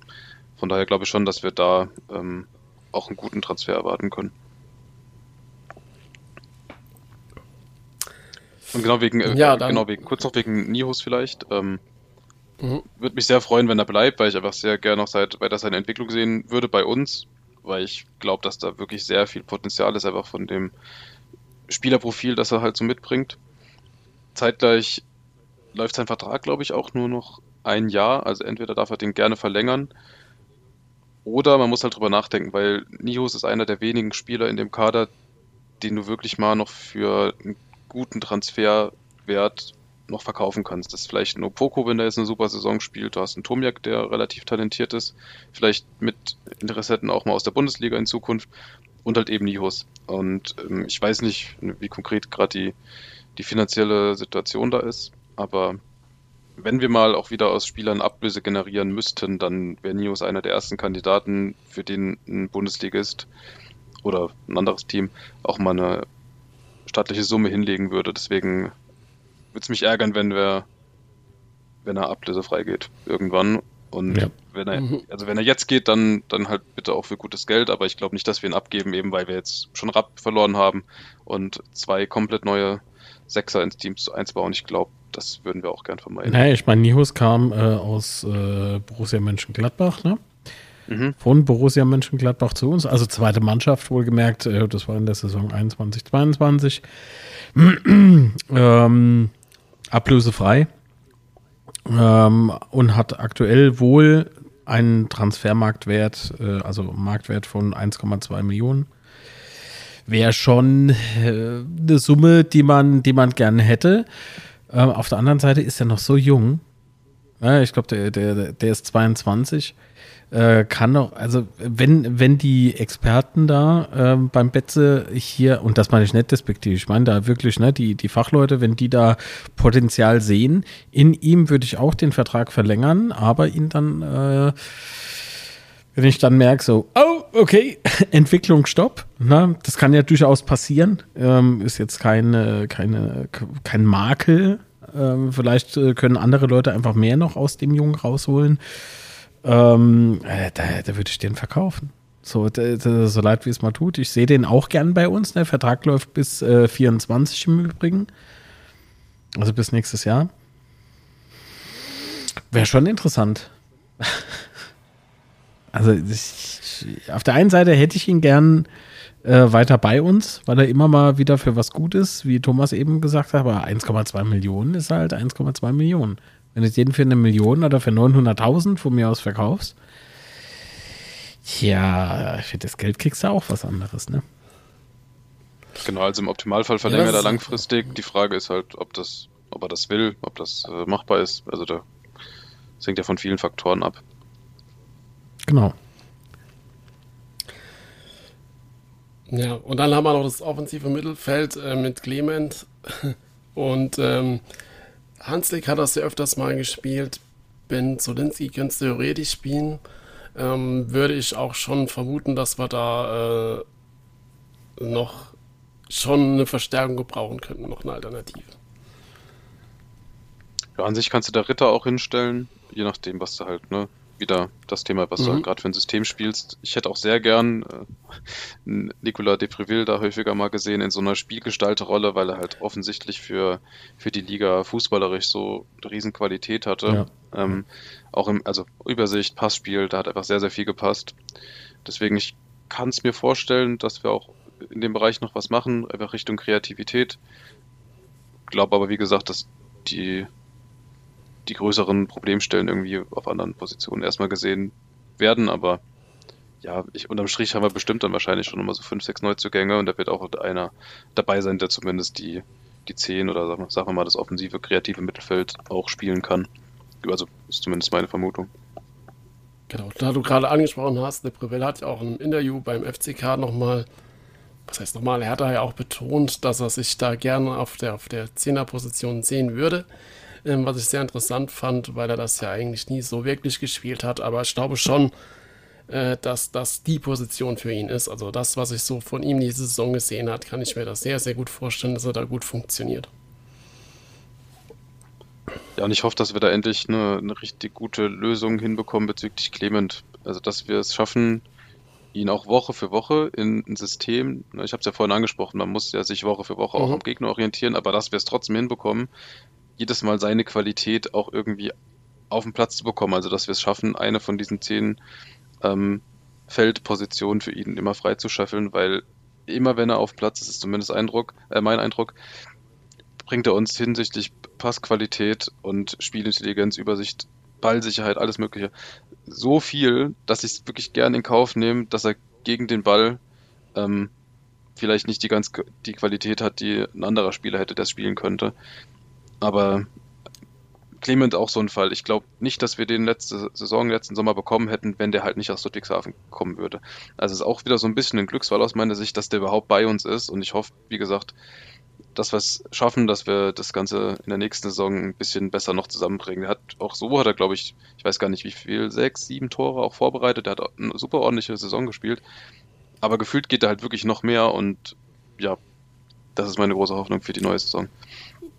Speaker 4: Von daher glaube ich schon, dass wir da ähm, auch einen guten Transfer erwarten können. Und genau wegen, äh, ja, genau wegen, kurz noch wegen Nihus vielleicht. Ähm, Mhm. Würde mich sehr freuen, wenn er bleibt, weil ich einfach sehr gerne noch seit, weiter seine Entwicklung sehen würde bei uns, weil ich glaube, dass da wirklich sehr viel Potenzial ist, einfach von dem Spielerprofil, das er halt so mitbringt. Zeitgleich läuft sein Vertrag, glaube ich, auch nur noch ein Jahr. Also entweder darf er den gerne verlängern oder man muss halt drüber nachdenken, weil Nihus ist einer der wenigen Spieler in dem Kader, den du wirklich mal noch für einen guten Transferwert noch verkaufen kannst. Das ist vielleicht ein Opoko, wenn der jetzt eine super Saison spielt. Du hast einen Tomiak, der relativ talentiert ist. Vielleicht mit Interessenten auch mal aus der Bundesliga in Zukunft. Und halt eben Nihus. Und ähm, ich weiß nicht, wie konkret gerade die, die finanzielle Situation da ist. Aber wenn wir mal auch wieder aus Spielern Ablöse generieren müssten, dann wäre Nios einer der ersten Kandidaten, für den ein Bundesligist oder ein anderes Team auch mal eine staatliche Summe hinlegen würde. Deswegen würde es mich ärgern, wenn wir, wenn er ablösefrei geht irgendwann. Und ja. wenn er, mhm. also wenn er jetzt geht, dann, dann halt bitte auch für gutes Geld, aber ich glaube nicht, dass wir ihn abgeben, eben weil wir jetzt schon Rapp verloren haben und zwei komplett neue Sechser ins Team einzubauen. Ich glaube, das würden wir auch gern vermeiden.
Speaker 3: Naja, ich meine, Nihus kam äh, aus äh, Borussia Mönchengladbach, ne? Mhm. Von Borussia Mönchengladbach zu uns, also zweite Mannschaft wohlgemerkt, äh, das war in der Saison 21, 22. ähm, ablösefrei ähm, und hat aktuell wohl einen Transfermarktwert, äh, also Marktwert von 1,2 Millionen. Wäre schon äh, eine Summe, die man, die man gerne hätte. Ähm, auf der anderen Seite ist er noch so jung. Ja, ich glaube, der, der, der ist 22. Äh, kann doch, also wenn, wenn die Experten da äh, beim Betze hier, und das meine ich nicht despektiert, ich meine da wirklich, ne, die, die Fachleute, wenn die da Potenzial sehen, in ihm würde ich auch den Vertrag verlängern, aber ihn dann, äh, wenn ich dann merke, so, oh, okay, Entwicklung stopp, ne, das kann ja durchaus passieren, ähm, ist jetzt keine, keine, kein Makel, ähm, vielleicht äh, können andere Leute einfach mehr noch aus dem Jungen rausholen. Ähm, äh, da, da würde ich den verkaufen. So, so leid wie es mal tut. Ich sehe den auch gern bei uns. Der Vertrag läuft bis äh, 24 im Übrigen. Also bis nächstes Jahr. Wäre schon interessant. also ich, auf der einen Seite hätte ich ihn gern äh, weiter bei uns, weil er immer mal wieder für was gut ist, wie Thomas eben gesagt hat. Aber 1,2 Millionen ist halt 1,2 Millionen. Wenn du den für eine Million oder für 900.000 von mir aus verkaufst, ja, für das Geld kriegst du auch was anderes, ne?
Speaker 4: Genau, also im Optimalfall verlängert ja, er langfristig. Die Frage ist halt, ob das, ob er das will, ob das äh, machbar ist. Also da das hängt ja von vielen Faktoren ab.
Speaker 3: Genau.
Speaker 2: Ja, und dann haben wir noch das offensive Mittelfeld äh, mit Clement und ähm, Hanslik hat das ja öfters mal gespielt. Ben Zolinski könnte es theoretisch spielen. Ähm, würde ich auch schon vermuten, dass wir da äh, noch schon eine Verstärkung gebrauchen könnten, noch eine Alternative.
Speaker 4: Ja, an sich kannst du da Ritter auch hinstellen, je nachdem, was du halt, ne, wieder das Thema, was mhm. du gerade für ein System spielst. Ich hätte auch sehr gern äh, Nicolas Depreville da häufiger mal gesehen in so einer Spielgestalterrolle, weil er halt offensichtlich für, für die Liga fußballerisch so eine Riesenqualität hatte. Ja. Ähm, auch im, also Übersicht, Passspiel, da hat einfach sehr, sehr viel gepasst. Deswegen, ich kann es mir vorstellen, dass wir auch in dem Bereich noch was machen, einfach Richtung Kreativität. Glaube aber, wie gesagt, dass die die größeren Problemstellen irgendwie auf anderen Positionen erstmal gesehen werden, aber ja, ich, unterm Strich haben wir bestimmt dann wahrscheinlich schon immer so fünf, sechs Neuzugänge und da wird auch einer dabei sein, der zumindest die, die zehn oder sagen wir, mal das offensive, kreative Mittelfeld auch spielen kann. Also ist zumindest meine Vermutung.
Speaker 2: Genau, da du gerade angesprochen hast, der Prevell hat ja auch im Interview beim FCK nochmal, was heißt nochmal, er hat da ja auch betont, dass er sich da gerne auf der, auf der Zehnerposition sehen würde ähm, was ich sehr interessant fand, weil er das ja eigentlich nie so wirklich gespielt hat. Aber ich glaube schon, äh, dass das die Position für ihn ist. Also das, was ich so von ihm diese Saison gesehen habe, kann ich mir das sehr, sehr gut vorstellen, dass er da gut funktioniert.
Speaker 4: Ja, und ich hoffe, dass wir da endlich eine, eine richtig gute Lösung hinbekommen bezüglich Clement. Also, dass wir es schaffen, ihn auch Woche für Woche in ein System, ne, ich habe es ja vorhin angesprochen, man muss ja sich Woche für Woche mhm. auch am Gegner orientieren, aber dass wir es trotzdem hinbekommen, jedes Mal seine Qualität auch irgendwie auf den Platz zu bekommen. Also, dass wir es schaffen, eine von diesen zehn ähm, Feldpositionen für ihn immer frei zu scheffeln, weil immer wenn er auf Platz ist, ist zumindest Eindruck, äh, mein Eindruck, bringt er uns hinsichtlich Passqualität und Spielintelligenz, Übersicht, Ballsicherheit, alles Mögliche so viel, dass ich es wirklich gern in Kauf nehme, dass er gegen den Ball ähm, vielleicht nicht die ganz die Qualität hat, die ein anderer Spieler hätte, der spielen könnte. Aber Clement auch so ein Fall. Ich glaube nicht, dass wir den letzte Saison, letzten Sommer bekommen hätten, wenn der halt nicht aus Ludwigshafen kommen würde. Also es ist auch wieder so ein bisschen ein Glücksfall aus meiner Sicht, dass der überhaupt bei uns ist. Und ich hoffe, wie gesagt, dass wir es schaffen, dass wir das Ganze in der nächsten Saison ein bisschen besser noch zusammenbringen. Er hat auch so hat er, glaube ich, ich weiß gar nicht wie viel, sechs, sieben Tore auch vorbereitet. Er hat eine super ordentliche Saison gespielt. Aber gefühlt geht er halt wirklich noch mehr und ja, das ist meine große Hoffnung für die neue Saison.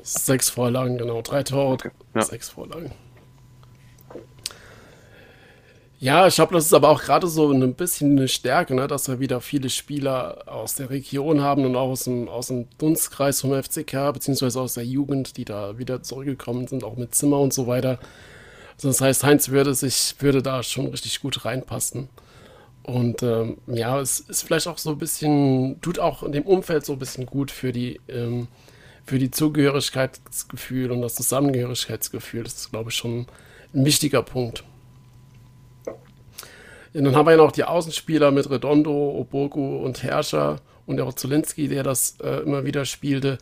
Speaker 2: Sechs Vorlagen, genau. Drei Tore, okay. ja. sechs Vorlagen. Ja, ich glaube, das ist aber auch gerade so ein bisschen eine Stärke, ne, dass wir wieder viele Spieler aus der Region haben und auch aus dem, aus dem Dunstkreis vom FCK, beziehungsweise aus der Jugend, die da wieder zurückgekommen sind, auch mit Zimmer und so weiter. Also das heißt, Heinz würde sich, würde da schon richtig gut reinpassen. Und ähm, ja, es ist vielleicht auch so ein bisschen, tut auch in dem Umfeld so ein bisschen gut für die, ähm, für die Zugehörigkeitsgefühl und das Zusammengehörigkeitsgefühl. Das ist, glaube ich, schon ein wichtiger Punkt. Und dann haben wir ja noch die Außenspieler mit Redondo, Oboku und Herrscher und auch Zulinski, der das äh, immer wieder spielte.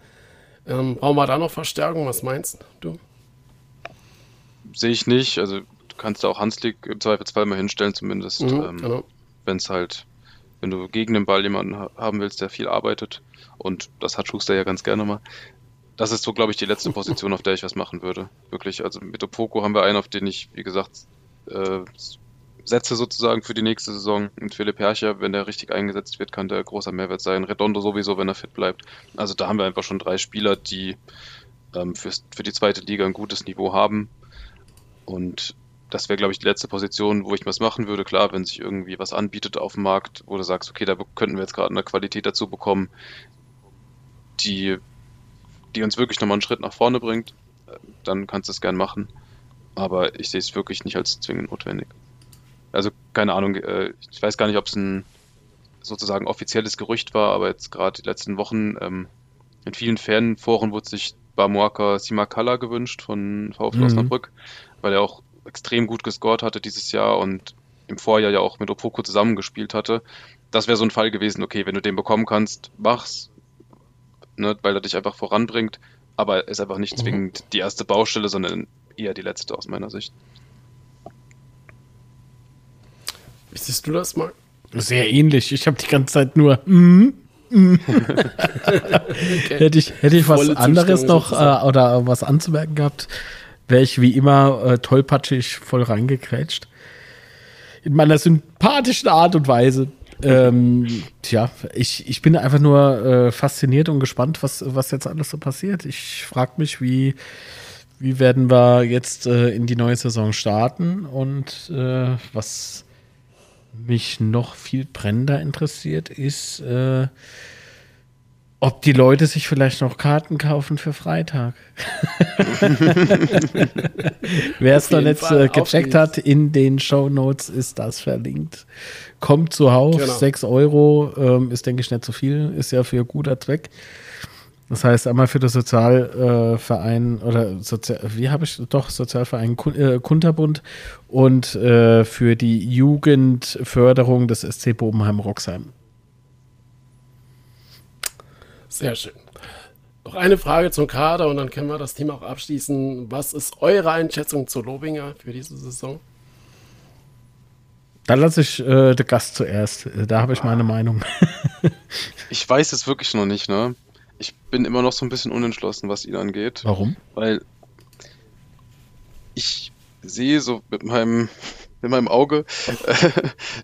Speaker 2: Ähm, brauchen wir da noch Verstärkung? Was meinst du?
Speaker 4: Sehe ich nicht. Also du kannst da auch Hanslik im Zweifelsfall mal hinstellen, zumindest. Mhm, ähm, genau. Wenn es halt, wenn du gegen den Ball jemanden haben willst, der viel arbeitet. Und das hat Schuster ja ganz gerne mal. Das ist so, glaube ich, die letzte Position, auf der ich was machen würde. Wirklich. Also mit Opoko haben wir einen, auf den ich, wie gesagt, äh, setze sozusagen für die nächste Saison. Und Philipp Herrcher, wenn der richtig eingesetzt wird, kann der großer Mehrwert sein. Redondo sowieso, wenn er fit bleibt. Also da haben wir einfach schon drei Spieler, die ähm, für, für die zweite Liga ein gutes Niveau haben. Und das wäre, glaube ich, die letzte Position, wo ich was machen würde. Klar, wenn sich irgendwie was anbietet auf dem Markt, wo du sagst, okay, da könnten wir jetzt gerade eine Qualität dazu bekommen, die, die uns wirklich nochmal einen Schritt nach vorne bringt, dann kannst du es gern machen. Aber ich sehe es wirklich nicht als zwingend notwendig. Also keine Ahnung, äh, ich weiß gar nicht, ob es ein sozusagen offizielles Gerücht war, aber jetzt gerade die letzten Wochen ähm, in vielen Fanforen wurde sich Bamuaka Simakala gewünscht von VfL mhm. Osnabrück, weil er auch extrem gut gescored hatte dieses Jahr und im Vorjahr ja auch mit Opoko zusammengespielt hatte. Das wäre so ein Fall gewesen, okay, wenn du den bekommen kannst, mach's, ne, weil er dich einfach voranbringt, aber ist einfach nicht mhm. zwingend die erste Baustelle, sondern eher die letzte aus meiner Sicht.
Speaker 2: Wie siehst du das, Marc?
Speaker 3: Sehr ähnlich. Ich habe die ganze Zeit nur. Mm, mm. okay. Hätte ich, hätte ich was anderes noch äh, oder was anzumerken gehabt, wäre ich wie immer äh, tollpatschig voll reingekrätscht. In meiner sympathischen Art und Weise. Ähm, tja, ich, ich bin einfach nur äh, fasziniert und gespannt, was, was jetzt alles so passiert. Ich frage mich, wie, wie werden wir jetzt äh, in die neue Saison starten und äh, was mich noch viel brennender interessiert, ist, äh, ob die Leute sich vielleicht noch Karten kaufen für Freitag. Wer es noch jetzt äh, gecheckt hat, in den Show Notes ist das verlinkt. Kommt zu Haus, genau. 6 Euro, ähm, ist denke ich nicht so viel, ist ja für guter Zweck. Das heißt einmal für den Sozialverein äh, oder Sozial, wie habe ich doch Sozialverein äh, Kunterbund und äh, für die Jugendförderung des SC Bobenheim Roxheim.
Speaker 2: Sehr schön. Noch eine Frage zum Kader und dann können wir das Thema auch abschließen. Was ist eure Einschätzung zu Lobinger für diese Saison?
Speaker 3: Da lasse ich äh, den Gast zuerst. Da habe ich meine Meinung.
Speaker 4: ich weiß es wirklich noch nicht, ne? ich bin immer noch so ein bisschen unentschlossen, was ihn angeht.
Speaker 3: Warum?
Speaker 4: Weil ich sehe so mit meinem in meinem Auge,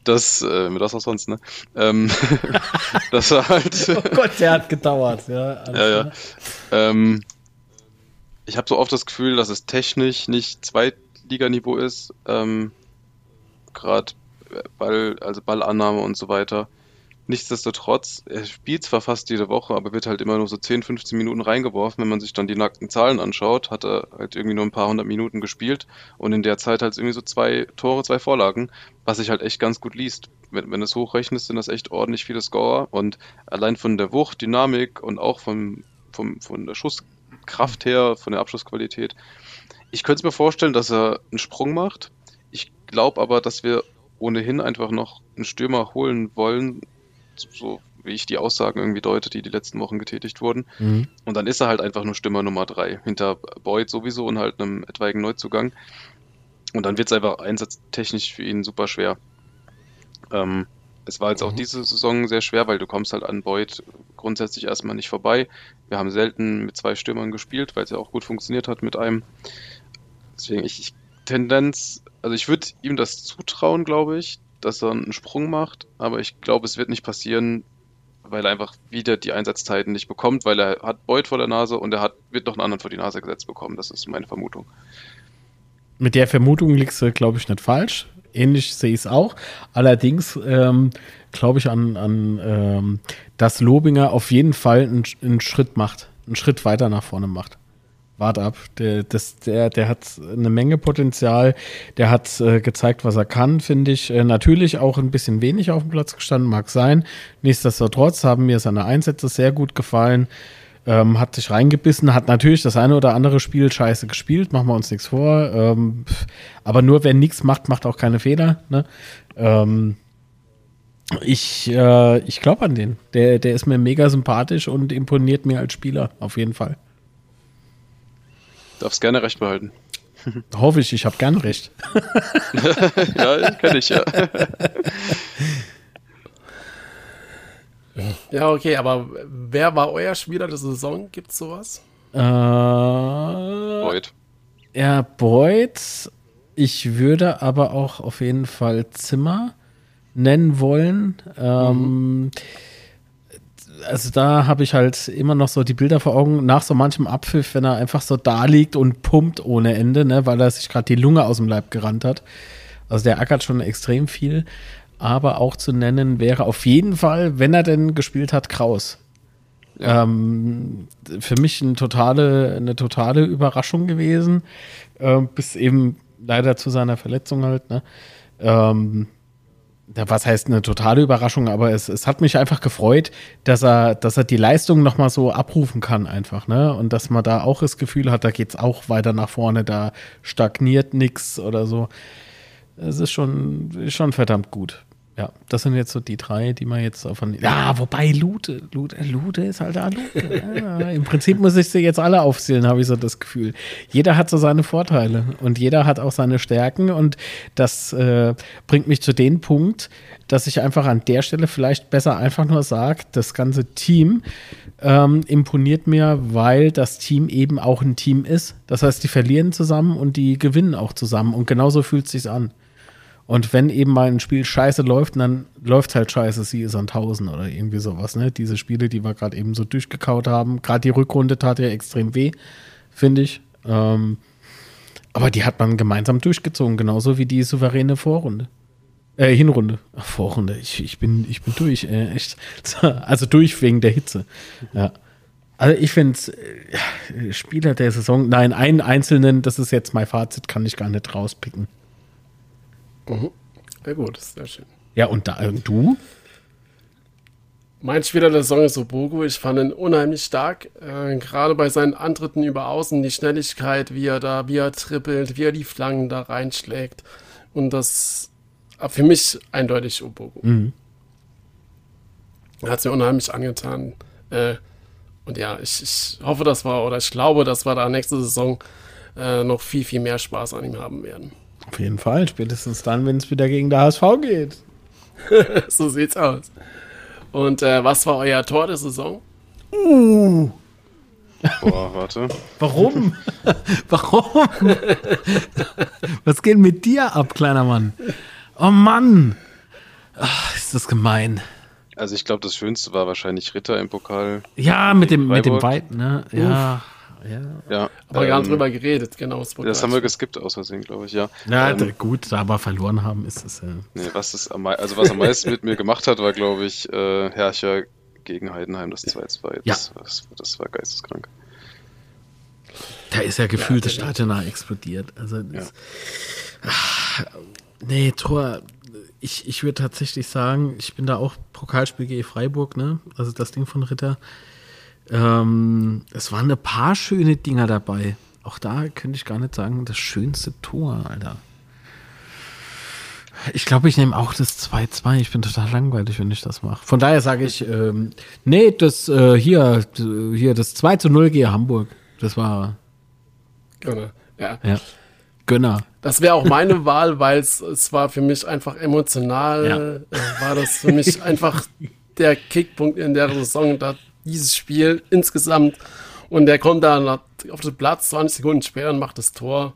Speaker 4: dass, äh, mit was auch sonst, ne? Ähm, dass er halt.
Speaker 3: oh Gott, der hat gedauert, ja.
Speaker 4: Ja, ja. Ähm, ich habe so oft das Gefühl, dass es technisch nicht Zweitliganiveau ist. Ähm, Gerade Ball, also Ballannahme und so weiter. Nichtsdestotrotz, er spielt zwar fast jede Woche, aber wird halt immer nur so 10, 15 Minuten reingeworfen. Wenn man sich dann die nackten Zahlen anschaut, hat er halt irgendwie nur ein paar hundert Minuten gespielt und in der Zeit halt irgendwie so zwei Tore, zwei Vorlagen, was sich halt echt ganz gut liest. Wenn, wenn du es hochrechnest, sind das echt ordentlich viele Scorer und allein von der Wucht, Dynamik und auch vom, vom, von der Schusskraft her, von der Abschlussqualität. Ich könnte mir vorstellen, dass er einen Sprung macht. Ich glaube aber, dass wir ohnehin einfach noch einen Stürmer holen wollen, so wie ich die Aussagen irgendwie deute, die die letzten Wochen getätigt wurden. Mhm. Und dann ist er halt einfach nur Stürmer Nummer drei, hinter Boyd sowieso und halt einem etwaigen Neuzugang. Und dann wird es einfach einsatztechnisch für ihn super schwer. Ähm, es war jetzt mhm. auch diese Saison sehr schwer, weil du kommst halt an Boyd grundsätzlich erstmal nicht vorbei. Wir haben selten mit zwei Stürmern gespielt, weil es ja auch gut funktioniert hat mit einem. Deswegen ich, ich Tendenz, also ich würde ihm das zutrauen, glaube ich, dass er einen Sprung macht, aber ich glaube, es wird nicht passieren, weil er einfach wieder die Einsatzzeiten nicht bekommt, weil er hat Beut vor der Nase und er hat, wird noch einen anderen vor die Nase gesetzt bekommen. Das ist meine Vermutung.
Speaker 3: Mit der Vermutung liegst du, glaube ich, nicht falsch. Ähnlich sehe ich es auch. Allerdings ähm, glaube ich an, an ähm, dass Lobinger auf jeden Fall einen, einen Schritt macht, einen Schritt weiter nach vorne macht. Wart ab. Der, das, der, der hat eine Menge Potenzial. Der hat äh, gezeigt, was er kann, finde ich. Äh, natürlich auch ein bisschen wenig auf dem Platz gestanden, mag sein. Nichtsdestotrotz haben mir seine Einsätze sehr gut gefallen. Ähm, hat sich reingebissen, hat natürlich das eine oder andere Spiel scheiße gespielt, machen wir uns nichts vor. Ähm, aber nur wer nichts macht, macht auch keine Fehler. Ne? Ähm, ich äh, ich glaube an den. Der, der ist mir mega sympathisch und imponiert mir als Spieler, auf jeden Fall.
Speaker 4: Darfst gerne recht behalten.
Speaker 3: Hoffe ich, ich habe gern recht.
Speaker 4: ja, kenne ich, ja.
Speaker 2: Ja, okay, aber wer war euer Spieler der Saison? Gibt es sowas?
Speaker 3: Äh, Boyd. Ja, Boyd. Ich würde aber auch auf jeden Fall Zimmer nennen wollen. Ähm, mhm also da habe ich halt immer noch so die Bilder vor Augen nach so manchem Abpfiff, wenn er einfach so da liegt und pumpt ohne Ende, ne, weil er sich gerade die Lunge aus dem Leib gerannt hat. Also der ackert schon extrem viel. Aber auch zu nennen wäre auf jeden Fall, wenn er denn gespielt hat, Kraus. Ähm, für mich eine totale, eine totale Überraschung gewesen. Äh, bis eben leider zu seiner Verletzung halt. Ne? Ähm, was heißt eine totale Überraschung, aber es, es hat mich einfach gefreut, dass er, dass er die Leistung nochmal so abrufen kann, einfach, ne? Und dass man da auch das Gefühl hat, da geht es auch weiter nach vorne, da stagniert nichts oder so. Es ist schon, ist schon verdammt gut. Ja, das sind jetzt so die drei, die man jetzt von. Ja, wobei Lute, Lute, Lute ist halt da Lute. Ja, Im Prinzip muss ich sie jetzt alle aufzählen, habe ich so das Gefühl. Jeder hat so seine Vorteile und jeder hat auch seine Stärken und das äh, bringt mich zu dem Punkt, dass ich einfach an der Stelle vielleicht besser einfach nur sage, das ganze Team ähm, imponiert mir, weil das Team eben auch ein Team ist. Das heißt, die verlieren zusammen und die gewinnen auch zusammen und genauso fühlt es sich an. Und wenn eben mal ein Spiel scheiße läuft, dann läuft halt scheiße, sie ist an 1000 oder irgendwie sowas, ne? Diese Spiele, die wir gerade eben so durchgekaut haben. Gerade die Rückrunde tat ja extrem weh, finde ich. Ähm, aber die hat man gemeinsam durchgezogen, genauso wie die souveräne Vorrunde. Äh, Hinrunde. Ach, Vorrunde. Ich, ich, bin, ich bin durch, äh, echt. Also durch wegen der Hitze. Ja. Also ich finde äh, Spieler der Saison, nein, einen einzelnen, das ist jetzt mein Fazit, kann ich gar nicht rauspicken.
Speaker 2: Mhm. Ja gut, sehr schön.
Speaker 3: Ja, und da, und du?
Speaker 2: Mein Spieler der Saison ist Obogo. Ich fand ihn unheimlich stark. Äh, Gerade bei seinen Antritten über Außen, die Schnelligkeit, wie er da, wie er trippelt, wie er die Flanken da reinschlägt. Und das für mich eindeutig Obogo. Mhm. Hat es mir unheimlich angetan. Äh, und ja, ich, ich hoffe, dass wir, oder ich glaube, dass wir da nächste Saison äh, noch viel, viel mehr Spaß an ihm haben werden.
Speaker 3: Auf jeden Fall, spätestens dann, wenn es wieder gegen der HSV geht.
Speaker 2: so sieht's aus. Und äh, was war euer Tor der Saison?
Speaker 3: Uh.
Speaker 4: Boah, warte.
Speaker 3: Warum? Warum? was geht mit dir ab, kleiner Mann? Oh Mann. Ach, ist das gemein.
Speaker 4: Also ich glaube, das Schönste war wahrscheinlich Ritter im Pokal.
Speaker 3: Ja, mit dem, mit dem Weit, ne? Ja. Ja.
Speaker 4: Ja,
Speaker 2: Aber gar nicht
Speaker 4: ähm,
Speaker 2: drüber geredet, genau. wurde
Speaker 4: Das haben wir geskippt aus Versehen, glaube ich, ja.
Speaker 3: Na,
Speaker 4: Ähm,
Speaker 3: gut, da wir verloren haben, ist es. Äh,
Speaker 4: Nee, was es am, also was am meisten mit mir gemacht hat, war, glaube ich, äh, Herrscher gegen Heidenheim, das 2-2. Das, das, das war geisteskrank.
Speaker 3: da ist ja gefühlt das Stadion nach explodiert. Also, das, Ah, nee, Tor. Ich, ich würde tatsächlich sagen, ich bin da auch Pokalspiel gegen Freiburg, ne? Also das Ding von Ritter. Ähm, es waren ein paar schöne Dinger dabei. Auch da könnte ich gar nicht sagen, das schönste Tor, Alter. Ich glaube, ich nehme auch das 2-2. Ich bin total langweilig, wenn ich das mache. Von daher sage ich, ähm, nee, das äh, hier, hier, das 2 zu 0 gegen Hamburg. Das war,
Speaker 2: Genau. Ja.
Speaker 3: ja, Gönner.
Speaker 2: Das wäre auch meine Wahl, weil es, war für mich einfach emotional, äh, war das für mich einfach der Kickpunkt in der Saison, da dieses Spiel insgesamt. Und der kommt dann auf den Platz 20 Sekunden später und macht das Tor.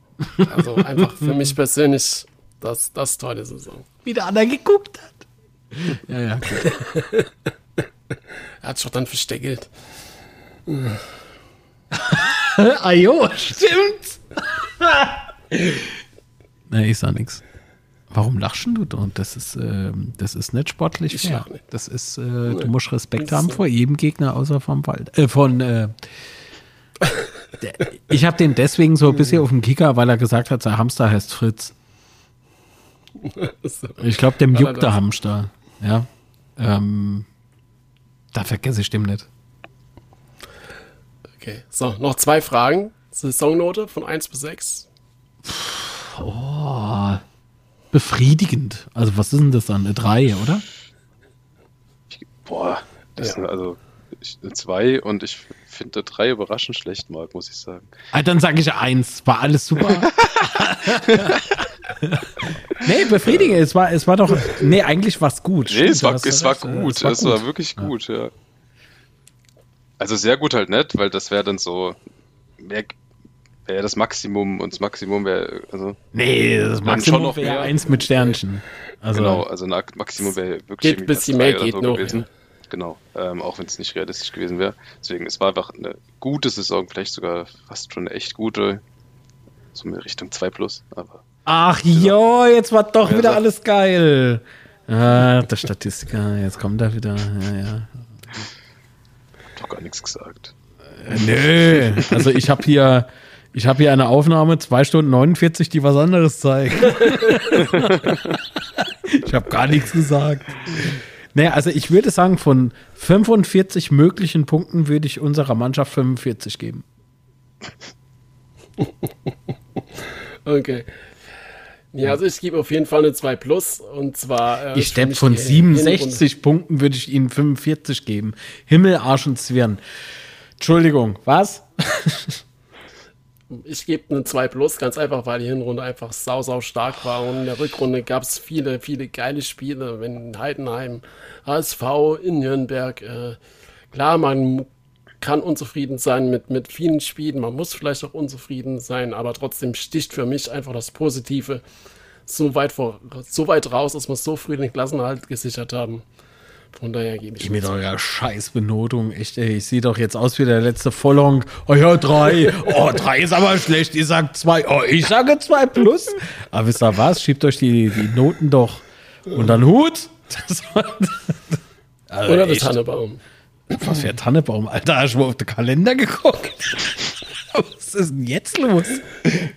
Speaker 2: Also einfach für mich persönlich das, das Tor der Saison.
Speaker 3: Wie der andere geguckt hat. Ja, ja.
Speaker 2: Er hat sich doch dann versteckelt.
Speaker 3: ah, jo, stimmt. nee, ich sag nix. Warum lachst du dort? Das ist, ähm, das ist nicht sportlich
Speaker 2: Ich
Speaker 3: fair.
Speaker 2: nicht.
Speaker 3: Das ist, äh, du musst Respekt haben
Speaker 2: ist-
Speaker 3: vor jedem Gegner außer vom Wald. Äh, von, äh, ich habe den deswegen so ein bisschen auf dem Kicker, weil er gesagt hat, sein Hamster heißt Fritz.
Speaker 2: So.
Speaker 3: Ich glaube, dem juckt der? Hamster. Ja. Ähm, da vergesse ich dem nicht.
Speaker 2: Okay, so, noch zwei Fragen. Saisonnote von 1 bis 6.
Speaker 3: Befriedigend. Also, was ist denn das dann? Eine 3, oder?
Speaker 4: Boah, das
Speaker 2: Ja.
Speaker 4: sind also ich, eine 2 und ich finde drei überraschend schlecht, Marc, muss ich sagen.
Speaker 3: Ah, dann sage ich eins. War alles super. nee, befriedigend. Es war, es war doch. Nee, eigentlich war es gut.
Speaker 4: Nee, es war, es war gut. Es war, wirklich gut, ja. Also sehr gut halt nicht, weil das wäre dann so, wäre wär das Maximum und das Maximum wäre, also
Speaker 3: Nee, das
Speaker 4: schon
Speaker 3: Maximum wäre
Speaker 4: mehr.
Speaker 3: eins mit Sternchen. Also,
Speaker 4: genau, also ein Maximum wäre wirklich
Speaker 2: Geht
Speaker 4: drei
Speaker 2: mehr,
Speaker 4: oder
Speaker 2: geht
Speaker 4: so
Speaker 2: noch,
Speaker 4: gewesen.
Speaker 2: ja.
Speaker 4: Genau, ähm, auch wenn es nicht realistisch gewesen wäre. Deswegen, es war einfach eine gute Saison, vielleicht sogar fast schon eine echt gute, so in Richtung 2 plus, aber
Speaker 3: Ach jo, jetzt war doch wieder
Speaker 4: sagt-
Speaker 3: alles geil. Ah, der Statistiker, jetzt kommt er wieder. Ja, ja.
Speaker 4: doch gar nichts gesagt.
Speaker 3: Nö, also ich habe hier, ich habe hier eine Aufnahme, 2 Stunden 49, die was anderes zeigt. ich habe gar nichts gesagt. Naja, also ich würde sagen, von 45 möglichen Punkten würde ich unserer Mannschaft 45 geben.
Speaker 2: Okay. Ja, also ich gebe auf jeden Fall eine 2 plus und zwar. äh,
Speaker 3: Ich steppe von
Speaker 2: die
Speaker 3: 67 Punkten würde ich ihnen 45 geben. Himmel, Arsch und Zwirn. Entschuldigung, was?
Speaker 2: Ich gebe eine 2 plus, ganz einfach, weil die Hinrunde einfach sau, sau stark war. Und in der Rückrunde gab es viele, viele geile Spiele. Wenn Heidenheim, HSV in Nürnberg. Äh, klar, man kann unzufrieden sein mit, mit vielen Spielen. Man muss vielleicht auch unzufrieden sein, aber trotzdem sticht für mich einfach das Positive so weit, vor, so weit raus, dass wir so früh den Klassenhalt gesichert haben. Von daher gebe ich
Speaker 3: Mit
Speaker 2: eine
Speaker 3: eurer Scheißbenotung, echt, ey. Ich sehe doch jetzt aus wie der letzte Vollhonk. Oh ja, drei. Oh, drei ist aber schlecht. Ihr sagt zwei. Oh, ich sage zwei plus. Aber wisst ihr was? Schiebt euch die, die Noten doch unter den Hut. Also
Speaker 2: Oder das
Speaker 3: echt,
Speaker 2: Hannebaum.
Speaker 3: Was für ein Tannebaum, Alter. Hast du mal auf den Kalender geguckt? Was ist denn jetzt los?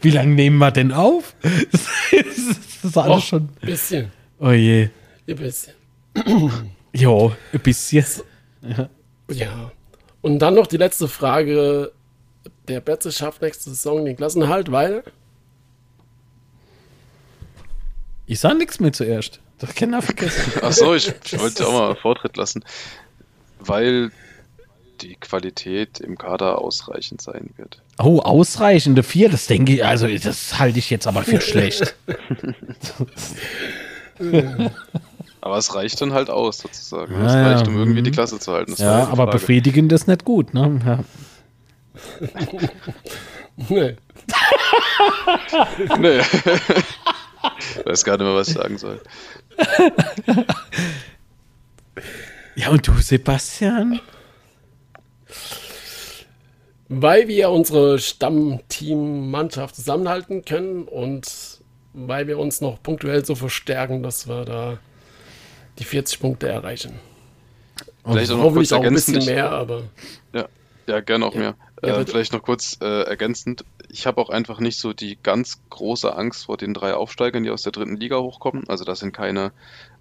Speaker 3: Wie lange nehmen wir denn auf? Das ist, das ist alles
Speaker 2: Och,
Speaker 3: schon.
Speaker 2: bisschen.
Speaker 3: Oh je.
Speaker 2: Ein bisschen.
Speaker 3: Jo, ein bisschen.
Speaker 2: Ja. Und dann noch die letzte Frage. Der Betze schafft nächste Saison den Klassenhalt, weil
Speaker 3: Ich sah nichts mehr zuerst. Das kann er vergessen.
Speaker 4: Ach so, ich, ich wollte auch mal Vortritt lassen, weil die Qualität im Kader ausreichend sein wird.
Speaker 3: Oh, ausreichende vier, das denke ich, also das halte ich jetzt aber für schlecht.
Speaker 4: Aber es reicht dann halt aus, sozusagen.
Speaker 3: Ja,
Speaker 4: es
Speaker 3: ja,
Speaker 4: reicht, um irgendwie die Klasse zu halten. Das
Speaker 3: ja, aber
Speaker 4: Frage.
Speaker 3: befriedigend ist nicht gut, ne? Ja.
Speaker 2: nee,
Speaker 4: Nee. ich weiß gar nicht mehr, was ich sagen soll.
Speaker 3: ja, und du, Sebastian?
Speaker 2: weil wir unsere Stammteam-Mannschaft zusammenhalten können und weil wir uns noch punktuell so verstärken, dass wir da die 40 Punkte erreichen.
Speaker 4: Vielleicht auch noch
Speaker 2: Hoffentlich
Speaker 4: kurz
Speaker 2: auch ein bisschen mehr, aber
Speaker 4: Ja, ja, gerne auch
Speaker 2: Ja.
Speaker 4: mehr.
Speaker 2: Ja,
Speaker 4: äh, vielleicht noch kurz äh, ergänzend. Ich habe auch einfach nicht so die ganz große Angst vor den drei Aufsteigern, die aus der dritten Liga hochkommen. Also da sind keine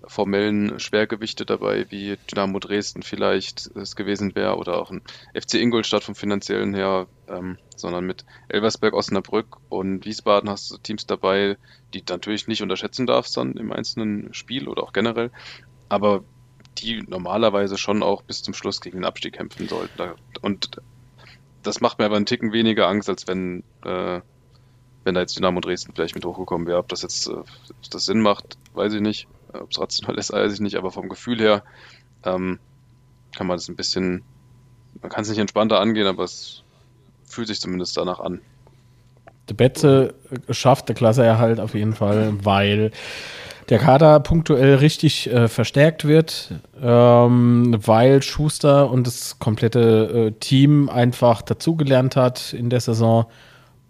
Speaker 4: formellen Schwergewichte dabei, wie Dynamo Dresden vielleicht es gewesen wäre oder auch ein FC Ingolstadt vom finanziellen her, ähm, sondern mit Elversberg, Osnabrück und Wiesbaden hast du Teams dabei, die du natürlich nicht unterschätzen darfst dann im einzelnen Spiel oder auch generell, aber die normalerweise schon auch bis zum Schluss gegen den Abstieg kämpfen sollten. Und das macht mir aber einen Ticken weniger Angst, als wenn, äh, wenn da jetzt Dynamo Dresden vielleicht mit hochgekommen wäre. Ob das jetzt äh, ob das Sinn macht, weiß ich nicht. Ob es rational ist, weiß ich nicht. Aber vom Gefühl her ähm, kann man das ein bisschen, man kann es nicht entspannter angehen, aber es fühlt sich zumindest danach an.
Speaker 3: Der Betze schafft der Klasseerhalt auf jeden Fall, weil der Kader punktuell richtig äh, verstärkt wird, ähm, weil Schuster und das komplette äh, Team einfach dazugelernt hat in der Saison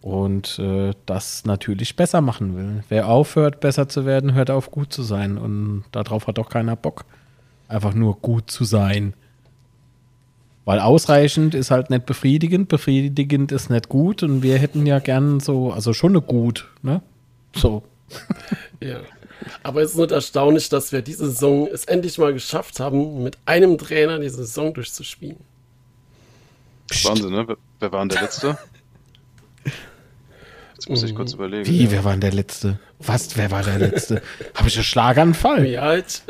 Speaker 3: und äh, das natürlich besser machen will. Wer aufhört, besser zu werden, hört auf, gut zu sein. Und darauf hat doch keiner Bock. Einfach nur gut zu sein. Weil ausreichend ist halt nicht befriedigend, befriedigend ist nicht gut und wir hätten ja gern so, also schon eine gut, ne? So.
Speaker 2: ja. Aber es ist nicht erstaunlich, dass wir diese Saison es endlich mal geschafft haben, mit einem Trainer die Saison durchzuspielen.
Speaker 4: Wahnsinn, ne? Wer, war denn der Letzte? Jetzt muss ich kurz überlegen.
Speaker 3: Wie, wer war denn der Letzte? Was, wer war der Letzte? Habe ich einen Schlaganfall?
Speaker 2: Ja, halt.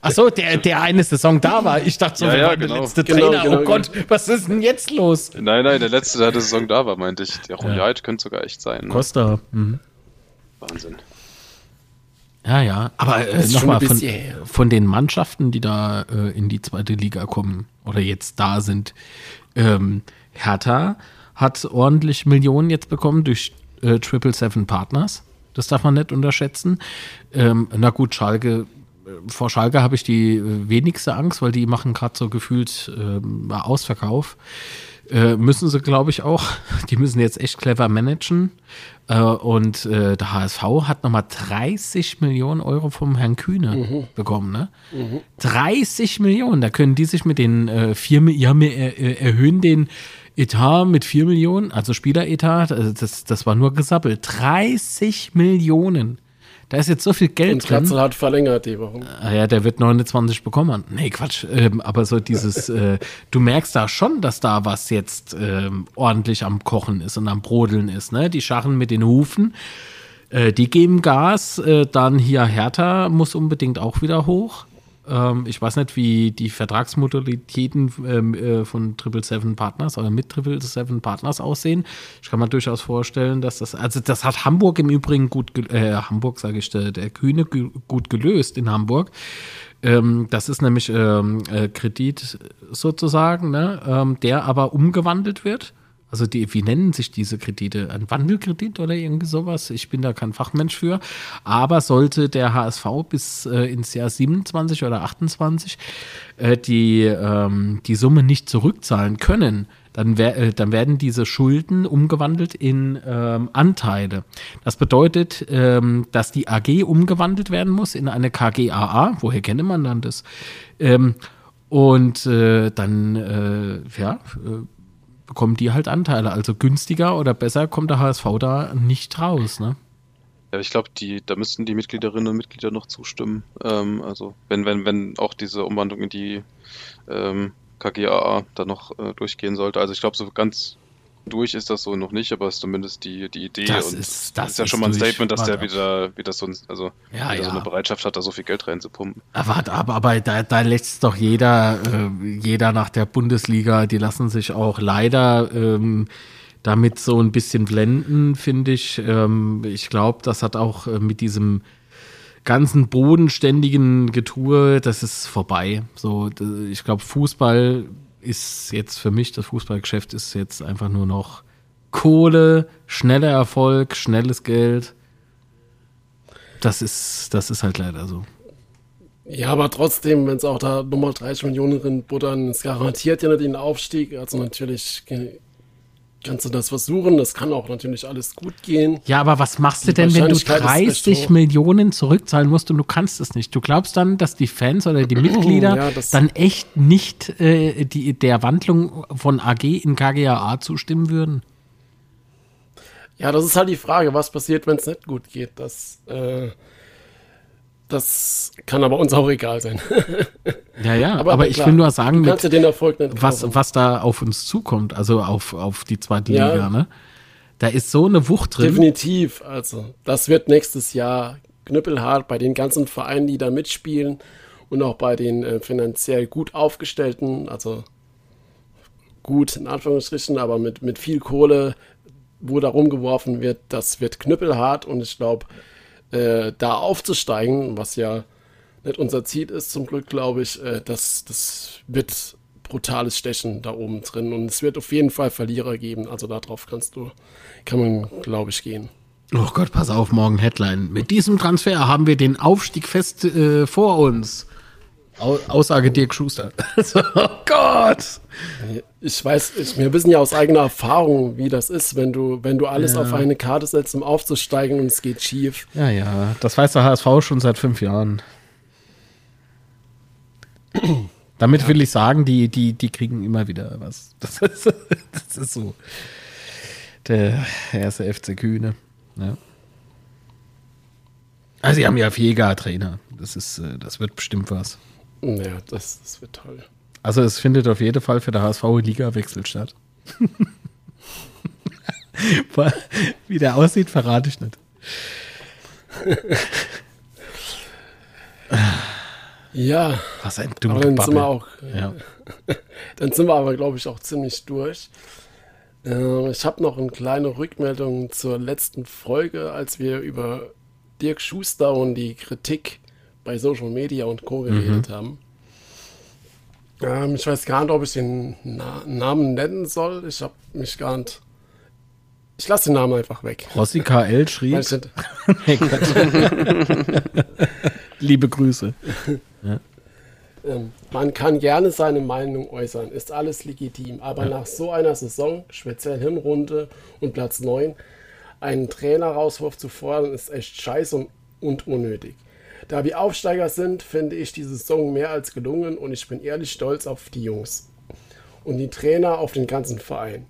Speaker 3: Achso, der, der eine Saison da war. Ich dachte so,
Speaker 4: Ja, ja,
Speaker 3: war
Speaker 4: genau.
Speaker 3: der letzte
Speaker 2: Genau,
Speaker 3: Trainer?
Speaker 2: genau,
Speaker 3: oh Gott, was ist denn jetzt los?
Speaker 4: Nein, nein, der Letzte, der der Saison da war, meinte ich. Der
Speaker 3: Ja.
Speaker 4: Royal könnte sogar echt sein. Ne?
Speaker 3: Costa. Mhm.
Speaker 4: Wahnsinn.
Speaker 3: Ja, ja. Aber äh, nochmal von, von den Mannschaften, die da äh, in die zweite Liga kommen oder jetzt da sind. Ähm, Hertha hat ordentlich Millionen jetzt bekommen durch äh, Triple Seven Partners. Das darf man nicht unterschätzen. Ähm, na gut, Schalke. Äh, Vor Schalke habe ich die äh, wenigste Angst, weil die machen gerade so gefühlt ähm, Ausverkauf. Äh, müssen sie, glaube ich, auch. Die müssen jetzt echt clever managen. Äh, und äh, der HSV hat nochmal 30 Millionen Euro vom Herrn Kühne bekommen. Ne? 30 Millionen. Da können die sich mit den äh, 4 Millionen, ja, wir äh, erhöhen den Etat mit 4 Millionen, also Spieleretat, also das, das war nur gesappelt. 30 Millionen. Da ist jetzt so viel Geld
Speaker 2: Und
Speaker 3: drin.
Speaker 2: Kratzel hat verlängert die Woche.
Speaker 3: Ah ja, der wird 29 bekommen. Nee, Quatsch. Ähm, aber so dieses, äh, du merkst da schon, dass da was jetzt ähm, ordentlich am Kochen ist und am Brodeln ist. Ne? Die scharren mit den Hufen. Äh, die geben Gas. Äh, dann hier Hertha muss unbedingt auch wieder hoch. Ähm, ich weiß nicht, wie die Vertragsmodalitäten ähm, äh, von Triple Seven Partners oder mit Triple Seven Partners aussehen. Ich kann mir durchaus vorstellen, dass das, also das hat Hamburg im Übrigen gut, äh, Hamburg sage ich, der, der Kühne gut gelöst in Hamburg. Ähm, das ist nämlich ähm, äh, Kredit sozusagen, ne? ähm, der aber umgewandelt wird. Also die, wie nennen sich diese Kredite? Ein Wandelkredit oder irgendwie sowas? Ich bin da kein Fachmensch für. Aber sollte der HSV bis äh, ins Jahr 27 oder 28 äh, die, ähm, die Summe nicht zurückzahlen können, dann, wer, äh, dann werden diese Schulden umgewandelt in ähm, Anteile. Das bedeutet, ähm, dass die AG umgewandelt werden muss in eine KGAA. Woher kenne man dann das? Ähm, und äh, dann, äh, ja, äh, bekommen die halt Anteile. Also günstiger oder besser kommt der HSV da nicht raus. Ne?
Speaker 4: Ja, ich glaube, die, da müssten die Mitgliederinnen und Mitglieder noch zustimmen. Ähm, also wenn, wenn, wenn auch diese Umwandlung in die ähm, KGAA da noch äh, durchgehen sollte. Also ich glaube, so ganz durch ist das so noch nicht, aber es ist zumindest die, die Idee
Speaker 3: Das
Speaker 4: und
Speaker 3: ist- das
Speaker 4: ja
Speaker 3: ist
Speaker 4: schon mal ein. Statement, dass der wieder, wieder so, ein, also
Speaker 3: Ja,
Speaker 4: wieder so
Speaker 3: ja.
Speaker 4: eine Bereitschaft hat, da so viel Geld reinzupumpen.
Speaker 3: Aber, aber, aber da, da lässt doch jeder, äh, jeder nach der Bundesliga, die lassen sich auch leider ähm, damit so ein bisschen blenden, finde ich. Ähm, ich glaube, das hat auch äh, mit diesem ganzen bodenständigen Getue, das ist vorbei. So, ich glaube, Fußball ist jetzt für mich, das Fußballgeschäft ist jetzt einfach nur noch Kohle, schneller Erfolg, schnelles Geld. Das ist, das ist halt leider so.
Speaker 2: Ja, aber trotzdem, wenn es auch da nochmal 30 Millionen drin buttern, es garantiert ja nicht den Aufstieg. Also natürlich kannst du das versuchen. Das kann auch natürlich alles gut gehen.
Speaker 3: Ja, aber was machst du denn, wenn du
Speaker 2: Wahrscheinlichkeit ist recht
Speaker 3: 30
Speaker 2: hoch.
Speaker 3: Millionen zurückzahlen musst und du kannst es nicht? Du glaubst dann, dass die Fans oder die Mitglieder
Speaker 2: Ja,
Speaker 3: dann echt nicht äh, die, der Wandlung von AG in KGAA zustimmen würden?
Speaker 2: Ja, das ist halt die Frage, was passiert, wenn es nicht gut geht. Das, äh, das kann aber uns auch egal sein.
Speaker 3: Ja, ja, aber, ich
Speaker 2: klar,
Speaker 3: will nur sagen, mit, was, was da auf uns zukommt, also auf, auf die zweite
Speaker 2: Ja.
Speaker 3: Liga, ne? Da ist so eine Wucht drin.
Speaker 2: Definitiv. Also, das wird nächstes Jahr knüppelhart bei den ganzen Vereinen, die da mitspielen und auch bei den äh, finanziell gut aufgestellten, also gut in Anführungsstrichen, aber mit, mit viel Kohle, wo da rumgeworfen wird, das wird knüppelhart und ich glaube, äh, da aufzusteigen, was ja nicht unser Ziel ist, zum Glück, glaube ich, äh, das, das wird brutales Stechen da oben drin und es wird auf jeden Fall Verlierer geben. Also darauf kannst du, kann man, glaube ich, gehen.
Speaker 3: Oh Gott, pass auf, morgen Headline. Mit diesem Transfer haben wir den Aufstieg fest äh, vor uns. Au Aussage Dirk Schuster. so, oh Gott!
Speaker 2: Ich weiß, ich, wir wissen ja aus eigener Erfahrung, wie das ist, wenn du, wenn du alles
Speaker 3: Ja.
Speaker 2: auf eine Karte setzt, um aufzusteigen und es geht schief.
Speaker 3: Ja, ja, das weiß der HSV schon seit fünf Jahren. Damit will ich sagen, die, die, die kriegen immer wieder was. Das ist, das ist so. Der erste FC Kühne. Ja. Also, sie haben ja Jäger Trainer. Das ist, äh, das wird bestimmt was.
Speaker 2: Ja, das, das wird toll.
Speaker 3: Also, es findet auf jeden Fall für der HSV Liga-Wechsel statt. Wie der aussieht, verrate ich nicht.
Speaker 2: Ja,
Speaker 3: Was ein
Speaker 2: aber
Speaker 3: dummer
Speaker 2: dann sind wir auch,
Speaker 3: Ja.
Speaker 2: dann sind wir aber, glaube ich, auch ziemlich durch. Äh, ich habe noch eine kleine Rückmeldung zur letzten Folge, als wir über Dirk Schuster und die Kritik bei Social Media und Co. geredet haben. Ähm, ich weiß gar nicht, ob ich den Na Namen nennen soll. Ich habe mich gar nicht. Ich lasse den Namen einfach weg.
Speaker 3: Rossi KL schrieb. Nee. Liebe Grüße.
Speaker 2: Ähm, man kann gerne seine Meinung äußern, ist alles legitim, aber nach so einer Saison, speziell Hinrunde und Platz 9, einen Trainerauswurf zu fordern, ist echt scheiße und, und unnötig. Da wir Aufsteiger sind, finde ich die Saison mehr als gelungen und ich bin ehrlich stolz auf die Jungs und die Trainer auf den ganzen Verein.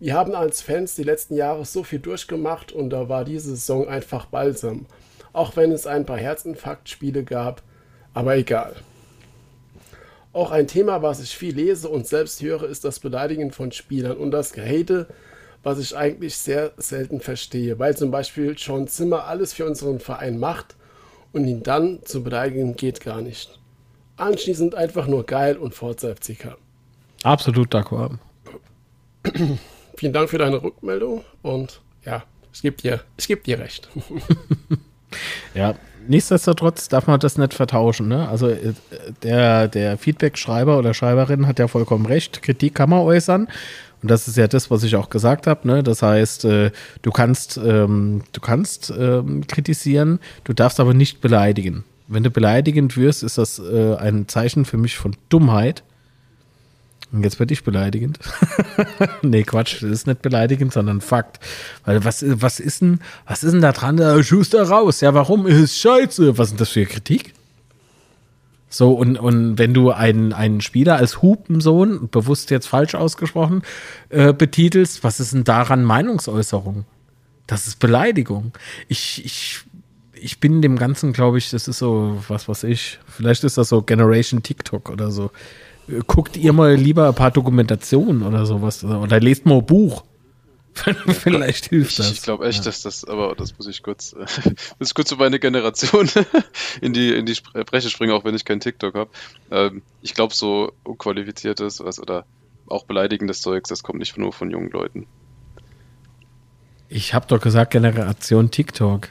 Speaker 2: Wir haben als Fans die letzten Jahre so viel durchgemacht und da war diese Saison einfach balsam. Auch wenn es ein paar Herzinfarktspiele gab, aber egal. Auch ein Thema, was ich viel lese und selbst höre, ist das Beleidigen von Spielern und das Gehate, was ich eigentlich sehr selten verstehe, weil zum Beispiel John Zimmer alles für unseren Verein macht und ihn dann zu beleidigen geht gar nicht. Anschließend einfach nur geil und FCK.
Speaker 3: Absolut d'accord.
Speaker 2: Vielen Dank für deine Rückmeldung und ja, ich gebe dir, ich geb dir recht.
Speaker 3: Ja, nichtsdestotrotz darf man das nicht vertauschen. Ne? Also äh, der, der Feedback-Schreiber oder Schreiberin hat ja vollkommen recht. Kritik kann man äußern. Und das ist ja das, was ich auch gesagt habe. Ne? Das heißt, äh, du kannst, ähm, du kannst ähm, kritisieren, du darfst aber nicht beleidigen. Wenn du beleidigend wirst, ist das äh, ein Zeichen für mich von Dummheit. Und jetzt werde ich beleidigend. nee, Quatsch, das ist nicht beleidigend, sondern Fakt. Weil was, was ist denn, was ist denn da dran? Äh, Schuster raus. Ja, warum? Ist scheiße. Was ist denn das für Kritik? So, und, und wenn du einen, einen Spieler als Hupensohn, bewusst jetzt falsch ausgesprochen, äh, betitelst, was ist denn daran Meinungsäußerung? Das ist Beleidigung. Ich, ich, ich bin dem Ganzen, glaube ich, das ist so, was weiß ich, vielleicht ist das so Generation TikTok oder so. Äh, Guckt ihr mal lieber ein paar Dokumentationen oder sowas oder lest mal ein Buch. vielleicht hilft
Speaker 4: Ich,
Speaker 3: das.
Speaker 4: ich glaube echt, dass das, aber das muss ich kurz, äh, muss ich kurz über meine Generation in die, in die Breche springen, auch wenn ich kein TikTok habe. Ähm, ich glaube, so unqualifiziertes was, oder auch beleidigendes Zeugs, das kommt nicht nur von jungen Leuten.
Speaker 3: Ich habe doch gesagt Generation TikTok.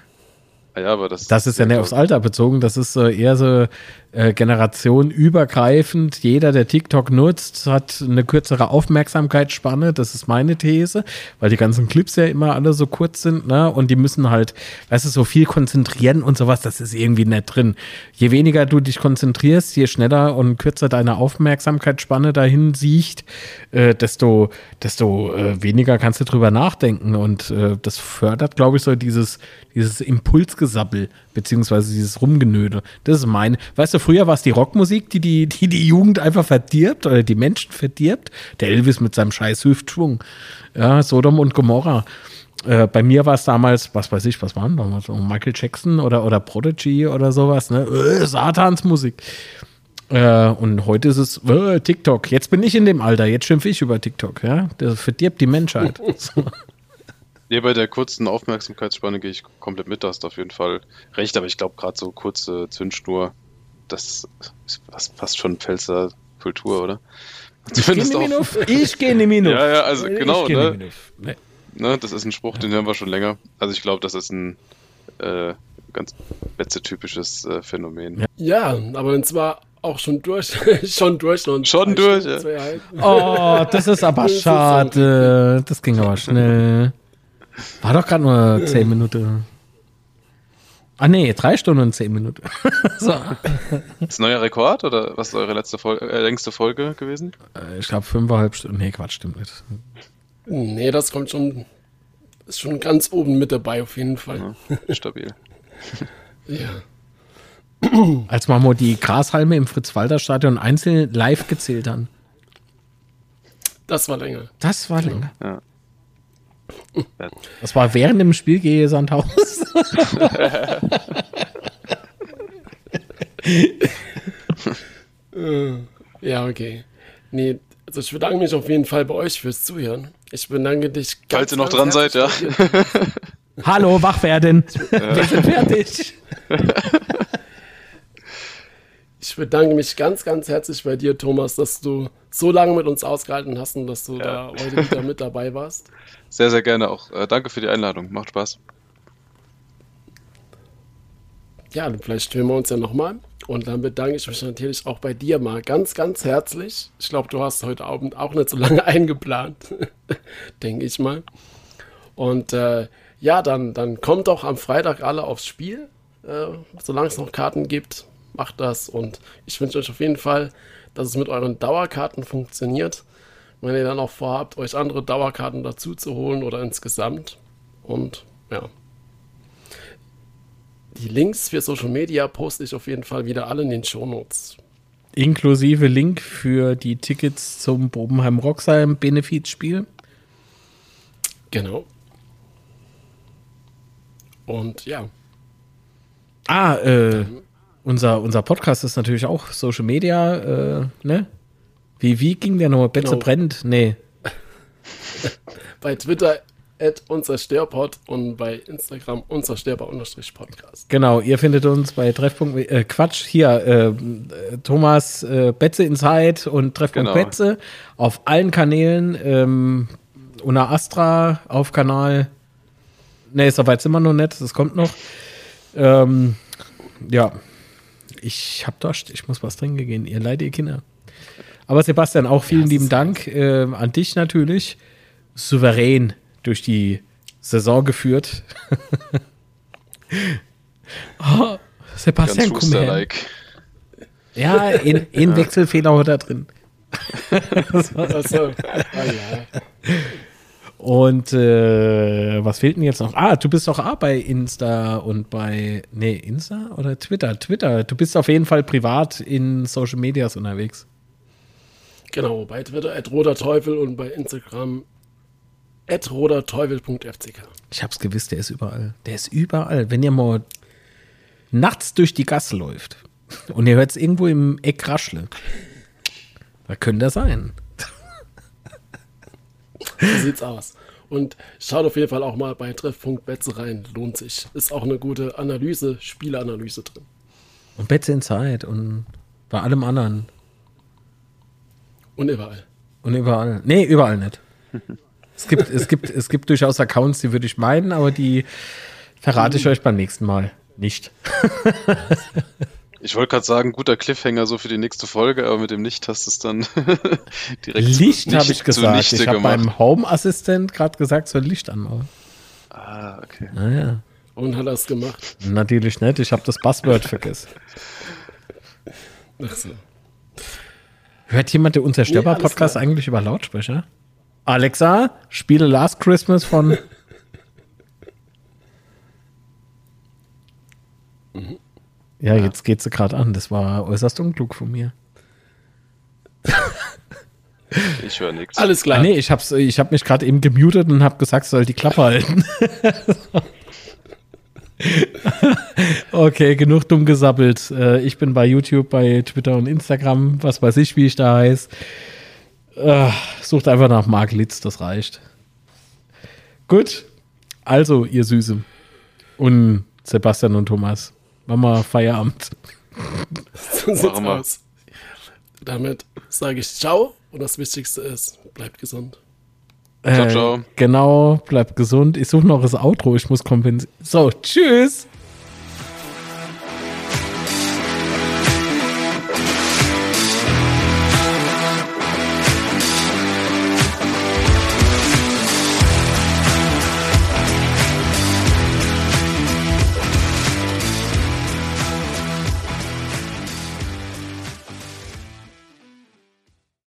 Speaker 4: Ah ja, aber das,
Speaker 3: Das ist ja nicht aufs Alter bezogen, das ist äh, eher so äh, generationenübergreifend. Jeder, der TikTok nutzt, hat eine kürzere Aufmerksamkeitsspanne. Das ist meine These, weil die ganzen Clips ja immer alle so kurz sind, ne? Und die müssen halt, weißt du, so viel konzentrieren und sowas, das ist irgendwie nicht drin. Je weniger du dich konzentrierst, je schneller und kürzer deine Aufmerksamkeitsspanne dahin sieht, äh, desto, desto äh, weniger kannst du drüber nachdenken. Und äh, das fördert, glaube ich, so dieses, dieses Impulsgesabbel, beziehungsweise dieses Rumgenöde. Das ist meine. Weißt du, früher war es die Rockmusik, die die, die die Jugend einfach verdirbt oder die Menschen verdirbt. Der Elvis mit seinem scheiß Hüftschwung. Ja, Sodom und Gomorra. Äh, bei mir war es damals, was weiß ich, was waren damals? So Michael Jackson oder, oder Prodigy oder sowas, ne? Äh, Satansmusik. Äh, und heute ist es äh, TikTok. Jetzt bin ich in dem Alter, jetzt schimpfe ich über TikTok, ja. Das verdirbt die Menschheit. So.
Speaker 4: Nee, bei der kurzen Aufmerksamkeitsspanne gehe ich komplett mit, da hast du auf jeden Fall recht, aber ich glaube gerade so kurze Zündschnur, das ist fast- fast schon Pfälzer Kultur, oder?
Speaker 3: Ich gehe in. Ich gehe in die Minuf.
Speaker 4: Ja, ja, also
Speaker 3: Ich
Speaker 4: genau,
Speaker 3: geh in die
Speaker 4: ne?
Speaker 3: Ne.
Speaker 4: Ne, das ist ein Spruch, den hören wir schon länger. Also ich glaube, das ist ein äh, ganz Betze-typisches äh, Phänomen.
Speaker 3: Ja.
Speaker 2: Aber und zwar auch schon durch, schon durch. Und
Speaker 4: Schon durch, ja.
Speaker 3: Oh, das ist aber schade. Das ging aber schnell. War doch gerade nur 10 Minuten. Ah nee, drei Stunden und 10 Minuten. so.
Speaker 4: Ist neuer Rekord oder was ist eure letzte Fol äh, längste Folge gewesen?
Speaker 3: Äh, Ich glaube fünfeinhalb Stunden. Nee, Quatsch, stimmt nicht.
Speaker 2: Nee, das kommt schon, ist schon ganz oben mit dabei auf jeden Fall.
Speaker 4: Ja, stabil.
Speaker 2: Ja.
Speaker 3: Als wir die Grashalme im Fritz-Walter-Stadion einzeln live gezählt haben.
Speaker 2: Das war länger.
Speaker 3: Das war länger.
Speaker 4: Ja.
Speaker 3: Das war während dem Spiel gegen Sandhaus.
Speaker 2: Ja, okay. Nee, also ich bedanke mich auf jeden Fall bei euch fürs Zuhören. Ich bedanke dich
Speaker 4: Falls ihr noch dran seid, ja.
Speaker 3: Hallo, wach werden. Wir sind fertig.
Speaker 2: Ich bedanke mich ganz, ganz herzlich bei dir, Thomas, dass du so lange mit uns ausgehalten hast und dass du da heute wieder mit dabei warst.
Speaker 4: Sehr, sehr gerne auch. Äh, danke für die Einladung. Macht Spaß.
Speaker 2: Ja, dann vielleicht hören wir uns ja nochmal. Und dann bedanke ich mich natürlich auch bei dir mal ganz, ganz herzlich. Ich glaube, du hast heute Abend auch nicht so lange eingeplant, denke ich mal. Und äh, ja, dann, dann kommt doch am Freitag alle aufs Spiel. Äh, solange es noch Karten gibt, macht das. Und ich wünsche euch auf jeden Fall, dass es mit euren Dauerkarten funktioniert. Wenn ihr dann auch vorhabt, euch andere Dauerkarten dazu zu holen oder insgesamt. Und ja. Die Links für Social Media poste ich auf jeden Fall wieder alle in den Shownotes.
Speaker 3: Inklusive Link für die Tickets zum Bobenheim Roxheim Benefizspiel.
Speaker 2: Genau. Und ja,
Speaker 3: Ah, äh, unser, unser Podcast ist natürlich auch Social Media, äh, ne? Wie, wie ging der nochmal? Betze
Speaker 2: Genau.
Speaker 3: brennt? Nee.
Speaker 2: bei Twitter at unzerstörpod und bei Instagram unzerstörbar-podcast.
Speaker 3: Genau, ihr findet uns bei Treffpunkt, äh, Quatsch, hier, äh, Thomas äh, Betze Inside und Treffpunkt
Speaker 4: Genau.
Speaker 3: Betze auf allen Kanälen, ähm, Una Astra auf Kanal, ne, soweit sind wir noch nicht, das kommt noch. Ähm, ja, ich hab Durst, ich muss was trinken gehen, ihr Leid, ihr Kinder. Aber Sebastian, auch vielen
Speaker 2: Ja,
Speaker 3: lieben Dank äh, an dich natürlich, souverän durch die Saison geführt. oh,
Speaker 4: Ganz
Speaker 3: Sebastian, komm her.
Speaker 4: Schuster-like.
Speaker 3: Ja, in, in Wechselfehler hat er drin.
Speaker 2: Also, ah, ja.
Speaker 3: Und äh, was fehlt denn jetzt noch? Ah, du bist doch auch bei Insta und bei, nee, Insta oder Twitter? Twitter. Du bist auf jeden Fall privat in Social Medias unterwegs.
Speaker 2: Genau, bei Twitter at roderteufel und bei Instagram roderteufel.fck.
Speaker 3: Ich hab's gewusst, der ist überall. Der ist überall. Wenn ihr mal nachts durch die Gasse läuft und ihr hört es irgendwo im Eck rascheln, da könnte er sein.
Speaker 2: So sieht's aus. Und schaut auf jeden Fall auch mal bei Treff.betze rein. Lohnt sich. Ist auch eine gute Analyse, Spielanalyse drin.
Speaker 3: Und Betze in Zeit und bei allem anderen.
Speaker 2: Und überall.
Speaker 3: Und überall. Nee, überall nicht. Es gibt, es gibt, es gibt durchaus Accounts, die würde ich meinen, aber die verrate ich euch beim nächsten Mal. Nicht.
Speaker 4: Ich wollte gerade sagen, guter Cliffhanger so für die nächste Folge, aber mit dem Nicht hast du es dann direkt
Speaker 3: Licht
Speaker 4: zu-
Speaker 3: habe ich gesagt. Ich habe beim Home-Assistent gerade gesagt, soll Licht anmachen.
Speaker 4: Ah, okay.
Speaker 3: Naja,
Speaker 2: Und hat er es gemacht.
Speaker 3: natürlich nicht. Ich habe das Buzzword vergessen.
Speaker 2: Ach so.
Speaker 3: Hört jemand der Unzerstörbar-Podcast
Speaker 2: klar.
Speaker 3: eigentlich über Lautsprecher? Alexa, spiele Last Christmas von. Ja, jetzt geht sie gerade an. Das war äußerst unklug von mir.
Speaker 4: Ich höre nichts.
Speaker 2: Alles klar.
Speaker 3: Ah, nee, ich hab's, ich hab mich gerade eben gemutet und habe gesagt, soll die Klappe halten. okay, genug dumm gesabbelt. Äh, Ich bin bei YouTube, bei Twitter und Instagram, was weiß ich, wie ich da heiß. Äh, Sucht einfach nach Mark Litz, das reicht. Gut, also ihr Süße und Sebastian und Thomas, machen wir Feierabend.
Speaker 2: So sieht's aus. Damit sage ich Ciao und das Wichtigste ist, bleibt gesund.
Speaker 4: Ciao,
Speaker 3: Äh,
Speaker 4: ciao.
Speaker 3: Genau, bleibt gesund. Ich suche noch das Outro, ich muss kompensieren. So, tschüss.